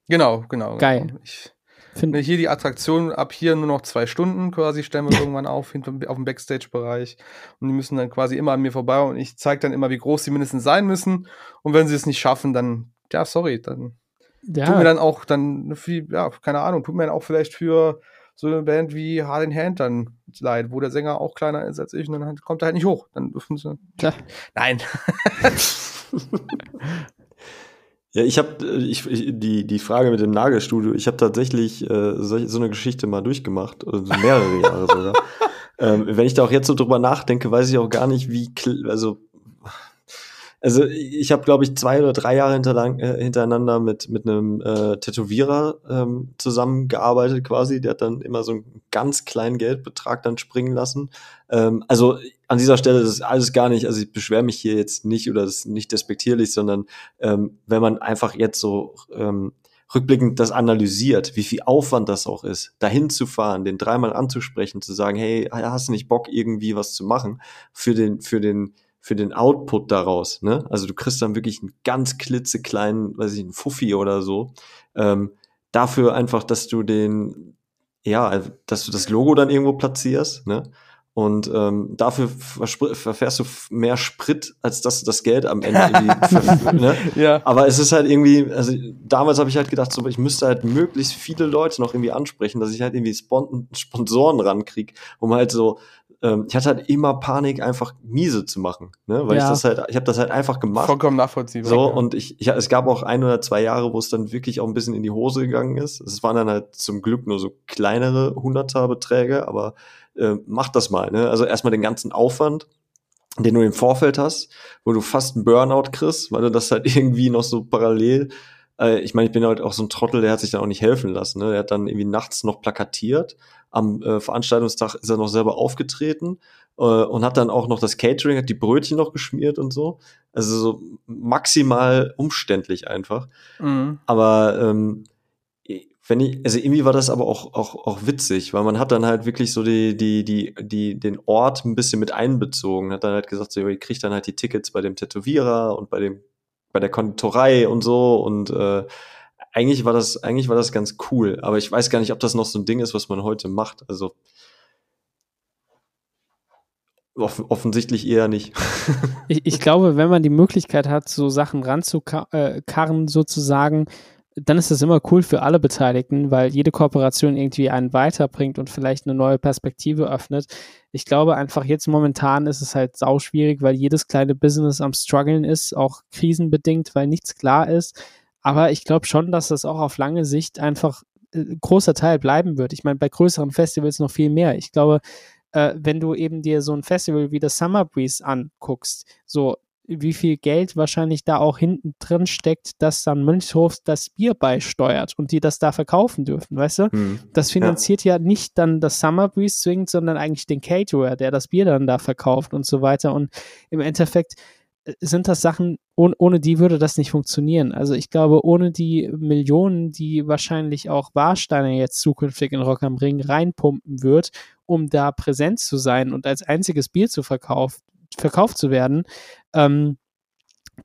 Genau, genau. Geil. Genau. Ich, Find hier die Attraktion ab hier nur noch zwei Stunden quasi stellen wir irgendwann auf, hinter, auf dem Backstage-Bereich. Und die müssen dann quasi immer an mir vorbei und ich zeige dann immer, wie groß sie mindestens sein müssen. Und wenn sie es nicht schaffen, dann, ja, sorry, dann ja. tut mir dann auch dann viel, ja, keine Ahnung, tut mir dann auch vielleicht für so eine Band wie Hard in Hand dann leid, wo der Sänger auch kleiner ist als ich und dann kommt er halt nicht hoch. Dann dürfen sie. Klar. Nein. ja, ich habe ich, die, die Frage mit dem Nagelstudio, ich habe tatsächlich äh, so, so eine Geschichte mal durchgemacht, also mehrere Jahre sogar. ähm, wenn ich da auch jetzt so drüber nachdenke, weiß ich auch gar nicht, wie, also also ich habe, glaube ich, zwei oder drei Jahre äh, hintereinander mit, mit einem äh, Tätowierer ähm, zusammengearbeitet quasi. Der hat dann immer so einen ganz kleinen Geldbetrag dann springen lassen. Ähm, also an dieser Stelle, das ist alles gar nicht, also ich beschwere mich hier jetzt nicht oder das ist nicht despektierlich, sondern ähm, wenn man einfach jetzt so ähm, rückblickend das analysiert, wie viel Aufwand das auch ist, dahin zu fahren, den dreimal anzusprechen, zu sagen, hey, hast du nicht Bock irgendwie was zu machen für den, für den für den Output daraus. Ne? Also du kriegst dann wirklich einen ganz klitzekleinen, weiß ich, einen Fuffi oder so. Ähm, dafür einfach, dass du den, ja, dass du das Logo dann irgendwo platzierst, ne? Und ähm, dafür verfährst du mehr Sprit, als dass du das Geld am Ende irgendwie. ne? ja. Aber es ist halt irgendwie, also damals habe ich halt gedacht, so, ich müsste halt möglichst viele Leute noch irgendwie ansprechen, dass ich halt irgendwie Spon Sponsoren rankrieg, um halt so ähm, ich hatte halt immer Panik, einfach miese zu machen, ne? weil ja. ich das halt, ich habe das halt einfach gemacht. Vollkommen nachvollziehbar. So ja. und ich, ich, es gab auch ein oder zwei Jahre, wo es dann wirklich auch ein bisschen in die Hose gegangen ist. Es waren dann halt zum Glück nur so kleinere Hunderter-Beträge, aber äh, mach das mal. Ne? Also erstmal den ganzen Aufwand den du im Vorfeld hast, wo du fast einen Burnout kriegst, weil du das halt irgendwie noch so parallel äh, ich meine, ich bin halt auch so ein Trottel, der hat sich dann auch nicht helfen lassen. Ne? Der hat dann irgendwie nachts noch plakatiert am äh, Veranstaltungstag ist er noch selber aufgetreten äh, und hat dann auch noch das Catering, hat die Brötchen noch geschmiert und so. Also so maximal umständlich einfach. Mhm. Aber ähm, wenn ich, also irgendwie war das aber auch, auch, auch witzig, weil man hat dann halt wirklich so die, die, die, die, den Ort ein bisschen mit einbezogen, hat dann halt gesagt, so, ihr kriegt dann halt die Tickets bei dem Tätowierer und bei dem, bei der Konditorei und so und äh, eigentlich war das, eigentlich war das ganz cool, aber ich weiß gar nicht, ob das noch so ein Ding ist, was man heute macht. Also off offensichtlich eher nicht. ich, ich glaube, wenn man die Möglichkeit hat, so Sachen ranzukarren sozusagen, dann ist das immer cool für alle Beteiligten, weil jede Kooperation irgendwie einen weiterbringt und vielleicht eine neue Perspektive öffnet. Ich glaube einfach jetzt momentan ist es halt sau schwierig, weil jedes kleine Business am struggeln ist, auch krisenbedingt, weil nichts klar ist. Aber ich glaube schon, dass das auch auf lange Sicht einfach äh, großer Teil bleiben wird. Ich meine, bei größeren Festivals noch viel mehr. Ich glaube, äh, wenn du eben dir so ein Festival wie das Summer Breeze anguckst, so wie viel Geld wahrscheinlich da auch hinten drin steckt, dass dann Mönchshof das Bier beisteuert und die das da verkaufen dürfen, weißt du? Hm. Das finanziert ja. ja. nicht dann das Summer Breeze zwingend, sondern eigentlich den Caterer, der das Bier dann da verkauft und so weiter. Und im Endeffekt sind das Sachen, ohne, ohne die würde das nicht funktionieren. Also ich glaube, ohne die Millionen, die wahrscheinlich auch Warsteiner jetzt zukünftig in Rock am Ring reinpumpen wird, um da präsent zu sein und als einziges Bier zu verkauft, verkauft zu werden, ähm,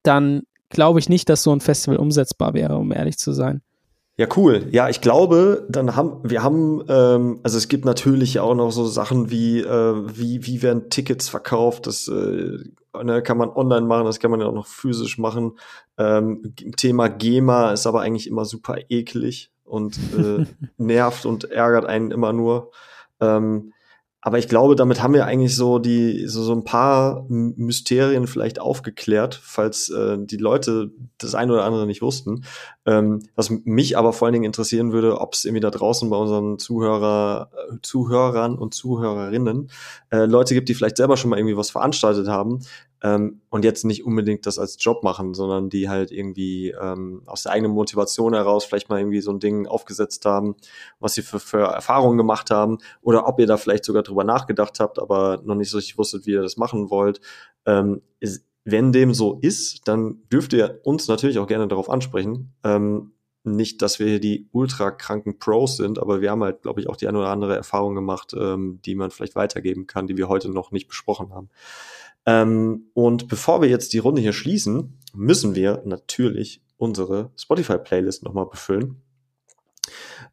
dann glaube ich nicht, dass so ein Festival umsetzbar wäre, um ehrlich zu sein. Ja, cool. Ja, ich glaube, dann haben wir haben, ähm, also es gibt natürlich auch noch so Sachen wie, äh, wie, wie werden Tickets verkauft, das äh, ne, kann man online machen, das kann man ja auch noch physisch machen. Ähm, Thema GEMA ist aber eigentlich immer super eklig und äh, nervt und ärgert einen immer nur. Ähm, aber ich glaube, damit haben wir eigentlich so die so, so ein paar Mysterien vielleicht aufgeklärt, falls äh, die Leute das ein oder andere nicht wussten. Ähm, was mich aber vor allen Dingen interessieren würde, ob es irgendwie da draußen bei unseren Zuhörer, äh, Zuhörern und Zuhörerinnen äh, Leute gibt, die vielleicht selber schon mal irgendwie was veranstaltet haben, ähm, und jetzt nicht unbedingt das als Job machen, sondern die halt irgendwie ähm, aus der eigenen Motivation heraus vielleicht mal irgendwie so ein Ding aufgesetzt haben, was sie für, für Erfahrungen gemacht haben oder ob ihr da vielleicht sogar drüber nachgedacht habt, aber noch nicht so richtig wusstet, wie ihr das machen wollt. Ähm, ist, wenn dem so ist, dann dürft ihr uns natürlich auch gerne darauf ansprechen. Ähm, nicht, dass wir hier die ultra kranken Pros sind, aber wir haben halt, glaube ich, auch die eine oder andere Erfahrung gemacht, ähm, die man vielleicht weitergeben kann, die wir heute noch nicht besprochen haben. Ähm, und bevor wir jetzt die Runde hier schließen, müssen wir natürlich unsere Spotify-Playlist nochmal befüllen.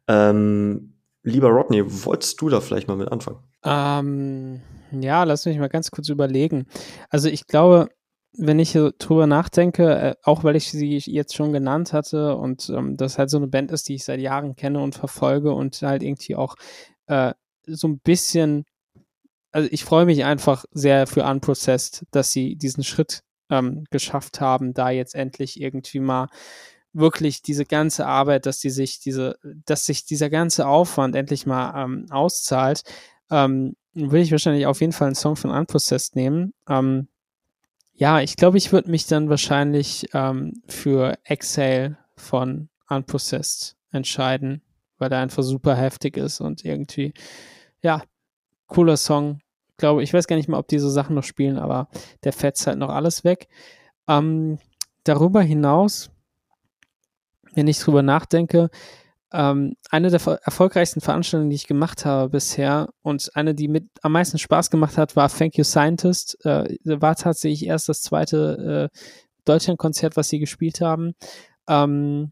Ähm, lieber Rodney, wolltest du da vielleicht mal mit anfangen? Ähm, ja, lass mich mal ganz kurz überlegen. Also ich glaube, wenn ich drüber nachdenke, äh, auch weil ich sie jetzt schon genannt hatte und ähm, das halt so eine Band ist, die ich seit Jahren kenne und verfolge und halt irgendwie auch äh, so ein bisschen also ich freue mich einfach sehr für Unprocessed, dass sie diesen Schritt ähm, geschafft haben, da jetzt endlich irgendwie mal wirklich diese ganze Arbeit, dass die sich diese, dass sich dieser ganze Aufwand endlich mal ähm, auszahlt, ähm, würde ich wahrscheinlich auf jeden Fall einen Song von Unprocessed nehmen. Ähm, ja, ich glaube, ich würde mich dann wahrscheinlich ähm, für Exhale von Unprocessed entscheiden, weil der einfach super heftig ist und irgendwie, ja, cooler Song, glaube, ich weiß gar nicht mal, ob diese Sachen noch spielen, aber der fetzt halt noch alles weg. Ähm, darüber hinaus, wenn ich drüber nachdenke, ähm, eine der erfolgreichsten Veranstaltungen, die ich gemacht habe bisher und eine, die mit am meisten Spaß gemacht hat, war Thank You Scientist. Äh, war tatsächlich erst das zweite äh, Deutschlandkonzert, was sie gespielt haben. Ähm,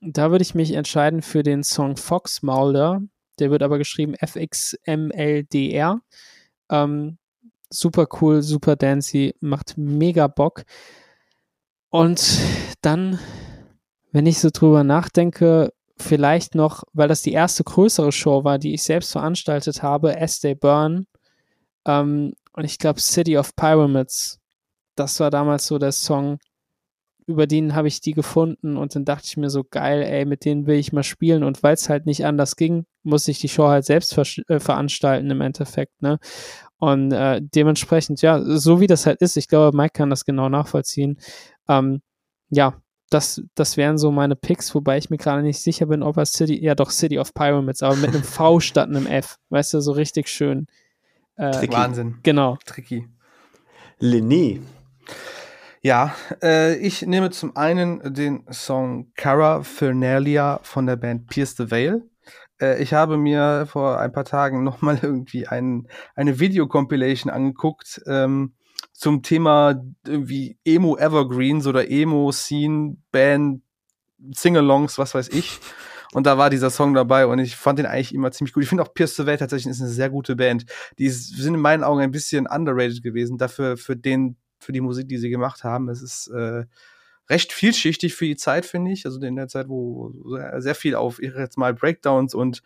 da würde ich mich entscheiden für den Song Fox Mulder. Der wird aber geschrieben FXMLDR. Ähm, super cool, super dancy, macht mega Bock. Und dann, wenn ich so drüber nachdenke, vielleicht noch, weil das die erste größere Show war, die ich selbst veranstaltet habe, As They Burn. Ähm, und ich glaube, City of Pyramids. Das war damals so der Song, über den habe ich die gefunden und dann dachte ich mir so, geil, ey, mit denen will ich mal spielen. Und weil es halt nicht anders ging, muss ich die Show halt selbst ver äh, veranstalten im Endeffekt, ne? Und äh, dementsprechend, ja, so wie das halt ist, ich glaube, Mike kann das genau nachvollziehen. Ähm, ja, das, das wären so meine Picks, wobei ich mir gerade nicht sicher bin, ob er City, ja doch City of Pyramids, aber mit einem V statt einem F. Weißt du, so richtig schön. Äh, Wahnsinn. Genau. Tricky. Lené. Ja, äh, ich nehme zum einen den Song Cara Fernalia von der Band Pierce the Veil. Äh, ich habe mir vor ein paar Tagen nochmal irgendwie ein, eine Videocompilation angeguckt ähm, zum Thema irgendwie Emo Evergreens oder Emo Scene Band Singalongs, was weiß ich. Und da war dieser Song dabei und ich fand den eigentlich immer ziemlich gut. Ich finde auch Pierce the Veil tatsächlich ist eine sehr gute Band. Die sind in meinen Augen ein bisschen underrated gewesen, dafür für den, für die Musik, die sie gemacht haben. Es ist äh, recht vielschichtig für die Zeit, finde ich. Also in der Zeit, wo sehr viel auf jetzt mal Breakdowns und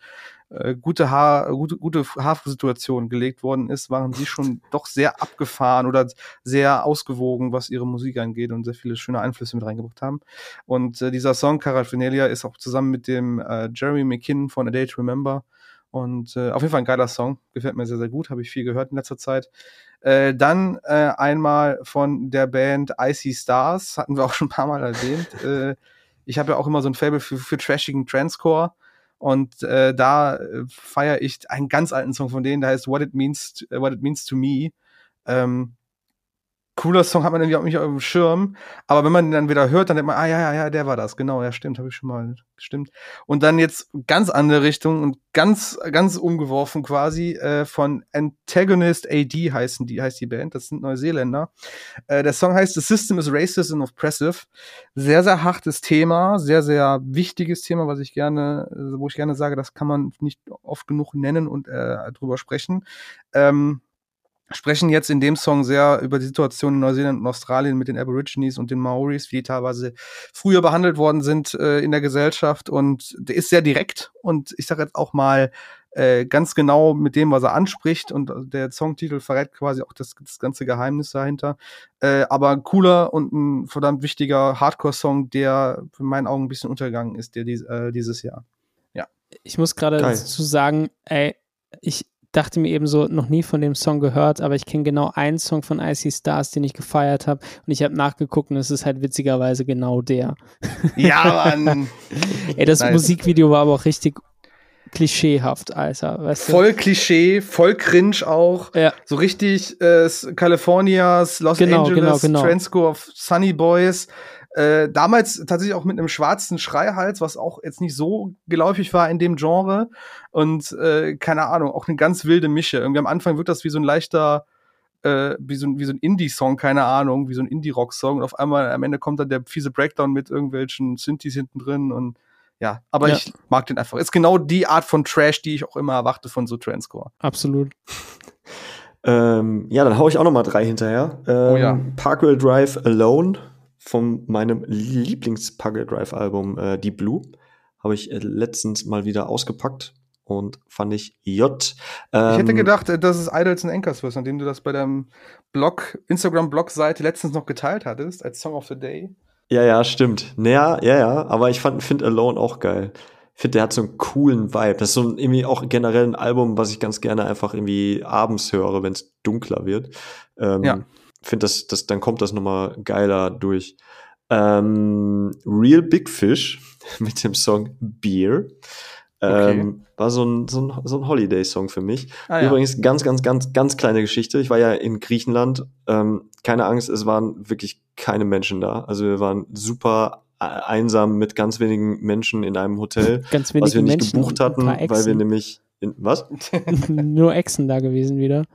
äh, gute Haar, gute, gute Hafensituationen gelegt worden ist, waren sie schon doch sehr abgefahren oder sehr ausgewogen, was ihre Musik angeht und sehr viele schöne Einflüsse mit reingebracht haben. Und äh, dieser Song Caraphanelia ist auch zusammen mit dem äh, Jeremy McKinnon von A Day to Remember und äh, auf jeden Fall ein geiler Song. Gefällt mir sehr, sehr gut. Habe ich viel gehört in letzter Zeit. Äh, dann äh, einmal von der Band Icy Stars. Hatten wir auch schon ein paar Mal erwähnt. äh, ich habe ja auch immer so ein Fable für, für trashigen Transcore. Und äh, da äh, feiere ich einen ganz alten Song von denen, der heißt What It Means, What It Means to Me. Ähm, cooler Song hat man irgendwie auch nicht auf dem Schirm. Aber wenn man den dann wieder hört, dann denkt man, ah ja, ja, ja, der war das. Genau, ja, stimmt, habe ich schon mal gestimmt. Und dann jetzt ganz andere Richtung und ganz, ganz umgeworfen quasi äh, von Antagonist AD heißen die, heißt die Band. Das sind Neuseeländer. Äh, der Song heißt The System is Racist and Oppressive. Sehr, sehr hartes Thema, sehr, sehr wichtiges Thema, was ich gerne, wo ich gerne sage, das kann man nicht oft genug nennen und äh, drüber sprechen. Ähm, sprechen jetzt in dem Song sehr über die Situation in Neuseeland und Australien mit den Aborigines und den Maoris, wie die teilweise früher behandelt worden sind äh, in der Gesellschaft. Und der ist sehr direkt und ich sage jetzt auch mal äh, ganz genau mit dem, was er anspricht und der Songtitel verrät quasi auch das, das ganze Geheimnis dahinter. Äh, aber cooler und ein verdammt wichtiger Hardcore-Song, der in meinen Augen ein bisschen untergegangen ist, der dies, äh, dieses Jahr. Ja. Ich muss gerade dazu sagen, ey, ich dachte mir eben so, noch nie von dem Song gehört, aber ich kenne genau einen Song von Icy Stars, den ich gefeiert habe und ich habe nachgeguckt und es ist halt witzigerweise genau der. Ja, Mann. Ey, das nice. Musikvideo war aber auch richtig klischeehaft, Alter. Weißt du? Voll Klischee, voll cringe auch. Ja. So richtig äh, Californias, Los genau, Angeles, genau, genau. Transco of Sunny Boys. Äh, damals tatsächlich auch mit einem schwarzen Schreihals, was auch jetzt nicht so geläufig war in dem Genre. Und äh, keine Ahnung, auch eine ganz wilde Mische. Irgendwie am Anfang wirkt das wie so ein leichter, äh, wie so, wie so ein Indie-Song, keine Ahnung, wie so ein Indie-Rock-Song. Und auf einmal am Ende kommt dann der fiese Breakdown mit irgendwelchen Synthes hinten drin und ja, aber ja. ich mag den einfach. Ist genau die Art von Trash, die ich auch immer erwarte von so Transcore. Absolut. ähm, ja, dann hau ich auch noch mal drei hinterher. Ähm, oh ja. Parkway Drive Alone von meinem Lieblings-Parkway Drive Album äh, Deep Blue habe ich äh, letztens mal wieder ausgepackt und fand ich J. Ähm, ich hätte ähm, gedacht, äh, dass es Idols and Anchors wirst, nachdem du das bei deinem Blog, Instagram-Blog-Seite letztens noch geteilt hattest als Song of the Day. Ja, ja, stimmt. Naja, ja, ja, aber ich fand, finde Alone auch geil. Ich finde, der hat so einen coolen Vibe. Das ist so ein, irgendwie auch generell ein Album, was ich ganz gerne einfach irgendwie abends höre, wenn es dunkler wird. Ähm, ja. Finde das, das, dann kommt das nochmal geiler durch. Ähm, Real Big Fish mit dem Song Beer. Okay. Ähm, war so ein, so ein, so ein Holiday-Song für mich. Ah, ja. Übrigens, ganz, ganz, ganz, ganz kleine Geschichte. Ich war ja in Griechenland. Ähm, keine Angst, es waren wirklich keine Menschen da. Also wir waren super äh, einsam mit ganz wenigen Menschen in einem Hotel, ganz was wir nicht Menschen gebucht hatten, weil wir nämlich in, was? nur Echsen da gewesen wieder.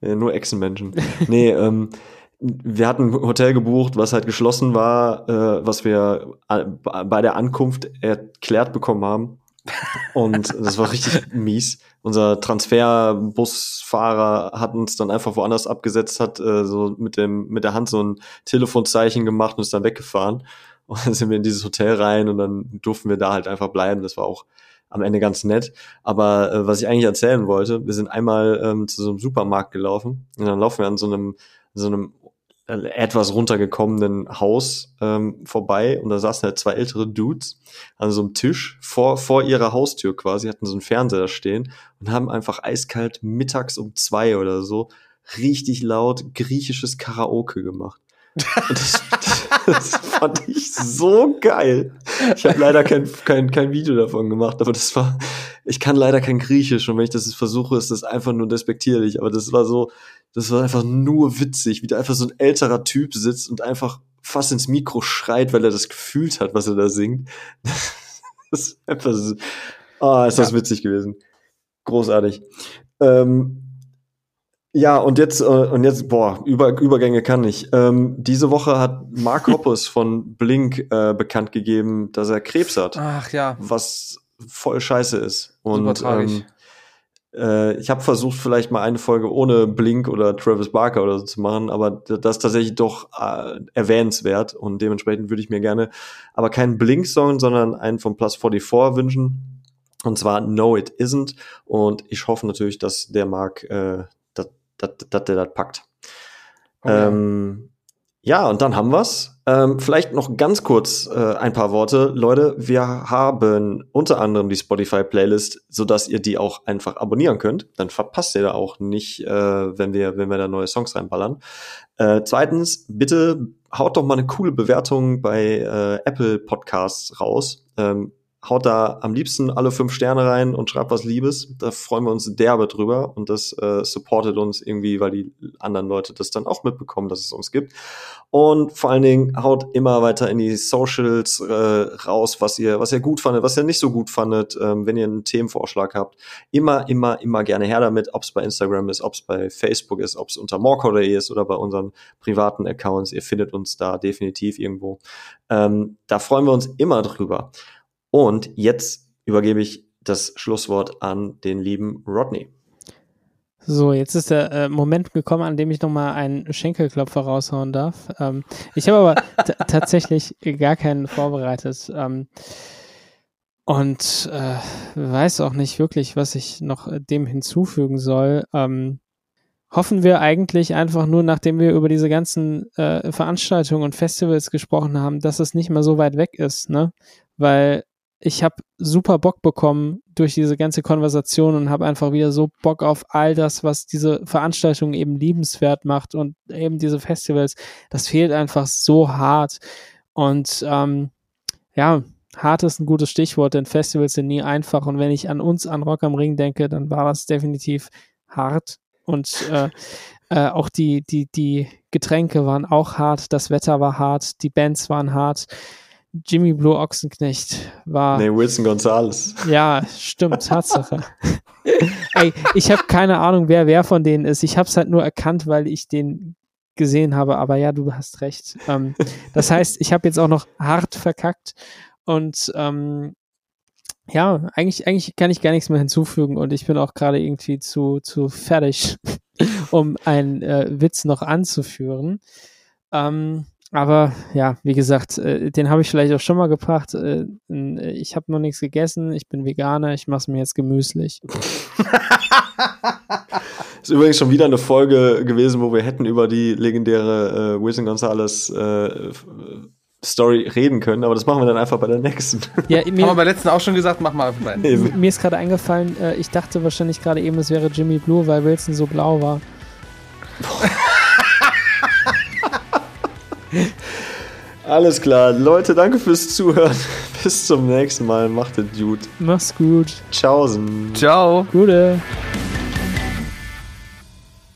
Ja, nur Echsenmenschen. nee, ähm, wir hatten ein Hotel gebucht, was halt geschlossen war, äh, was wir äh, bei der Ankunft erklärt bekommen haben. Und das war richtig mies. Unser Transferbusfahrer hat uns dann einfach woanders abgesetzt, hat äh, so mit dem mit der Hand so ein Telefonzeichen gemacht und ist dann weggefahren. Und dann sind wir in dieses Hotel rein und dann durften wir da halt einfach bleiben. Das war auch am Ende ganz nett. Aber äh, was ich eigentlich erzählen wollte, wir sind einmal ähm, zu so einem Supermarkt gelaufen und dann laufen wir an so einem so einem äh, etwas runtergekommenen Haus ähm, vorbei und da saßen halt zwei ältere Dudes an so einem Tisch vor, vor ihrer Haustür quasi, hatten so einen Fernseher stehen und haben einfach eiskalt mittags um zwei oder so richtig laut griechisches Karaoke gemacht. Das, das, fand ich so geil. Ich habe leider kein, kein, kein Video davon gemacht, aber das war, ich kann leider kein Griechisch und wenn ich das versuche, ist das einfach nur despektierlich. Aber das war so, das war einfach nur witzig, wie da einfach so ein älterer Typ sitzt und einfach fast ins Mikro schreit, weil er das gefühlt hat, was er da singt. das ist einfach so, ah, ist das ja. witzig gewesen. Großartig. Ähm, ja, und jetzt, äh, und jetzt, boah, Über, Übergänge kann ich. Ähm, diese Woche hat Mark Hoppus von Blink äh, bekannt gegeben, dass er Krebs hat. Ach ja. Was voll scheiße ist. Und ähm, äh, ich habe versucht, vielleicht mal eine Folge ohne Blink oder Travis Barker oder so zu machen, aber das ist tatsächlich doch äh, erwähnenswert und dementsprechend würde ich mir gerne aber keinen Blink-Song, sondern einen von Plus 44 wünschen. Und zwar No It Isn't. Und ich hoffe natürlich, dass der Mark äh, dass der das packt. Oh, ähm, ja. und dann haben wir's. Ähm, vielleicht noch ganz kurz äh, ein paar Worte. Leute, wir haben unter anderem die Spotify-Playlist, sodass ihr die auch einfach abonnieren könnt. Dann verpasst ihr da auch nicht, äh, wenn, wir, wenn wir da neue Songs reinballern. Äh, zweitens, bitte haut doch mal eine coole Bewertung bei äh, Apple Podcasts raus. Ähm, haut da am liebsten alle fünf Sterne rein und schreibt was Liebes. Da freuen wir uns derbe drüber und das äh, supportet uns irgendwie, weil die anderen Leute das dann auch mitbekommen, dass es uns gibt. Und vor allen Dingen haut immer weiter in die Socials äh, raus, was ihr, was ihr gut fandet, was ihr nicht so gut fandet, ähm, wenn ihr einen Themenvorschlag habt. Immer, immer, immer gerne her damit, ob es bei Instagram ist, ob es bei Facebook ist, ob es unter morco.de ist oder bei unseren privaten Accounts. Ihr findet uns da definitiv irgendwo. Ähm, da freuen wir uns immer drüber. Und jetzt übergebe ich das Schlusswort an den lieben Rodney. So, jetzt ist der äh, Moment gekommen, an dem ich nochmal einen Schenkelklopfer raushauen darf. Ähm, ich habe aber tatsächlich gar keinen vorbereitet. Ähm, Und äh, weiß auch nicht wirklich, was ich noch äh, dem hinzufügen soll. Ähm, hoffen wir eigentlich einfach nur, nachdem wir über diese ganzen äh, Veranstaltungen und Festivals gesprochen haben, dass es nicht mehr so weit weg ist, ne? Weil ich habe super Bock bekommen durch diese ganze Konversation und habe einfach wieder so Bock auf all das, was diese Veranstaltung eben liebenswert macht und eben diese Festivals. Das fehlt einfach so hart. Und ähm, ja, hart ist ein gutes Stichwort, denn Festivals sind nie einfach. Und wenn ich an uns, an Rock am Ring denke, dann war das definitiv hart. Und äh, äh, auch die, die, die Getränke waren auch hart, das Wetter war hart, die Bands waren hart. Jimmy Blue Ochsenknecht war. Nee, Wilson Gonzalez. Ja, stimmt, Tatsache. Ey, ich habe keine Ahnung, wer wer von denen ist. Ich habe es halt nur erkannt, weil ich den gesehen habe. Aber ja, du hast recht. Ähm, das heißt, ich habe jetzt auch noch hart verkackt und ähm, ja, eigentlich, eigentlich kann ich gar nichts mehr hinzufügen und ich bin auch gerade irgendwie zu, zu fertig, um einen äh, Witz noch anzuführen. Ähm, aber ja, wie gesagt, äh, den habe ich vielleicht auch schon mal gebracht. Äh, ich habe noch nichts gegessen, ich bin Veganer, ich mache es mir jetzt gemüßlich. ist übrigens schon wieder eine Folge gewesen, wo wir hätten über die legendäre äh, Wilson Gonzalez äh, Story reden können, aber das machen wir dann einfach bei der nächsten. Ja, mir, Haben wir bei der letzten auch schon gesagt, mach mal bei Mir ist gerade eingefallen, äh, ich dachte wahrscheinlich gerade eben, es wäre Jimmy Blue, weil Wilson so blau war. Alles klar. Leute, danke fürs Zuhören. Bis zum nächsten Mal. Macht es gut. Mach's gut. Tschaußen. Ciao. Gute.